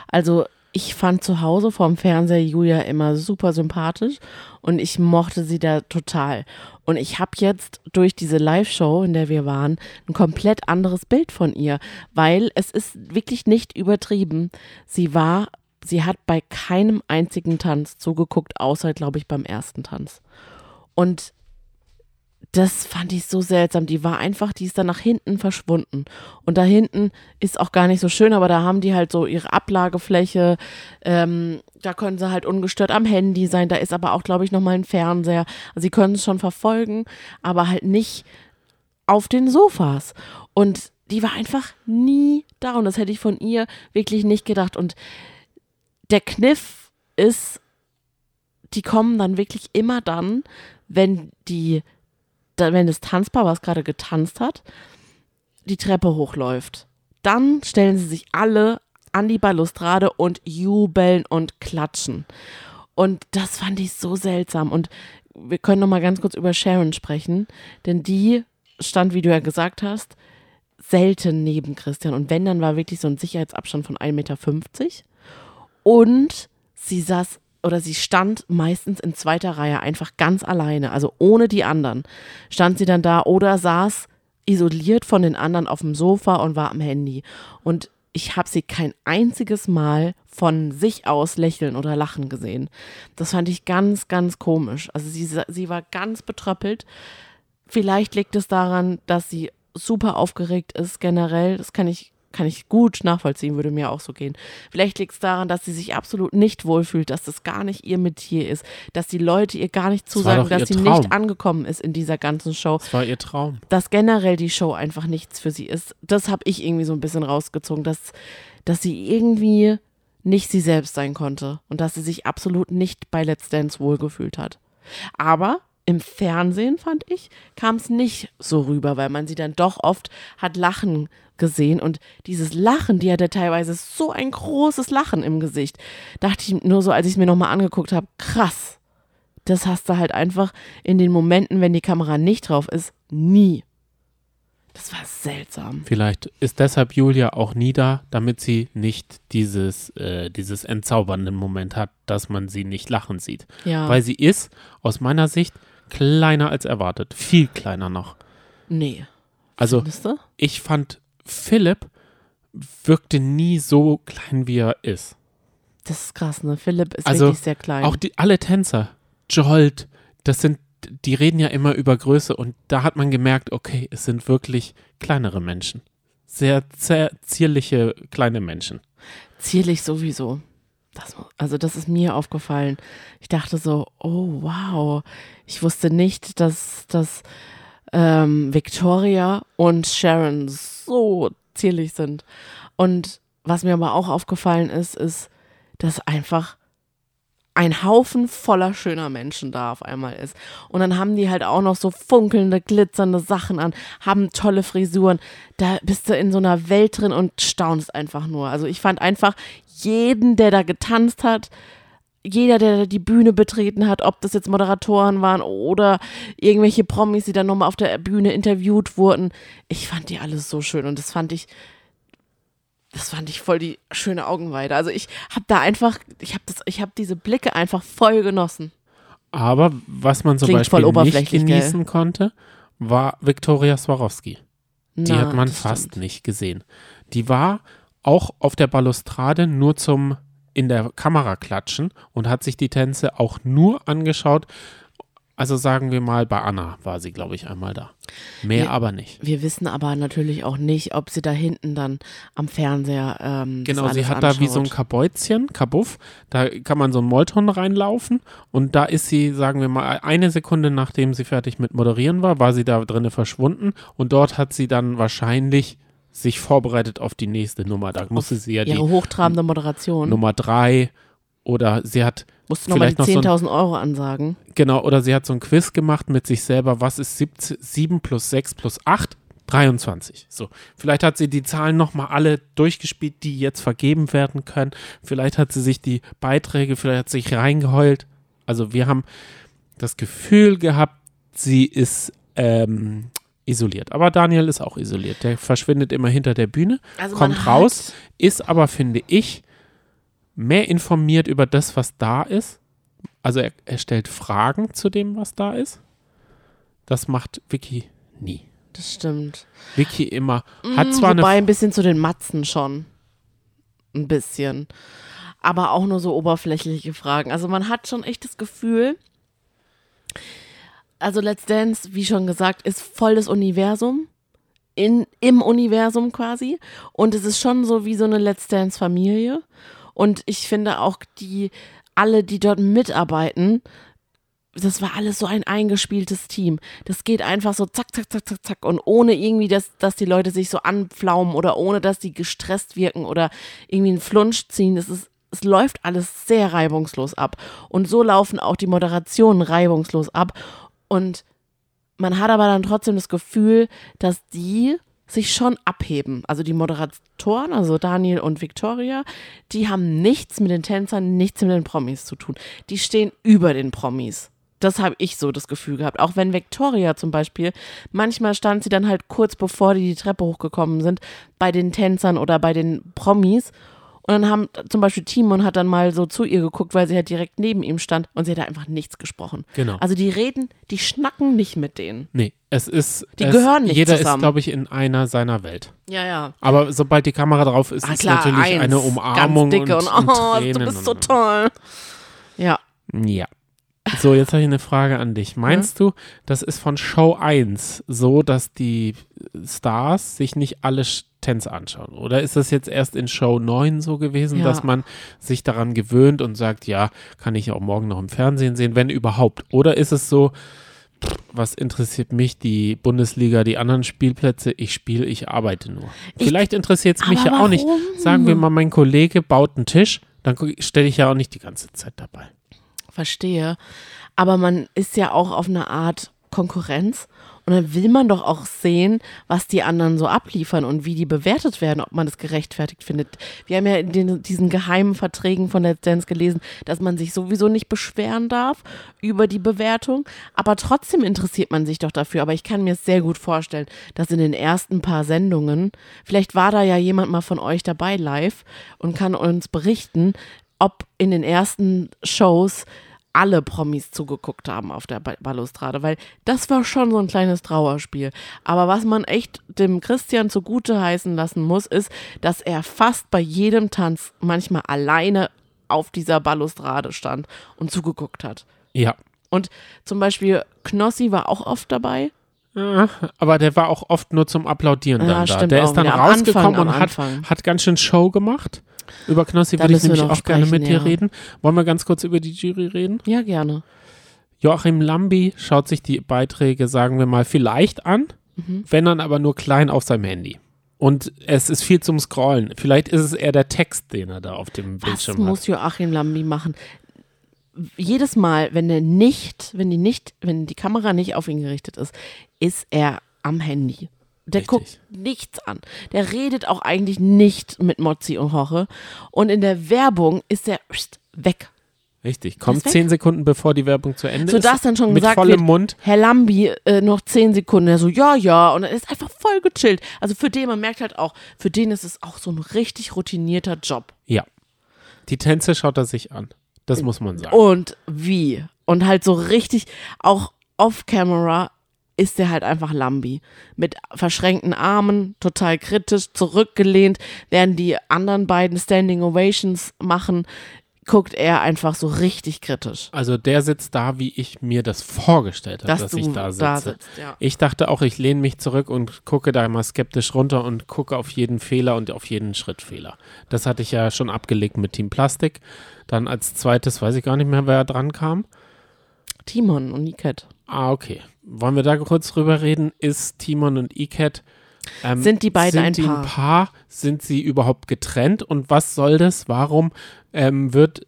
Also ich fand zu Hause vorm Fernseher Julia immer super sympathisch und ich mochte sie da total. Und ich habe jetzt durch diese Live-Show, in der wir waren, ein komplett anderes Bild von ihr, weil es ist wirklich nicht übertrieben. Sie war, sie hat bei keinem einzigen Tanz zugeguckt, außer, glaube ich, beim ersten Tanz. Und das fand ich so seltsam. Die war einfach, die ist dann nach hinten verschwunden. Und da hinten ist auch gar nicht so schön, aber da haben die halt so ihre Ablagefläche. Ähm, da können sie halt ungestört am Handy sein. Da ist aber auch, glaube ich, nochmal ein Fernseher. Also sie können es schon verfolgen, aber halt nicht auf den Sofas. Und die war einfach nie da. Und das hätte ich von ihr wirklich nicht gedacht. Und der Kniff ist, die kommen dann wirklich immer dann, wenn die wenn das Tanzpaar, was gerade getanzt hat, die Treppe hochläuft. dann stellen sie sich alle an die Balustrade und jubeln und klatschen. Und das fand ich so seltsam. Und wir können noch mal ganz kurz über Sharon sprechen, denn die stand, wie du ja gesagt hast, selten neben Christian. Und wenn, dann war wirklich so ein Sicherheitsabstand von 1,50 Meter. Und sie saß oder sie stand meistens in zweiter Reihe einfach ganz alleine, also ohne die anderen. Stand sie dann da oder saß isoliert von den anderen auf dem Sofa und war am Handy. Und ich habe sie kein einziges Mal von sich aus lächeln oder lachen gesehen. Das fand ich ganz, ganz komisch. Also sie, sie war ganz betröppelt. Vielleicht liegt es daran, dass sie super aufgeregt ist generell. Das kann ich kann ich gut nachvollziehen, würde mir auch so gehen. Vielleicht liegt es daran, dass sie sich absolut nicht wohlfühlt, dass das gar nicht ihr Metier ist, dass die Leute ihr gar nicht zusagen, dass sie Traum. nicht angekommen ist in dieser ganzen Show. Das war ihr Traum. Dass generell die Show einfach nichts für sie ist. Das habe ich irgendwie so ein bisschen rausgezogen, dass, dass sie irgendwie nicht sie selbst sein konnte und dass sie sich absolut nicht bei Let's Dance wohlgefühlt hat. Aber im Fernsehen, fand ich, kam es nicht so rüber, weil man sie dann doch oft hat lachen gesehen. Und dieses Lachen, die hatte teilweise so ein großes Lachen im Gesicht. Dachte ich nur so, als ich es mir nochmal angeguckt habe, krass. Das hast du halt einfach in den Momenten, wenn die Kamera nicht drauf ist, nie. Das war seltsam. Vielleicht ist deshalb Julia auch nie da, damit sie nicht dieses, äh, dieses entzaubernde Moment hat, dass man sie nicht lachen sieht. Ja. Weil sie ist, aus meiner Sicht, kleiner als erwartet. Viel kleiner noch. Nee. Also, ich fand, Philipp wirkte nie so klein, wie er ist. Das ist krass, ne? Philipp ist Also, wirklich sehr klein. Auch die, alle Tänzer, Jolt, das sind, die reden ja immer über Größe und da hat man gemerkt, okay, es sind wirklich kleinere Menschen. Sehr, sehr zierliche kleine Menschen. Zierlich sowieso. Das, also das ist mir aufgefallen. Ich dachte so, oh wow. Ich wusste nicht, dass, dass ähm, Victoria und Sharon so zierlich sind. Und was mir aber auch aufgefallen ist, ist, dass einfach ein Haufen voller schöner Menschen da auf einmal ist. Und dann haben die halt auch noch so funkelnde, glitzernde Sachen an, haben tolle Frisuren. Da bist du in so einer Welt drin und staunst einfach nur. Also ich fand einfach jeden, der da getanzt hat, jeder, der die Bühne betreten hat, ob das jetzt Moderatoren waren oder irgendwelche Promis, die dann nochmal auf der Bühne interviewt wurden, ich fand die alles so schön und das fand ich, das fand ich voll die schöne Augenweide. Also ich habe da einfach, ich habe das, ich habe diese Blicke einfach voll genossen. Aber was man zum Klingt Beispiel nicht genießen konnte, war Viktoria Swarovski. Die Na, hat man fast stimmt. nicht gesehen. Die war auch auf der Balustrade nur zum in der Kamera klatschen und hat sich die Tänze auch nur angeschaut. Also sagen wir mal, bei Anna war sie, glaube ich, einmal da. Mehr Ja. aber nicht. Wir wissen aber natürlich auch nicht, ob sie da hinten dann am Fernseher ähm, Genau, sie hat da wie so ein anschaut. Kabeuzchen, Kabuff, da kann man so einen Molton reinlaufen und da ist sie, sagen wir mal, eine Sekunde nachdem sie fertig mit Moderieren war, war sie da drinnen verschwunden und dort hat sie dann wahrscheinlich sich vorbereitet auf die nächste Nummer. Da musste sie ja die ihre hochtrabende Moderation. Nummer drei oder sie hat Musst du nochmal die vielleicht noch so 10.000 Euro ansagen. Genau, oder sie hat so ein Quiz gemacht mit sich selber. Was ist 17, 7 plus 6 plus 8? 23. So, vielleicht hat sie die Zahlen nochmal alle durchgespielt, die jetzt vergeben werden können. Vielleicht hat sie sich die Beiträge, vielleicht hat sie sich reingeheult. Also wir haben das Gefühl gehabt, sie ist ähm, isoliert. Aber Daniel ist auch isoliert. Der verschwindet immer hinter der Bühne, Also kommt hat- raus, ist aber, finde ich, mehr informiert über das, was da ist. Also er, er stellt Fragen zu dem, was da ist. Das macht Vicky nie. Das stimmt. Vicky immer hat Mm, zwar Wobei eine ein bisschen zu den Matzen schon. Ein bisschen. Aber auch nur so oberflächliche Fragen. Also man hat schon echt das Gefühl, also Let's Dance, wie schon gesagt, ist voll das Universum. In, Im Universum quasi. Und es ist schon so wie so eine Let's Dance-Familie. Und ich finde auch die, alle, die dort mitarbeiten, das war alles so ein eingespieltes Team. Das geht einfach so zack, zack, zack, zack, zack. Und ohne irgendwie, dass, dass die Leute sich so anpflaumen oder ohne, dass die gestresst wirken oder irgendwie einen Flunsch ziehen. Das ist, es läuft alles sehr reibungslos ab. Und so laufen auch die Moderationen reibungslos ab. Und man hat aber dann trotzdem das Gefühl, dass die sich schon abheben. Also die Moderatoren, also Daniel und Victoria, die haben nichts mit den Tänzern, nichts mit den Promis zu tun. Die stehen über den Promis. Das habe ich so das Gefühl gehabt. Auch wenn Victoria zum Beispiel, manchmal stand sie dann halt kurz bevor die die Treppe hochgekommen sind, bei den Tänzern oder bei den Promis und dann haben zum Beispiel Timon hat dann mal so zu ihr geguckt, weil sie halt direkt neben ihm stand und sie hat einfach nichts gesprochen. Genau. Also die reden, die schnacken nicht mit denen. Nee, es ist. Die es, gehören nicht Jeder zusammen. ist, glaube ich, in einer seiner Welt. Ja, ja. Aber sobald die Kamera drauf ist, Ah, ist klar, natürlich eins, eine Umarmung ganz dicke und, und, und oh, Tränen du bist so toll. Ja. Ja. So, jetzt habe ich eine Frage an dich. Meinst du, das ist von Show 1 so, dass die Stars sich nicht alle Tänze anschauen? Oder ist das jetzt erst in Show 9 so gewesen, Ja. dass man sich daran gewöhnt und sagt, ja, kann ich auch morgen noch im Fernsehen sehen, wenn überhaupt? Oder ist es so, was interessiert mich die Bundesliga, die anderen Spielplätze? Ich spiele, ich arbeite nur. Ich- Vielleicht interessiert es mich ja auch nicht. warum? Sagen wir mal, mein Kollege baut einen Tisch, dann stelle ich ja auch nicht die ganze Zeit dabei. Verstehe. Aber man ist ja auch auf eine Art Konkurrenz. Und dann will man doch auch sehen, was die anderen so abliefern und wie die bewertet werden, ob man das gerechtfertigt findet. Wir haben ja in den, diesen geheimen Verträgen von Let's Dance gelesen, dass man sich sowieso nicht beschweren darf über die Bewertung. Aber trotzdem interessiert man sich doch dafür. Aber ich kann mir sehr gut vorstellen, dass in den ersten paar Sendungen, vielleicht war da ja jemand mal von euch dabei live und kann uns berichten, ob in den ersten Shows alle Promis zugeguckt haben auf der Ba- Balustrade, weil das war schon so ein kleines Trauerspiel. Aber was man echt dem Christian zugute heißen lassen muss, ist, dass er fast bei jedem Tanz manchmal alleine auf dieser Balustrade stand und zugeguckt hat. Ja. Und zum Beispiel Knossi war auch oft dabei. Ja, aber der war auch oft nur zum Applaudieren Ja, dann da. Der ist dann rausgekommen Anfang, und hat, hat ganz schön Show gemacht. Über Knossi würde ich nämlich auch gerne mit sprechen, dir ja. reden. Wollen wir ganz kurz über die Jury reden? Ja, gerne. Joachim Lambi schaut sich die Beiträge, sagen wir mal, vielleicht an, Mhm. wenn dann aber nur klein auf seinem Handy. Und es ist viel zum Scrollen. Vielleicht ist es eher der Text, den er da auf dem Was Bildschirm hat. muss Joachim Lambi machen? Jedes Mal, wenn er nicht, wenn die nicht, wenn die Kamera nicht auf ihn gerichtet ist, ist er am Handy. Der Richtig. guckt nichts an. Der redet auch eigentlich nicht mit Mozzi und Hoche. Und in der Werbung ist er pst, weg. Richtig. Kommt zehn Sekunden, bevor die Werbung zu Ende Sodass ist. dann schon mit gesagt vollem wird, Mund. Herr Lambi, äh, noch zehn Sekunden. Er so, ja, ja. Und er ist einfach voll gechillt. Also für den, man merkt halt auch, für den ist es auch so ein richtig routinierter Job. Ja. Die Tänze schaut er sich an. Das muss man sagen. Und wie. Und halt so richtig, auch off-camera ist der halt einfach Lambi. Mit verschränkten Armen, total kritisch, zurückgelehnt, während die anderen beiden Standing Ovations machen, guckt er einfach so richtig kritisch. Also der sitzt da, wie ich mir das vorgestellt habe, Dass dass, ich da sitze. da sitzt, ja. Ich dachte auch, ich lehne mich zurück und gucke da mal skeptisch runter und gucke auf jeden Fehler und auf jeden Schrittfehler. Das hatte ich ja schon abgelegt mit Team Plastik. Dann als zweites, weiß ich gar nicht mehr, wer dran kam. Timon und Niket. Ah, okay. Wollen wir da kurz drüber reden? Ist Timon und Iket ähm, Sind die beiden sind ein die Paar? ein Paar? Sind sie überhaupt getrennt? Und was soll das? Warum ähm, wird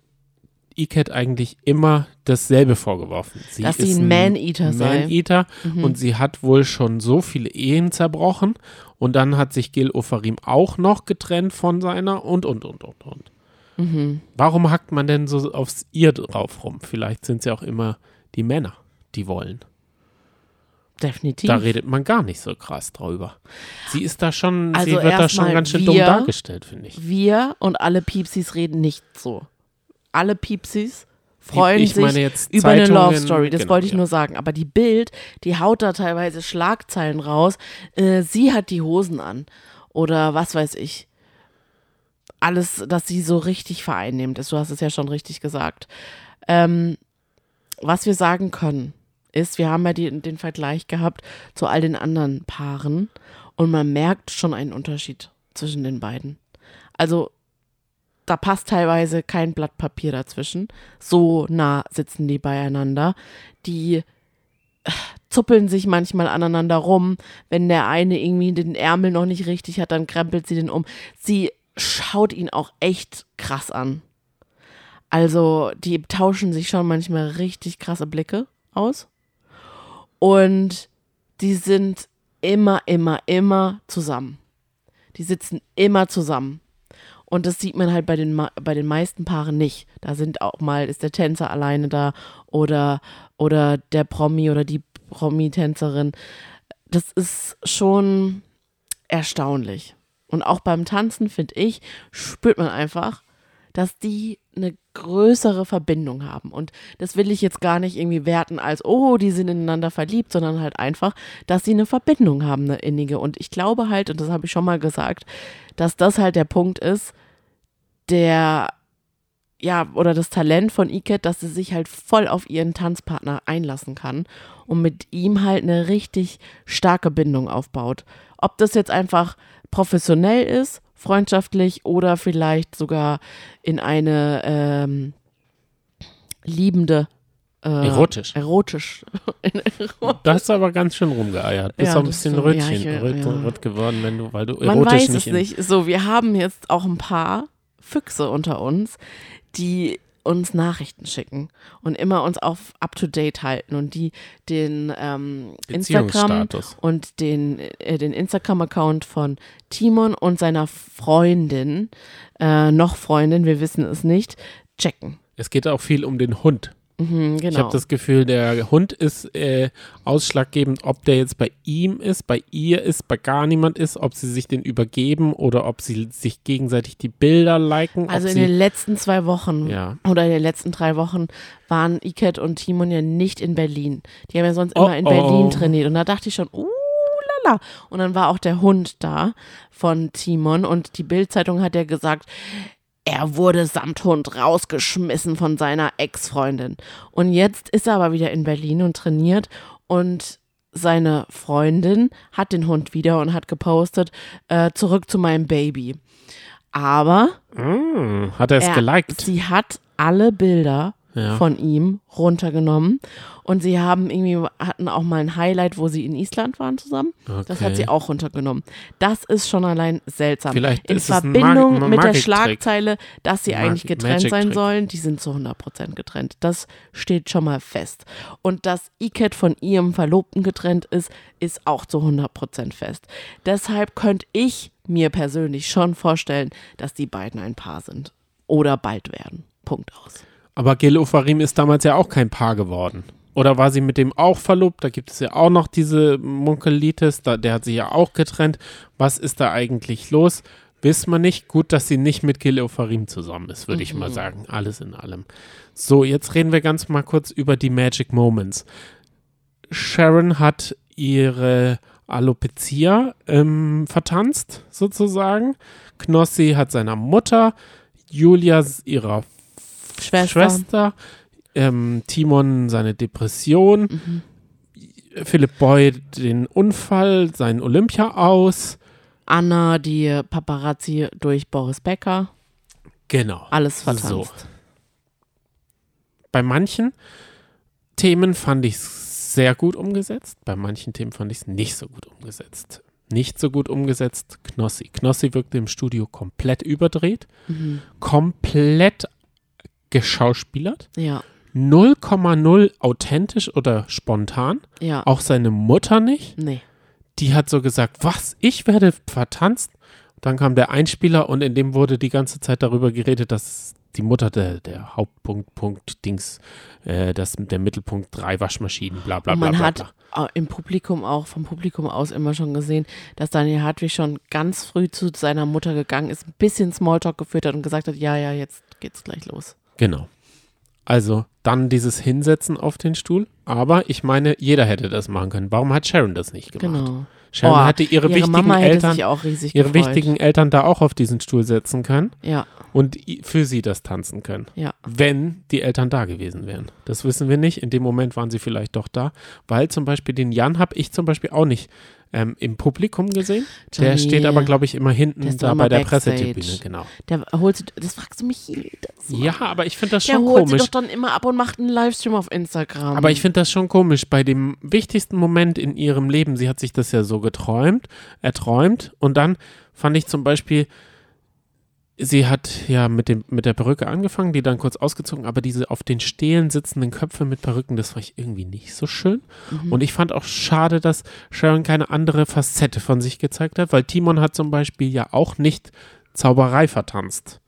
Iket eigentlich immer dasselbe vorgeworfen? Sie Dass ist sie ein Man-Eater sei. Mhm. Man-Eater und sie hat wohl schon so viele Ehen zerbrochen und dann hat sich Gil Ofarim auch noch getrennt von seiner und und und und und. Mhm. Warum hackt man denn so aufs ihr drauf rum? Vielleicht sind ja auch immer die Männer, die wollen. Definitiv. Da redet man gar nicht so krass drüber. Sie ist da schon, sie Also wird da schon ganz schön dumm wir- dargestellt, finde ich. Wir und alle Piepsis reden nicht so. Alle Piepsis freuen ich sich über eine Love Story. Das genau, wollte ich ja. nur sagen. Aber die Bild, die haut da teilweise Schlagzeilen raus. Äh, sie hat die Hosen an. Oder was weiß ich. Alles, dass sie so richtig vereinnehmt ist. Du hast es ja schon richtig gesagt. Ähm, was wir sagen können, ist, wir haben ja die, den Vergleich gehabt zu all den anderen Paaren und man merkt schon einen Unterschied zwischen den beiden. Also da passt teilweise kein Blatt Papier dazwischen. So nah sitzen die beieinander. Die äh, zuppeln sich manchmal aneinander rum. Wenn der eine irgendwie den Ärmel noch nicht richtig hat, dann krempelt sie den um. Sie schaut ihn auch echt krass an. Also, die tauschen sich schon manchmal richtig krasse Blicke aus. Und die sind immer, immer, immer zusammen. Die sitzen immer zusammen. Und das sieht man halt bei den, bei den meisten Paaren nicht. Da sind auch mal, ist der Tänzer alleine da oder, oder der Promi oder die Promi-Tänzerin. Das ist schon erstaunlich. Und auch beim Tanzen, finde ich, spürt man einfach, dass die eine größere Verbindung haben. Und das will ich jetzt gar nicht irgendwie werten als, oh, die sind ineinander verliebt, sondern halt einfach, dass sie eine Verbindung haben, eine innige. Und ich glaube halt, und das habe ich schon mal gesagt, dass das halt der Punkt ist, der, ja, oder das Talent von Iket, dass sie sich halt voll auf ihren Tanzpartner einlassen kann und mit ihm halt eine richtig starke Bindung aufbaut. Ob das jetzt einfach professionell ist freundschaftlich oder vielleicht sogar in eine ähm, liebende äh, erotisch. Erotisch. Da hast du aber ganz schön rumgeeiert. Bist ja, auch ein bisschen so, Rötchen, ja, röt, ja. rot geworden, wenn du, weil du erotisch Man weiß nicht es nicht. So, wir haben jetzt auch ein paar Füchse unter uns, die uns Nachrichten schicken und immer uns auf up to date halten und die den ähm, Instagram und den, äh, den Instagram-Account von Timon und seiner Freundin, äh, noch Freundin, wir wissen es nicht, checken. Es geht auch viel um den Hund. Mhm, genau. Ich habe das Gefühl, der Hund ist äh, ausschlaggebend, ob der jetzt bei ihm ist, bei ihr ist, bei gar niemand ist, ob sie sich den übergeben oder ob sie sich gegenseitig die Bilder liken. Also in den letzten zwei Wochen ja. oder in den letzten drei Wochen waren Iket und Timon ja nicht in Berlin. Die haben ja sonst oh, immer in oh. Berlin trainiert. Und da dachte ich schon, uh, lala. Und dann war auch der Hund da von Timon und die Bildzeitung hat ja gesagt, er wurde samt Hund rausgeschmissen von seiner Ex-Freundin. Und jetzt ist er aber wieder in Berlin und trainiert und seine Freundin hat den Hund wieder und hat gepostet, äh, zurück zu meinem Baby. Aber mm, hat er es geliked? Sie hat alle Bilder ja. von ihm runtergenommen. Und sie haben irgendwie, hatten auch mal ein Highlight, wo sie in Island waren zusammen. Okay. Das hat sie auch runtergenommen. Das ist schon allein seltsam. Vielleicht in Verbindung Mag mit der Schlagzeile, dass sie Mag eigentlich getrennt sein sollen, die sind zu 100% getrennt. Das steht schon mal fest. Und dass Iket von ihrem Verlobten getrennt ist, ist auch zu 100% fest. Deshalb könnte ich mir persönlich schon vorstellen, dass die beiden ein Paar sind. Oder bald werden. Punkt aus. Aber Gil Ofarim ist damals ja auch kein Paar geworden. Oder war sie mit dem auch verlobt? Da gibt es ja auch noch diese Munkelitis, da, der hat sich ja auch getrennt. Was ist da eigentlich los? Wissen wir nicht. Gut, dass sie nicht mit Gil Ofarim zusammen ist, würde mhm. ich mal mhm. sagen. Alles in allem. So, jetzt reden wir ganz mal kurz über die Magic Moments. Sharon hat ihre Alopecia ähm, vertanzt, sozusagen. Knossi hat seiner Mutter, Julia ihrer Schwester, Schwester ähm, Timon seine Depression, mhm. Philipp Boy den Unfall, sein Olympia aus. Anna die Paparazzi durch Boris Becker. Genau. Alles vertanzt. So. Bei manchen Themen fand ich es sehr gut umgesetzt, bei manchen Themen fand ich es nicht so gut umgesetzt. Nicht so gut umgesetzt, Knossi. Knossi wirkte im Studio komplett überdreht, mhm. komplett geschauspielert. Ja. 0,0 authentisch oder spontan. Ja. Auch seine Mutter nicht. Nee. Die hat so gesagt, was, ich werde vertanzt? Dann kam der Einspieler und in dem wurde die ganze Zeit darüber geredet, dass die Mutter der, der Hauptpunkt, Punkt, Dings, äh, das, der Mittelpunkt, drei Waschmaschinen, bla bla bla. Man bla, bla. hat im Publikum auch, vom Publikum aus immer schon gesehen, dass Daniel Hartwig schon ganz früh zu seiner Mutter gegangen ist, ein bisschen Smalltalk geführt hat und gesagt hat, ja, ja, jetzt geht's gleich los. Genau. Also dann dieses Hinsetzen auf den Stuhl. Aber ich meine, jeder hätte das machen können. Warum hat Sharon das nicht gemacht? Genau. Sharon oh, hätte ihre, ihre wichtigen Eltern, ihre wichtigen Eltern da auch auf diesen Stuhl setzen können. Ja. Und für sie das tanzen können. Ja. Wenn die Eltern da gewesen wären. Das wissen wir nicht. In dem Moment waren sie vielleicht doch da. Weil zum Beispiel den Jan habe ich zum Beispiel auch nicht ähm, im Publikum gesehen. Johnny, der steht aber, glaube ich, immer hinten da bei der Pressetribüne, genau. Der holt, das fragst du mich jedes Mal. Ja, aber ich finde das schon der holt komisch. doch dann immer ab und macht einen Livestream auf Instagram. Aber ich finde das schon komisch. Bei dem wichtigsten Moment in ihrem Leben, sie hat sich das ja so geträumt, erträumt und dann fand ich zum Beispiel sie hat ja mit, dem, mit der Perücke angefangen, die dann kurz ausgezogen, aber diese auf den Stelen sitzenden Köpfe mit Perücken, das fand ich irgendwie nicht so schön. Mhm. Und ich fand auch schade, dass Sharon keine andere Facette von sich gezeigt hat, weil Timon hat zum Beispiel ja auch nicht Zauberei vertanzt.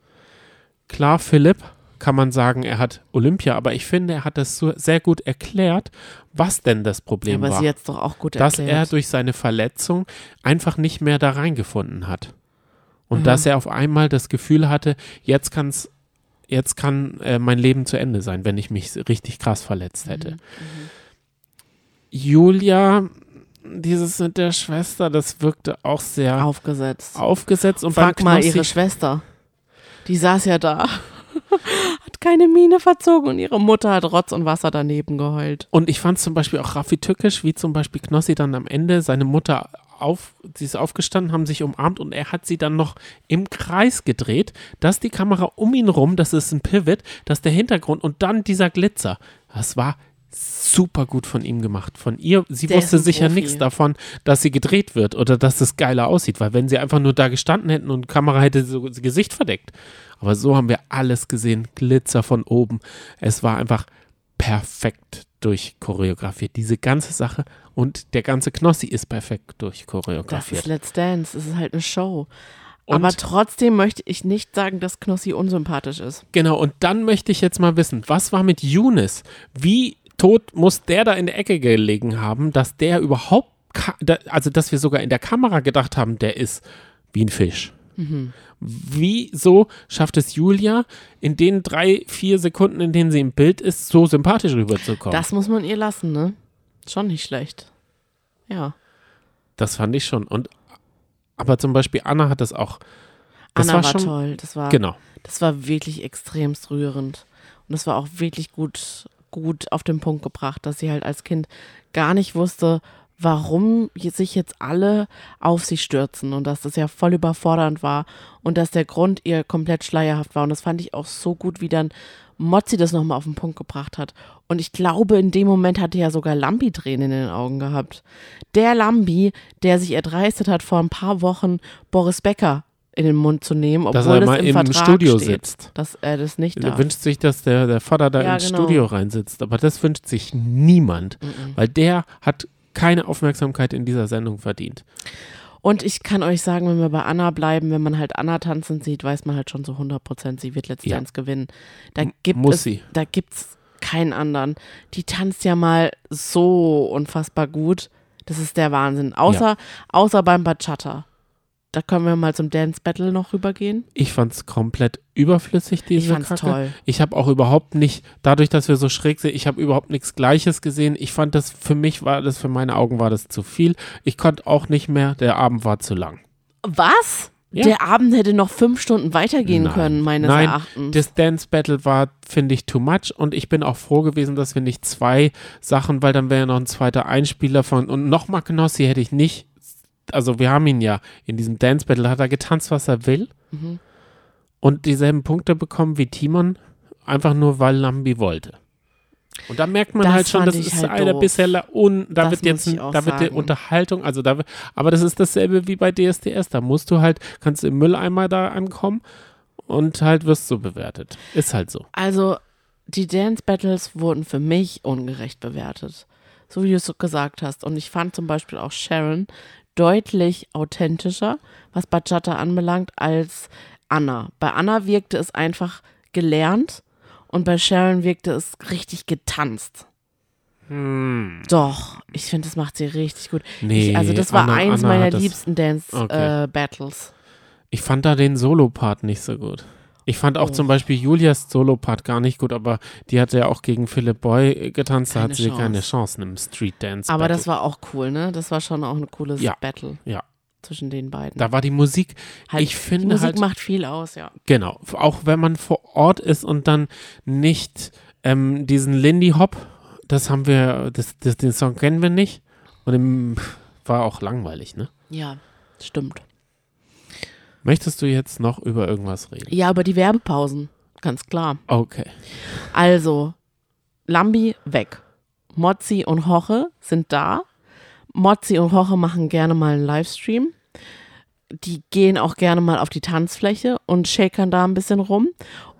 Klar, Philipp kann man sagen, er hat Olympia, aber ich finde, er hat das so sehr gut erklärt, was denn das Problem aber war. sie jetzt doch auch gut dass erklärt. er durch seine Verletzung einfach nicht mehr da reingefunden hat. Und Mhm. dass er auf einmal das Gefühl hatte, jetzt kann's, jetzt kann äh, mein Leben zu Ende sein, wenn ich mich richtig krass verletzt Mhm. hätte. Julia, dieses mit der Schwester, das wirkte auch sehr aufgesetzt. aufgesetzt und Frag mal ihre Schwester. Die saß ja da. hat keine Miene verzogen und ihre Mutter hat Rotz und Wasser daneben geheult. Und ich fand zum Beispiel auch Raffi tückisch, wie zum Beispiel Knossi dann am Ende seine Mutter auf, sie ist aufgestanden, haben sich umarmt und er hat sie dann noch im Kreis gedreht, dass die Kamera um ihn rum, das ist ein Pivot, das ist der Hintergrund und dann dieser Glitzer. Das war super gut von ihm gemacht. Von ihr, sie Der wusste sicher nichts davon, dass sie gedreht wird oder dass es geiler aussieht, weil wenn sie einfach nur da gestanden hätten und die Kamera hätte so das Gesicht verdeckt. Aber so haben wir alles gesehen, Glitzer von oben. Es war einfach perfekt durchchoreografiert. Diese ganze Sache und der ganze Knossi ist perfekt Das durchchoreografiert. ist Let's Dance. Es ist halt eine Show. Und- Aber trotzdem möchte ich nicht sagen, dass Knossi unsympathisch ist. Genau, und dann möchte ich jetzt mal wissen, was war mit Younes? Wie tot muss der da in der Ecke gelegen haben, dass der überhaupt, also dass wir sogar in der Kamera gedacht haben, der ist wie ein Fisch. Wieso schafft es Julia in den drei, vier Sekunden, in denen sie im Bild ist, so sympathisch rüberzukommen? Das muss man ihr lassen, ne? Schon nicht schlecht. Ja. Das fand ich schon. Und aber zum Beispiel Anna hat das auch. Das Anna war, war, schon. toll. Das war, Genau. das war wirklich extremst rührend. Und das war auch wirklich gut, gut auf den Punkt gebracht, dass sie halt als Kind gar nicht wusste, warum sich jetzt alle auf sie stürzen und dass das ja voll überfordernd war und dass der Grund ihr komplett schleierhaft war. Und das fand ich auch so gut, wie dann Mozzi das nochmal auf den Punkt gebracht hat. Und ich glaube, in dem Moment hatte ja sogar Lambi Tränen in den Augen gehabt. Der Lambi, der sich erdreistet hat, vor ein paar Wochen Boris Becker in den Mund zu nehmen, obwohl Dass er das mal im im Studio steht, sitzt. dass er das nicht Er darf. wünscht sich, dass der, der Vater da Ja, ins genau. Studio reinsitzt. Aber das wünscht sich niemand, weil der hat keine Aufmerksamkeit in dieser Sendung verdient. Und ich kann euch sagen, wenn wir bei Anna bleiben, wenn man halt Anna tanzen sieht, weiß man halt schon so 100 Prozent, sie wird Let's Ja. Dance gewinnen. Da gibt muss es, sie. da gibt's keinen anderen. Die tanzt ja mal so unfassbar gut. Das ist der Wahnsinn. Außer, außer beim Bachata. Da können wir mal zum Dance Battle noch rübergehen. Ich fand es komplett überflüssig, diese Ich fand's Kacke. toll. Ich habe auch überhaupt nicht, dadurch, dass wir so schräg sind, ich habe überhaupt nichts Gleiches gesehen. Ich fand das, für mich war das, für meine Augen war das zu viel. Ich konnte auch nicht mehr, der Abend war zu lang. Was? Ja. Der Abend hätte noch fünf Stunden weitergehen Nein. können, meines Nein, Erachtens. Das Dance Battle war, finde ich, too much und ich bin auch froh gewesen, dass wir nicht zwei Sachen, weil dann wäre ja noch ein zweiter Einspieler von und nochmal Knossi hätte ich nicht, also wir haben ihn ja in diesem Dance Battle, hat er getanzt, was er will Mhm. und dieselben Punkte bekommen wie Timon, einfach nur weil Lambi wollte. Und da merkt man Das halt schon, das ist halt eine doof. bisher un, da Das wird jetzt, da wird die. Unterhaltung, also da, aber das ist dasselbe wie bei DSDS, da musst du halt, kannst du im Mülleimer da ankommen und halt wirst so bewertet. Ist halt so. Also, die Dance Battles wurden für mich ungerecht bewertet. So wie du es so gesagt hast. Und ich fand zum Beispiel auch Sharon deutlich authentischer, was Bachata anbelangt, als Anna. Bei Anna wirkte es einfach gelernt und bei Sharon wirkte es richtig getanzt. Hm. Doch, ich finde, das macht sie richtig gut. Nee, ich, also, das war Anna- eins Anna meiner liebsten Dance Okay. äh, Battles. Ich fand da den Solo-Part nicht so gut. Ich fand auch Oh. zum Beispiel Julias Solo-Part gar nicht gut, aber die hat ja auch gegen Philip Boy äh, getanzt, da Keine hat sie keine Chance. Chance im Street Dance. Aber Battle. das war auch cool, ne? Das war schon auch ein cooles Ja, Battle ja. zwischen den beiden. Da war die Musik, Halt, ich finde die Musik halt, macht viel aus, ja. genau, auch wenn man vor Ort ist und dann nicht ähm, diesen Lindy Hop, das haben wir, das, das, den Song kennen wir nicht und im, war auch langweilig, ne? Ja, stimmt. Möchtest du jetzt noch über irgendwas reden? Ja, aber die Werbepausen, ganz klar. Okay. Also, Lambi weg. Mozzi und Hoche sind da. Mozzi und Hoche machen gerne mal einen Livestream. die gehen auch gerne mal auf die Tanzfläche und shakern da ein bisschen rum.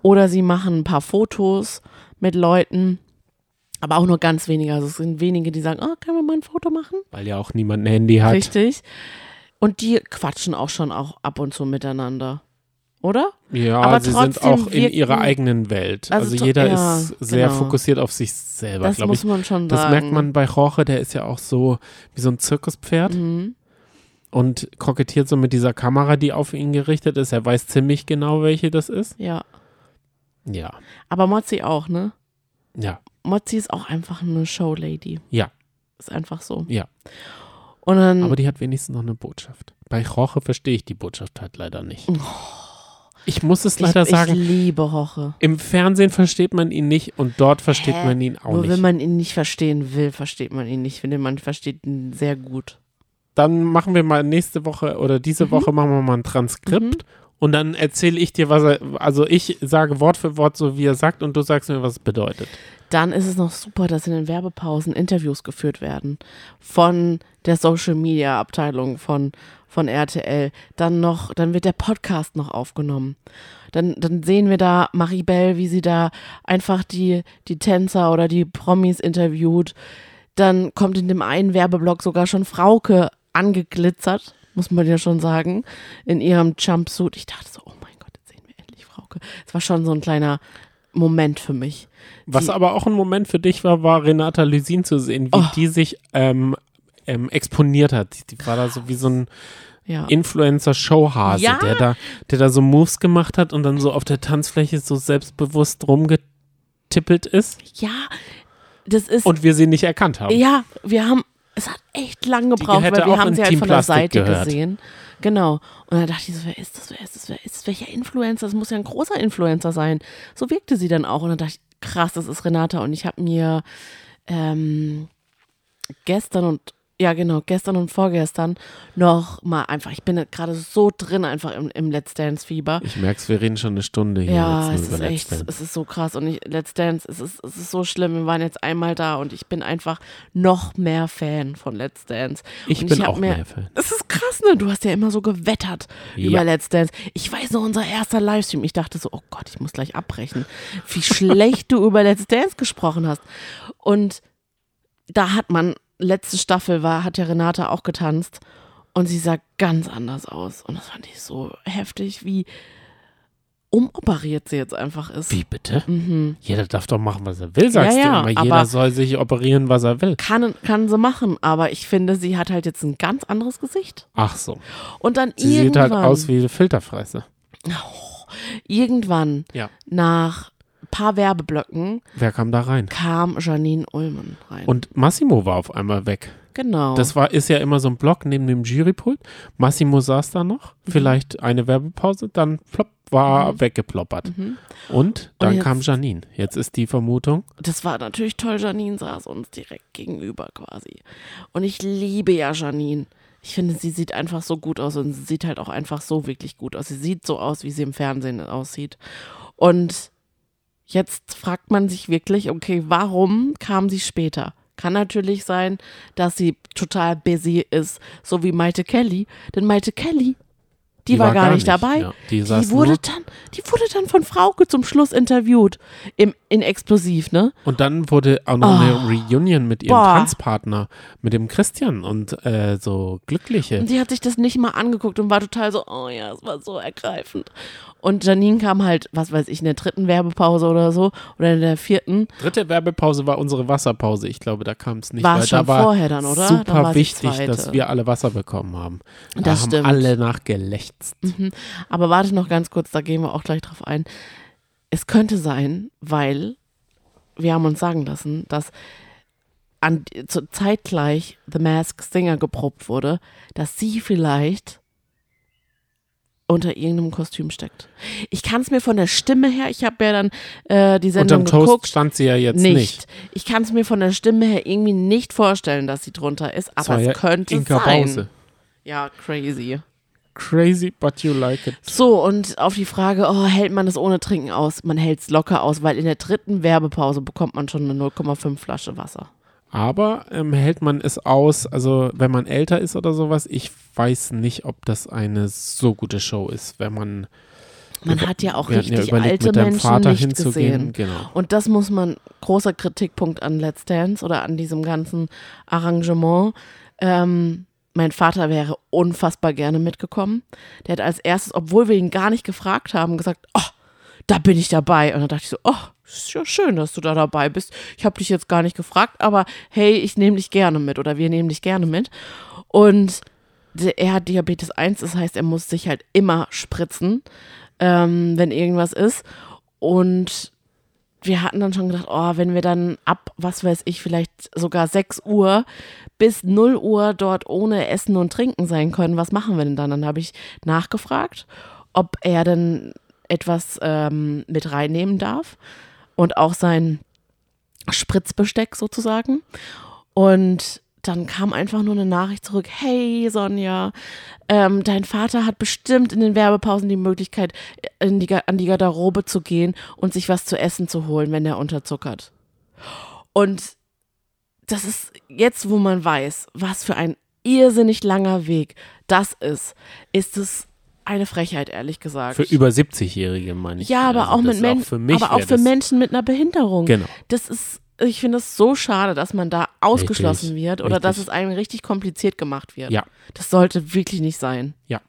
Oder sie machen ein paar Fotos mit Leuten. Aber auch nur ganz wenige. Also es sind wenige, die sagen, oh, können wir mal ein Foto machen? Weil ja auch niemand ein Handy hat. Richtig. Und die quatschen auch schon auch ab und zu miteinander. Oder? Ja, Aber sie sind auch in wirken- ihrer eigenen Welt. Also Also, jeder ja, ist sehr genau. fokussiert auf sich selber, Das muss ich. man schon Das sagen. merkt man bei Roche, der ist ja auch so wie so ein Zirkuspferd Mhm. und kokettiert so mit dieser Kamera, die auf ihn gerichtet ist. Er weiß ziemlich genau, welche das ist. Ja. Ja, Aber Mozzi auch, ne? ja, Mozzi ist auch einfach eine Showlady. ja, Ist einfach so. ja. Und dann, Aber die hat wenigstens noch eine Botschaft. Bei Roche verstehe ich die Botschaft halt leider nicht. Ich muss es leider Oh. ich, sagen, ich liebe Roche. im Fernsehen versteht man ihn nicht und dort versteht Hä? man ihn auch Nur nicht. wenn man ihn nicht verstehen will, versteht man ihn nicht. Ich finde, man versteht ihn sehr gut. dann machen wir mal nächste Woche oder diese Mhm. Woche machen wir mal ein Transkript und dann erzähle ich dir, was er, also ich sage Wort für Wort so, wie er sagt und du sagst mir, was es bedeutet. Dann ist es noch super, dass in den Werbepausen Interviews geführt werden von der Social Media Abteilung von, von RTL. Dann noch, dann wird der Podcast noch aufgenommen. Dann, dann sehen wir da Maribel, wie sie da einfach die, die Tänzer oder die Promis interviewt. Dann kommt in dem einen Werbeblock sogar schon Frauke angeglitzert, muss man ja schon sagen, in ihrem Jumpsuit. Ich dachte so, oh mein Gott, jetzt sehen wir endlich Frauke. Es war schon so ein kleiner Moment für mich. Was Die- aber auch ein Moment für dich war, war Renata Lysin zu sehen, wie Oh. die sich ähm, ähm, exponiert hat. Die war da so wie so ein Ja. Influencer-Showhase, Ja. der, da, der da so Moves gemacht hat und dann so auf der Tanzfläche so selbstbewusst rumgetippelt ist Ja, das ist. und wir sie nicht erkannt haben. ja, wir haben. Es hat echt lang gebraucht, weil wir haben sie halt von der Seite gehört. gesehen. Genau. Und dann dachte ich so, wer ist das? Wer ist das? Wer ist das? Welcher Influencer? Das muss ja ein großer Influencer sein. So wirkte sie dann auch. Und dann dachte ich, krass, das ist Renata. Und ich habe mir ähm, gestern und ja genau, gestern und vorgestern noch mal einfach, ich bin gerade so drin einfach im, im Let's Dance Fieber. Ich merke wir reden schon eine Stunde hier Ja, es ist echt, es ist so krass und ich, Let's Dance, es ist, es ist so schlimm. Wir waren jetzt einmal da und ich bin einfach noch mehr Fan von Let's Dance. Ich und bin hab auch mir- mehr Fan. Es ist krass, ne? Du hast ja immer so gewettert Ja. über Let's Dance. Ich weiß noch, unser erster Livestream, ich dachte so, oh Gott, ich muss gleich abbrechen. Wie schlecht du über Let's Dance gesprochen hast. Und da hat man, letzte Staffel war, hat ja Renate auch getanzt und sie sah ganz anders aus. Und das fand ich so heftig, wie umoperiert sie jetzt einfach ist. Wie bitte? Mhm. Jeder darf doch machen, was er will, sagst Ja, ja, du immer. aber- Jeder soll sich operieren, was er will. Kann, kann sie machen, aber ich finde, sie hat halt jetzt ein ganz anderes Gesicht. Ach so. Und dann Sie sieht irgendwann, halt aus wie eine Filterfreisse. irgendwann Ja. nach paar Werbeblöcken Wer kam da rein? kam Janine Ullmann rein. Und Massimo war auf einmal weg. genau. Das war, ist ja immer so ein Block neben dem Jurypult. Massimo saß da noch, Mhm. vielleicht eine Werbepause, dann plopp, war weggeploppert. Mhm. Und dann jetzt- kam Janine. Jetzt ist die Vermutung, das war natürlich toll. Janine saß uns direkt gegenüber quasi. Und ich liebe ja Janine. Ich finde, sie sieht einfach so gut aus und sie sieht halt auch einfach so wirklich gut aus. Sie sieht so aus, wie sie im Fernsehen aussieht. Und jetzt fragt man sich wirklich, okay, warum kam sie später? Kann natürlich sein, dass sie total busy ist, so wie Maite Kelly. Denn Maite Kelly, die, war, gar nicht dabei. Ja, die Die wurde, dann, die wurde dann von Frauke zum Schluss interviewt. Im, in Explosiv, ne? und dann wurde auch noch eine Reunion mit ihrem Oh. Boah. Tanzpartner, mit dem Christian und äh, so Glückliche. Und die hat sich das nicht mal angeguckt und war total so, oh ja, es war so ergreifend. Und Janine kam halt, was weiß ich, in der dritten Werbepause oder so, oder in der vierten, Dritte Werbepause war unsere Wasserpause. Ich glaube, da kam es nicht. War schon da war vorher dann, oder? Super Dann wichtig, dass wir alle Wasser bekommen haben. Da Das haben stimmt. alle nachgelächzt. Aber warte noch ganz kurz, da gehen wir auch gleich drauf ein. Es könnte sein, weil wir haben uns sagen lassen, dass an, zu, zeitgleich The Mask Singer geprobt wurde, dass sie vielleicht unter irgendeinem Kostüm steckt. Ich kann es mir von der Stimme her, ich habe ja dann äh, die Sendung Unterm Toast geguckt, stand sie ja jetzt nicht. nicht. Ich kann es mir von der Stimme her irgendwie nicht vorstellen, dass sie drunter ist, aber es ja könnte Inka sein. Bause. Ja, crazy. Crazy, but you like it. So, und auf die Frage, oh, hält man das ohne Trinken aus? Man hält es locker aus, weil in der dritten Werbepause bekommt man schon eine 0,5 Flasche Wasser. Aber ähm, hält man es aus, also wenn man älter ist oder sowas, ich weiß nicht, ob das eine so gute Show ist, wenn man Man hat ja auch hatten ja richtig überlegt, alte Menschen Vater nicht hinzugehen. gesehen. Genau. Und das muss man, großer Kritikpunkt an Let's Dance oder an diesem ganzen Arrangement. Ähm, mein Vater wäre unfassbar gerne mitgekommen. Der hat als erstes, obwohl wir ihn gar nicht gefragt haben, gesagt, oh, da bin ich dabei. Und dann dachte ich so, oh, ist ja schön, dass du da dabei bist. Ich habe dich jetzt gar nicht gefragt, aber hey, ich nehme dich gerne mit oder wir nehmen dich gerne mit. Und er hat Diabetes 1, das heißt, er muss sich halt immer spritzen, ähm, wenn irgendwas ist. Und wir hatten dann schon gedacht, oh, wenn wir dann ab, was weiß ich, vielleicht sogar 6 Uhr bis 0 Uhr dort ohne Essen und Trinken sein können, was machen wir denn dann? Dann habe ich nachgefragt, ob er denn etwas ähm, mit reinnehmen darf und auch sein Spritzbesteck sozusagen. Und dann kam einfach nur eine Nachricht zurück, hey Sonja, ähm, dein Vater hat bestimmt in den Werbepausen die Möglichkeit, die, an die Garderobe zu gehen und sich was zu essen zu holen, wenn er unterzuckert. Und das ist jetzt, wo man weiß, was für ein irrsinnig langer Weg das ist, ist es eine Frechheit, ehrlich gesagt. Für über 70-Jährige meine ich. ja, aber Also auch mit Menschen, aber auch für Menschen mit einer Behinderung. Genau. Das ist, ich finde es so schade, dass man da ausgeschlossen Richtig, wird oder dass richtig. es einem richtig kompliziert gemacht wird. Ja. Das sollte wirklich nicht sein. Ja.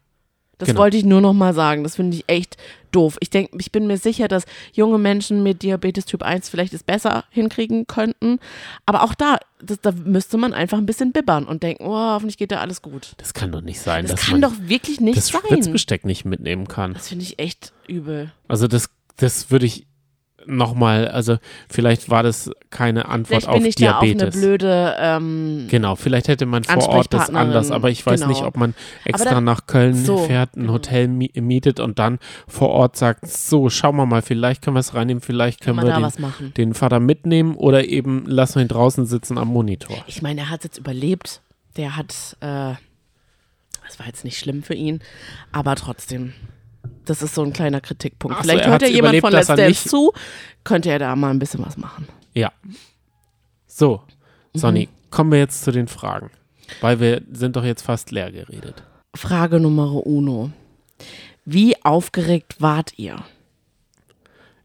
Das Genau. wollte ich nur noch mal sagen. Das finde ich echt doof. Ich denke, ich bin mir sicher, dass junge Menschen mit Diabetes Typ 1 vielleicht es besser hinkriegen könnten. Aber auch da, das, da müsste man einfach ein bisschen bibbern und denken, oh, hoffentlich geht da alles gut. Das kann doch nicht sein, Das kann doch wirklich nicht das sein. Spritzbesteck nicht mitnehmen kann. Das finde ich echt übel. Also das, das würde ich nochmal, also vielleicht war das keine Antwort Vielleicht auf bin ich da auch eine Diabetes. blöde ähm, Genau, vielleicht hätte man vor Ort das anders, aber ich weiß genau. nicht, ob man extra dann- nach Köln so, fährt, ein genau. Hotel mi mietet und dann vor Ort sagt, so, schauen wir mal, vielleicht können wir es reinnehmen, vielleicht können wir den, den Vater mitnehmen oder eben lassen wir ihn draußen sitzen am Monitor. Ich meine, er hat jetzt überlebt. Der hat, äh, das war jetzt nicht schlimm für ihn, aber trotzdem, das ist so ein kleiner Kritikpunkt. So, Vielleicht hört ja jemand von Let's Dance zu, könnte er da mal ein bisschen was machen. Ja. So, Mhm. Sonny, kommen wir jetzt zu den Fragen, weil wir sind doch jetzt fast leer geredet. Frage Nummer uno. Wie aufgeregt wart ihr?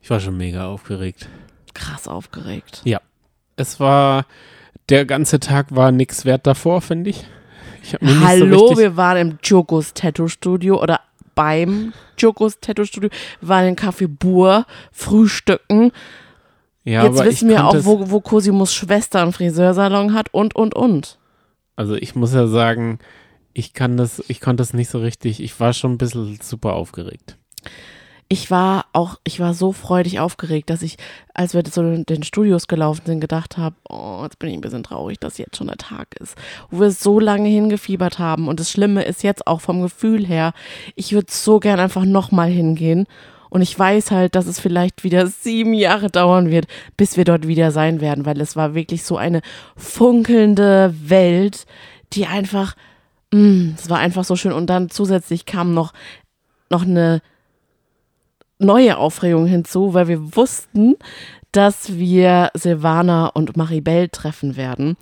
Ich war schon mega aufgeregt. Krass aufgeregt. Ja. Es war, der ganze Tag war nix wert davor, finde ich. Ich Hallo, so wir waren im Jokos Tattoo Studio oder beim Jokos Tattoo Studio. Wir waren in Café Bur, frühstücken. ja, Jetzt wissen wir auch, wo, wo Cosimos Schwester einen Friseursalon hat und, und, und. Also ich muss ja sagen, ich kann das, ich konnte das nicht so richtig. Ich war schon ein bisschen super aufgeregt. Ich war auch, ich war so freudig aufgeregt, dass ich, als wir so in den Studios gelaufen sind, gedacht habe, oh, jetzt bin ich ein bisschen traurig, dass jetzt schon der Tag ist, wo wir so lange hingefiebert haben. Und das Schlimme ist jetzt auch vom Gefühl her, ich würde so gern einfach nochmal hingehen. Und ich weiß halt, dass es vielleicht wieder sieben Jahre dauern wird, bis wir dort wieder sein werden, weil es war wirklich so eine funkelnde Welt, die einfach, mm, es war einfach so schön. Und dann zusätzlich kam noch, noch eine neue Aufregung hinzu, weil wir wussten, dass wir Silvana und Maribel treffen werden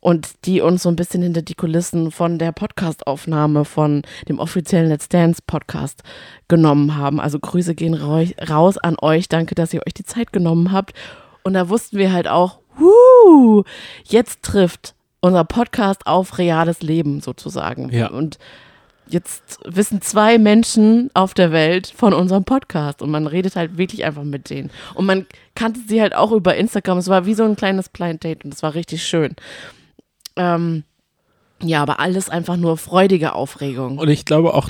und die uns so ein bisschen hinter die Kulissen von der Podcastaufnahme von dem offiziellen Let's Dance Podcast genommen haben. Also Grüße gehen rau- raus an euch. Danke, dass ihr euch die Zeit genommen habt. Und da wussten wir halt auch, huh, jetzt trifft unser Podcast auf reales Leben sozusagen. Ja. Und jetzt wissen zwei Menschen auf der Welt von unserem Podcast und man redet halt wirklich einfach mit denen. Und man kannte sie halt auch über Instagram. Es war wie so ein kleines Blind Date und es war richtig schön. Ähm, ja, aber alles einfach nur freudige Aufregung. Und ich glaube auch,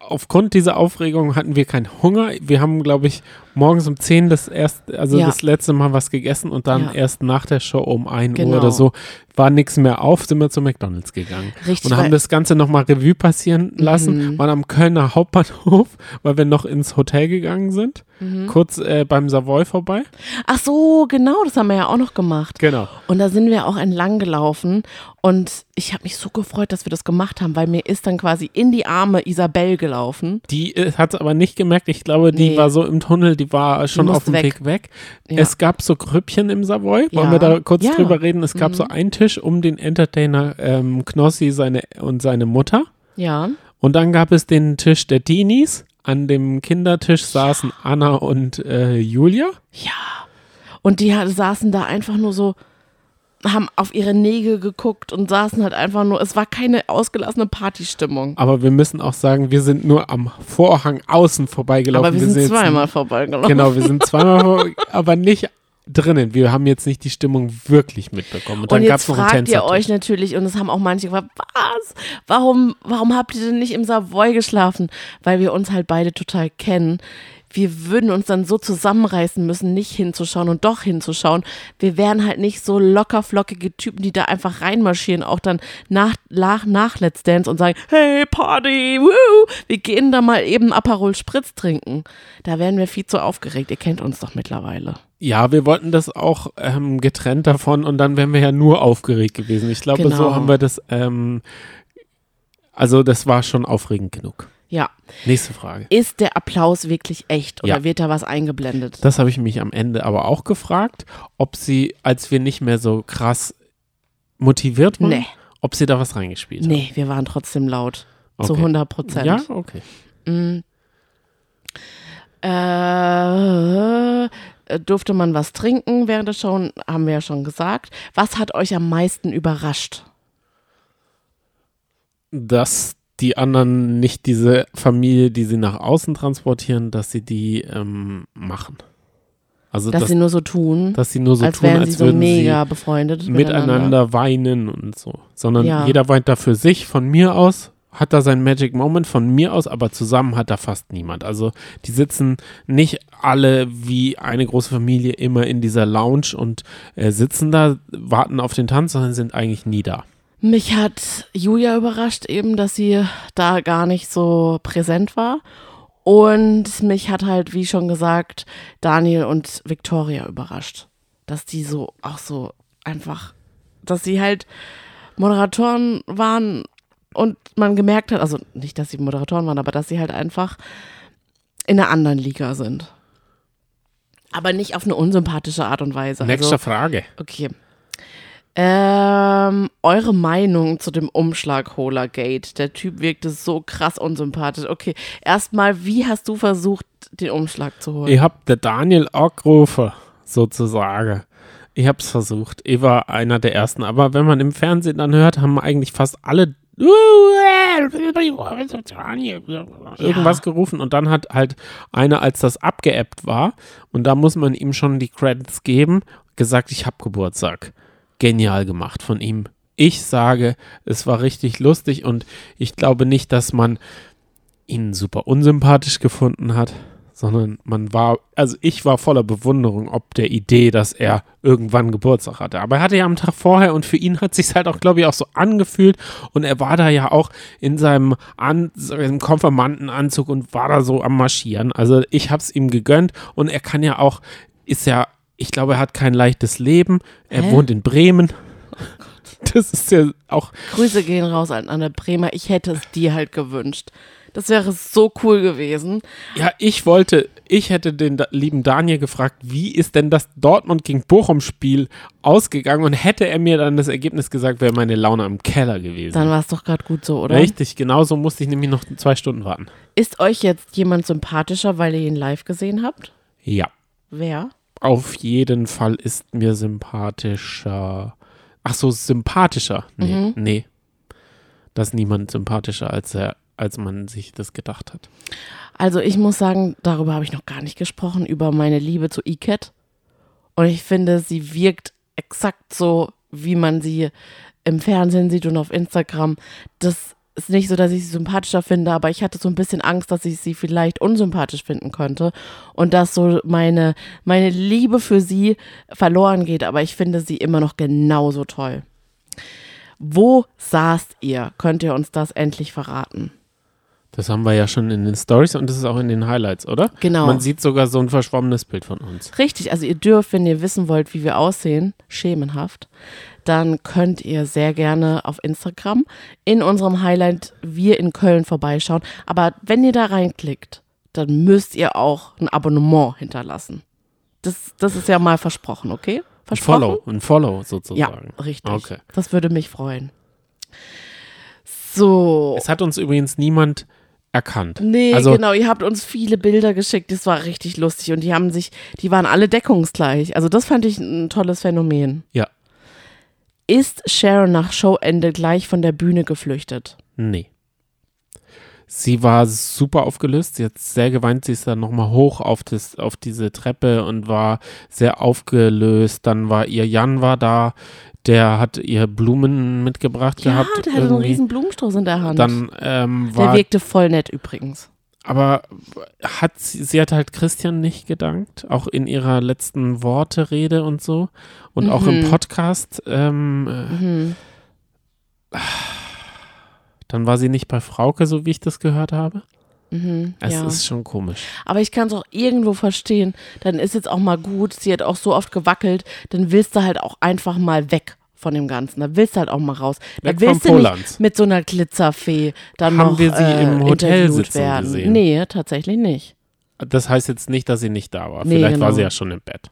aufgrund dieser Aufregung hatten wir keinen Hunger. Wir haben, glaube ich, morgens um 10 das erste, also Ja. das letzte Mal was gegessen und dann Ja. erst nach der Show um 1 Genau. Uhr oder so war nichts mehr auf, sind wir zu McDonalds gegangen. Richtig, Und haben das Ganze nochmal Revue passieren lassen, Mhm. waren am Kölner Hauptbahnhof, weil wir noch ins Hotel gegangen sind, Mhm. kurz äh, beim Savoy vorbei. Ach so, genau, das haben wir ja auch noch gemacht. Genau. Und da sind wir auch entlang gelaufen und ich habe mich so gefreut, dass wir das gemacht haben, weil mir ist dann quasi in die Arme Isabel gelaufen. Die äh, hat es aber nicht gemerkt. Ich glaube, die Nee. war so im Tunnel, die die war schon musste auf dem weg. Weg weg. Ja. Es gab so Grüppchen im Savoy. Wollen Ja. wir da kurz Ja. drüber reden? Es gab Mhm. so einen Tisch um den Entertainer ähm, Knossi seine, und seine Mutter. Ja. Und dann gab es den Tisch der Teenies. An dem Kindertisch saßen Anna und äh, Julia. Ja. Und die saßen da einfach nur so, haben auf ihre Nägel geguckt und saßen halt einfach nur, es war keine ausgelassene Partystimmung. Aber wir müssen auch sagen, wir sind nur am Vorhang außen vorbeigelaufen. Aber wir sind jetzt- zweimal vorbeigelaufen. Genau, wir sind zweimal, vor, aber nicht drinnen. Wir haben jetzt nicht die Stimmung wirklich mitbekommen. Und dann gab es jetzt noch einen fragt ihr euch natürlich, und es haben auch manche gefragt, was? Warum, warum habt ihr denn nicht im Savoy geschlafen? Weil wir uns halt beide total kennen. Wir würden uns dann so zusammenreißen müssen, nicht hinzuschauen und doch hinzuschauen. Wir wären halt nicht so lockerflockige Typen, die da einfach reinmarschieren, auch dann nach, nach, nach Let's Dance und sagen, hey Party, woo, wir gehen da mal eben Aperol Spritz trinken. Da wären wir viel zu aufgeregt. Ihr kennt uns doch mittlerweile. Ja, wir wollten das auch ähm, getrennt davon und dann wären wir ja nur aufgeregt gewesen. Ich glaube, Genau. so haben wir das, ähm, also das war schon aufregend genug. Ja. Nächste Frage. Ist der Applaus wirklich echt oder Ja. wird da was eingeblendet? Das habe ich mich am Ende aber auch gefragt, ob sie, als wir nicht mehr so krass motiviert waren, Nee. ob sie da was reingespielt haben. Nee, wir waren trotzdem laut. Zu Okay. 100 Prozent. Ja, okay. Mm. Äh, durfte man was trinken während der Show? Haben wir ja schon gesagt. Was hat euch am meisten überrascht? dass die anderen nicht diese Familie, die sie nach außen transportieren, dass sie die ähm, machen. Also, Dass dass, sie nur so tun, dass sie nur so als tun, wären als sie so würden mega befreundet sie miteinander weinen und so. Sondern Ja. jeder weint da für sich. Von mir aus hat da sein Magic Moment, von mir aus, aber zusammen hat da fast niemand. Also die sitzen nicht alle wie eine große Familie immer in dieser Lounge und äh, sitzen da, warten auf den Tanz, sondern sind eigentlich nie da. Mich hat Julia überrascht eben, dass sie da gar nicht so präsent war. Und mich hat halt, wie schon gesagt, Daniel und Victoria überrascht. Dass die so, auch so einfach, dass sie halt Moderatoren waren und man gemerkt hat, also nicht, dass sie Moderatoren waren, aber dass sie halt einfach in einer anderen Liga sind. Aber nicht auf eine unsympathische Art und Weise. Nächste Also, Frage. Okay. Ähm, eure Meinung zu dem Umschlagholer-Gate. Der Typ wirkte so krass unsympathisch. Okay, erstmal, wie hast du versucht, den Umschlag zu holen? Ich hab der Daniel angerufen, sozusagen. Ich hab's versucht. Ich war einer der ersten. Aber wenn man im Fernsehen dann hört, haben eigentlich fast alle irgendwas gerufen und dann hat halt einer, als das abgeappt war, und da muss man ihm schon die Credits geben, gesagt, ich hab Geburtstag. Genial gemacht von ihm. Ich sage, es war richtig lustig und ich glaube nicht, dass man ihn super unsympathisch gefunden hat, sondern man war, also ich war voller Bewunderung ob der Idee, dass er irgendwann Geburtstag hatte. Aber er hatte ja am Tag vorher und für ihn hat sich halt auch, glaube ich, auch so angefühlt und er war da ja auch in seinem, An seinem Konfirmandenanzug und war da so am Marschieren. Also ich habe es ihm gegönnt und er kann ja auch, ist ja, ich glaube, er hat kein leichtes Leben. Er Hä? wohnt in Bremen. Das ist ja auch Grüße gehen raus an Anne Bremer. Ich hätte es dir halt gewünscht. Das wäre so cool gewesen. Ja, ich wollte, ich hätte den lieben Daniel gefragt, wie ist denn das Dortmund gegen Bochum-Spiel ausgegangen und hätte er mir dann das Ergebnis gesagt, wäre meine Laune am Keller gewesen. Dann war es doch gerade gut so, oder? Richtig, genauso musste ich nämlich noch zwei Stunden warten. Ist euch jetzt jemand sympathischer, weil ihr ihn live gesehen habt? Ja, Wer? auf jeden Fall ist mir sympathischer. Ach so, sympathischer. Nee, Mhm. nee. Das ist niemand sympathischer, als er, als man sich das gedacht hat. Also ich muss sagen, darüber habe ich noch gar nicht gesprochen, über meine Liebe zu Iket. Und ich finde, sie wirkt exakt so, wie man sie im Fernsehen sieht und auf Instagram. Das ist nicht so, dass ich sie sympathischer finde, aber ich hatte so ein bisschen Angst, dass ich sie vielleicht unsympathisch finden könnte und dass so meine, meine Liebe für sie verloren geht. Aber ich finde sie immer noch genauso toll. Wo saßt ihr? Könnt ihr uns das endlich verraten? Das haben wir ja schon in den Stories und das ist auch in den Highlights, oder? Genau. Man sieht sogar so ein verschwommenes Bild von uns. Richtig, also ihr dürft, wenn ihr wissen wollt, wie wir aussehen, schemenhaft, dann könnt ihr sehr gerne auf Instagram in unserem Highlight Wir in Köln vorbeischauen. Aber wenn ihr da reinklickt, dann müsst ihr auch ein Abonnement hinterlassen. Das, das ist ja mal versprochen, okay? Ein Versprochen? Follow, ein Follow Ja, sozusagen. richtig. Okay. Das würde mich freuen. So. Es hat uns übrigens niemand erkannt. Nee, also, genau, ihr habt uns viele Bilder geschickt, das war richtig lustig und die haben sich, die waren alle deckungsgleich. Also das fand ich ein tolles Phänomen. Ja. Ist Sharon nach Showende gleich von der Bühne geflüchtet? Nee. Sie war super aufgelöst. Sie hat sehr geweint. Sie ist dann nochmal hoch auf, das, auf diese Treppe und war sehr aufgelöst. Dann war ihr Jan war da. Der hat ihr Blumen mitgebracht Ja, gehabt. der hatte einen irgendwie. riesen Blumenstrauß in der Hand. Dann ähm, der war, wirkte voll nett übrigens. aber hat sie, sie hat halt Christian nicht gedankt, auch in ihrer letzten Worte-Rede und so und auch im Mhm. Podcast. Ähm, äh, Mhm. dann war sie nicht bei Frauke, so wie ich das gehört habe. Mhm, Es ja. ist schon komisch. Aber ich kann es auch irgendwo verstehen. Dann ist jetzt auch mal gut. Sie hat auch so oft gewackelt. Dann willst du halt auch einfach mal weg von dem Ganzen. Da willst du halt auch mal raus. Da Weg willst du nicht mit so einer Glitzerfee dann Haben noch wir sie äh, im Hotel sitzen werden. gesehen? Nee, tatsächlich nicht. Das heißt jetzt nicht, dass sie nicht da war. Nee, Vielleicht war genau. sie ja schon im Bett.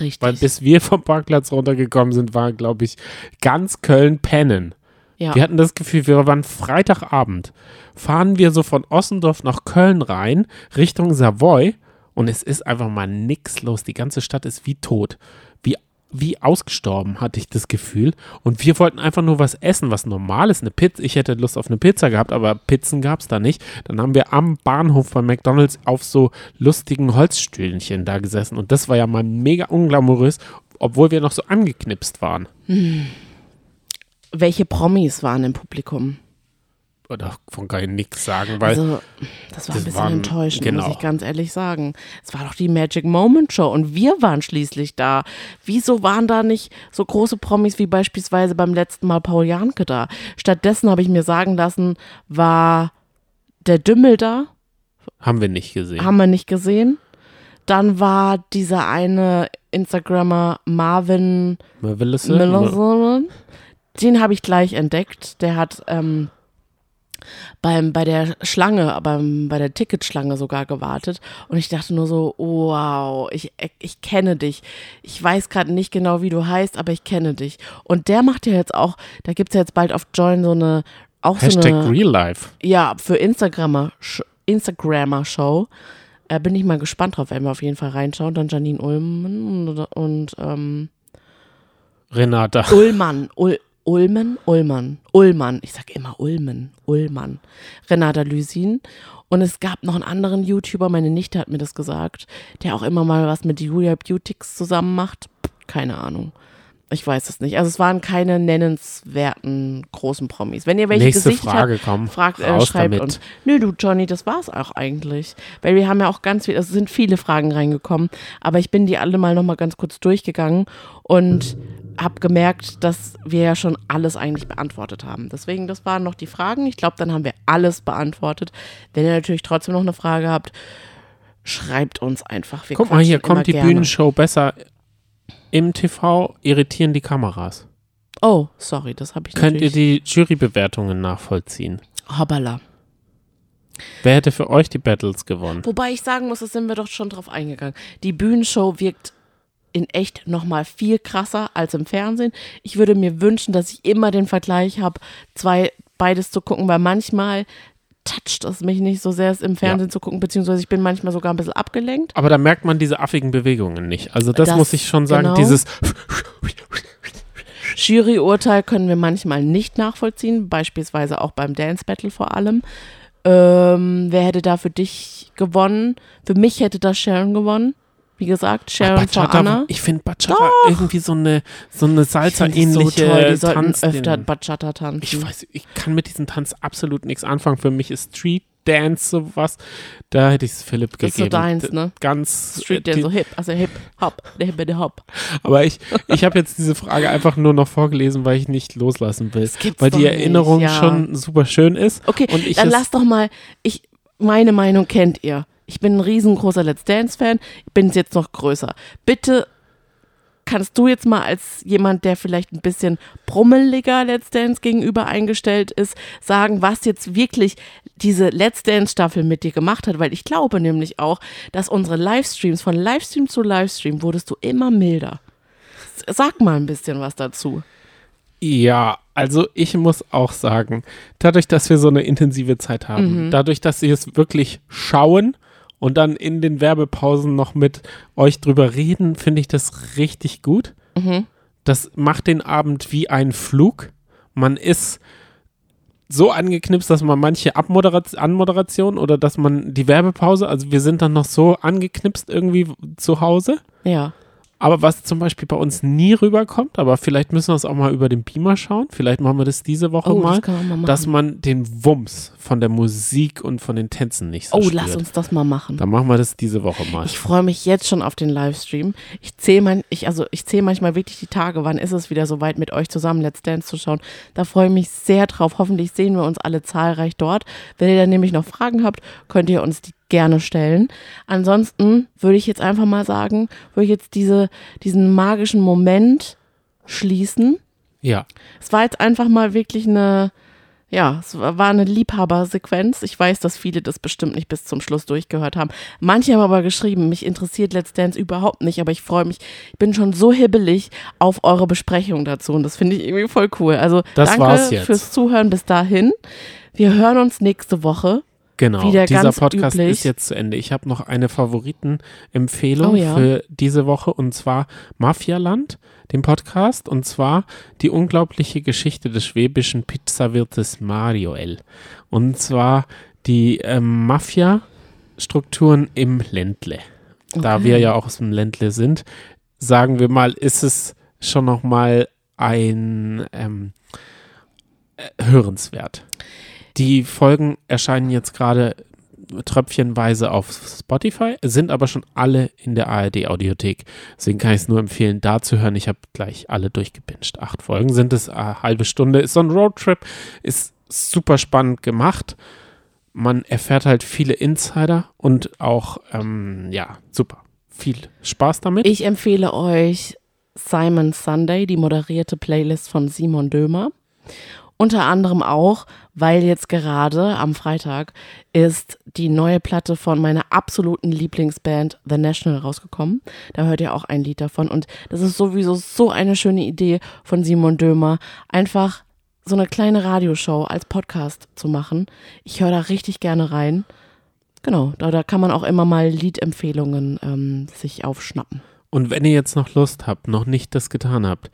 Richtig. Weil bis wir vom Parkplatz runtergekommen sind, war, glaube ich, ganz Köln pennen. ja. Wir hatten das Gefühl, wir waren Freitagabend. Fahren wir so von Ossendorf nach Köln rein, Richtung Savoy, und es ist einfach mal nix los. Die ganze Stadt ist wie tot. Wie, wie ausgestorben, hatte ich das Gefühl. Und wir wollten einfach nur was essen, was normal ist. Eine Pizza. Ich hätte Lust auf eine Pizza gehabt, aber Pizzen gab es da nicht. Dann haben wir am Bahnhof bei McDonalds auf so lustigen Holzstühlchen da gesessen. Und das war ja mal mega unglamourös, obwohl wir noch so angeknipst waren. Welche Promis waren im Publikum? Oder von ich nichts sagen, weil Also, das war ein das bisschen waren- enttäuschend, genau. muss ich ganz ehrlich sagen. Es war doch die Magic Moment Show und wir waren schließlich da. Wieso waren da nicht so große Promis wie beispielsweise beim letzten Mal Paul Janke da? Stattdessen habe ich mir sagen lassen, war der Dümmel da, haben wir nicht gesehen. haben wir nicht gesehen. Dann war dieser eine Instagrammer Marvin? Miller, den habe ich gleich entdeckt. Der hat ähm, beim, bei der Schlange, beim, bei der Ticketschlange sogar gewartet. Und ich dachte nur so, wow, ich, ich kenne dich. Ich weiß gerade nicht genau, wie du heißt, aber ich kenne dich. Und der macht ja jetzt auch, da gibt es ja jetzt bald auf Join so eine, auch so Hashtag eine, Real Life. ja, für Instagrammer, Instagrammer Show. Äh, bin ich mal gespannt drauf, werden wir auf jeden Fall reinschauen. Dann Janine Ulmen und, und ähm, Renata. Ullmann, Ul, Ulmen, Ullmann, Ullmann, ich sag immer Ulmen, Ullmann, Renata Lysin. Und es gab noch einen anderen YouTuber, meine Nichte hat mir das gesagt, der auch immer mal was mit Julia Beautix zusammen macht. Keine Ahnung. Ich weiß es nicht. Also es waren keine nennenswerten großen Promis. Wenn ihr welche Nächste gesichtet Frage, habt, komm. fragt, äh, schreibt damit. uns. Nö, du Johnny, das war's auch eigentlich. Weil wir haben ja auch ganz viel, es sind viele Fragen reingekommen, aber ich bin die alle mal nochmal ganz kurz durchgegangen und habe gemerkt, dass wir ja schon alles eigentlich beantwortet haben. Deswegen, das waren noch die Fragen. Ich glaube, dann haben wir alles beantwortet. Wenn ihr natürlich trotzdem noch eine Frage habt, schreibt uns einfach. Wir Guck mal, hier kommt die gerne. Bühnenshow besser. Im TV irritieren die Kameras. Oh, sorry, das habe ich Könnt ihr die Jurybewertungen nachvollziehen? Hoppala. Wer hätte für euch die Battles gewonnen? Wobei ich sagen muss, da sind wir doch schon drauf eingegangen. Die Bühnenshow wirkt in echt nochmal viel krasser als im Fernsehen. Ich würde mir wünschen, dass ich immer den Vergleich habe, zwei, beides zu gucken, weil manchmal toucht es mich nicht so sehr, es im Fernsehen zu gucken, beziehungsweise ich bin manchmal sogar ein bisschen abgelenkt. Aber da merkt man diese affigen Bewegungen nicht. Also das, Das- muss ich schon sagen. genau. Dieses Juryurteil können wir manchmal nicht nachvollziehen, beispielsweise auch beim Dance Battle vor allem. Ähm, wer hätte da für dich gewonnen? Für mich hätte das Sharon gewonnen. Wie gesagt, Sharon vor Bachata, Anna. ich finde Bachata irgendwie so eine so eine Salsa-ähnliche so toll, die sollten Tanz. öfter Bachata tanzen. ich weiß, ich kann mit diesem Tanz absolut nichts anfangen. Für mich ist Street Dance sowas. Da hätte ich es Philipp Das ist so gegeben. deins, ne? Ganz Street äh, Dance, so hip, also hip, hop, der hip, der hop. Aber ich, ich habe jetzt diese Frage einfach nur noch vorgelesen, weil ich nicht loslassen will. Weil doch die nicht, Erinnerung ja. schon super schön ist. Okay, dann lass doch mal, ich, meine Meinung kennt ihr. Ich bin ein riesengroßer Let's Dance-Fan, ich bin jetzt noch größer. Bitte kannst du jetzt mal als jemand, der vielleicht ein bisschen brummeliger Let's Dance gegenüber eingestellt ist, sagen, was jetzt wirklich diese Let's Dance Staffel mit dir gemacht hat? Weil ich glaube nämlich auch, dass unsere Livestreams, von Livestream zu Livestream, wurdest du immer milder. Sag mal ein bisschen was dazu. Ja, also ich muss auch sagen, dadurch, dass wir so eine intensive Zeit haben, Mhm. dadurch, dass sie es wirklich schauen und dann in den Werbepausen noch mit euch drüber reden, finde ich das richtig gut. Mhm. Das macht den Abend wie ein Flug. Man ist so angeknipst, dass man manche Abmoderation, Anmoderation oder dass man die Werbepause, also wir sind dann noch so angeknipst irgendwie zu Hause. Ja. Aber was zum Beispiel bei uns nie rüberkommt, aber vielleicht müssen wir es auch mal über den Beamer schauen. Vielleicht machen wir das diese Woche Oh, mal, das man mal machen. dass man den Wumms von der Musik und von den Tänzen nicht so oh, spürt. lass uns das mal machen. Dann machen wir das diese Woche mal. Ich freue mich jetzt schon auf den Livestream. Ich zähle mein, ich, also ich zähle manchmal wirklich die Tage, wann ist es wieder soweit, mit euch zusammen Let's Dance zu schauen. Da freue ich mich sehr drauf. Hoffentlich sehen wir uns alle zahlreich dort. Wenn ihr dann nämlich noch Fragen habt, könnt ihr uns die gerne stellen. Ansonsten würde ich jetzt einfach mal sagen, würde ich jetzt diese, diesen magischen Moment schließen. ja, Es war jetzt einfach mal wirklich eine, ja, es war eine Liebhabersequenz. Ich weiß, dass viele das bestimmt nicht bis zum Schluss durchgehört haben. Manche haben aber geschrieben, mich interessiert Let's Dance überhaupt nicht, aber ich freue mich, ich bin schon so hibbelig auf eure Besprechung dazu und das finde ich irgendwie voll cool. Also Das danke fürs Zuhören bis dahin. Wir hören uns nächste Woche. Genau. Dieser Podcast üblich. ist jetzt zu Ende. Ich habe noch eine Favoritenempfehlung Oh ja. für diese Woche und zwar Mafialand, den Podcast und zwar die unglaubliche Geschichte des schwäbischen Pizzawirtes Mario L. Und zwar die ähm, Mafia-Strukturen im Ländle. Da Okay. wir ja auch aus dem Ländle sind, sagen wir mal, ist es schon noch mal ein ähm, äh, hörenswert. Die Folgen erscheinen jetzt gerade tröpfchenweise auf Spotify, sind aber schon alle in der ARD Audiothek. Deswegen kann ich es nur empfehlen, da zu hören. Ich habe gleich alle durchgepinscht. Acht Folgen sind es, eine halbe Stunde. Ist so ein Roadtrip, ist super spannend gemacht. Man erfährt halt viele Insider und auch, ähm, ja, super. Viel Spaß damit. Ich empfehle euch Simon Sunday, die moderierte Playlist von Simon Dömer. Unter anderem auch, weil jetzt gerade am Freitag ist die neue Platte von meiner absoluten Lieblingsband The National rausgekommen. Da hört ihr auch ein Lied davon. Und das ist sowieso so eine schöne Idee von Simon Dömer, einfach so eine kleine Radioshow als Podcast zu machen. Ich höre da richtig gerne rein. Genau, da, da kann man auch immer mal Liedempfehlungen ähm, sich aufschnappen. Und wenn ihr jetzt noch Lust habt, noch nicht das getan habt,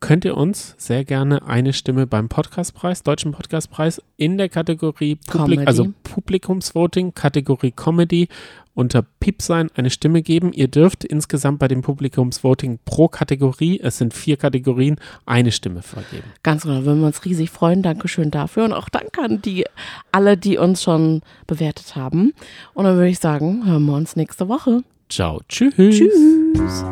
könnt ihr uns sehr gerne eine Stimme beim Podcastpreis, Deutschen Podcastpreis, in der Kategorie Publik, also Publikumsvoting, Kategorie Comedy unter Piep sein eine Stimme geben. Ihr dürft insgesamt bei dem Publikumsvoting pro Kategorie, es sind vier Kategorien, eine Stimme vergeben. Ganz genau, würden wir uns riesig freuen. Dankeschön dafür und auch danke an die alle, die uns schon bewertet haben. Und dann würde ich sagen, hören wir uns nächste Woche. Ciao, tschüss. Tschüss.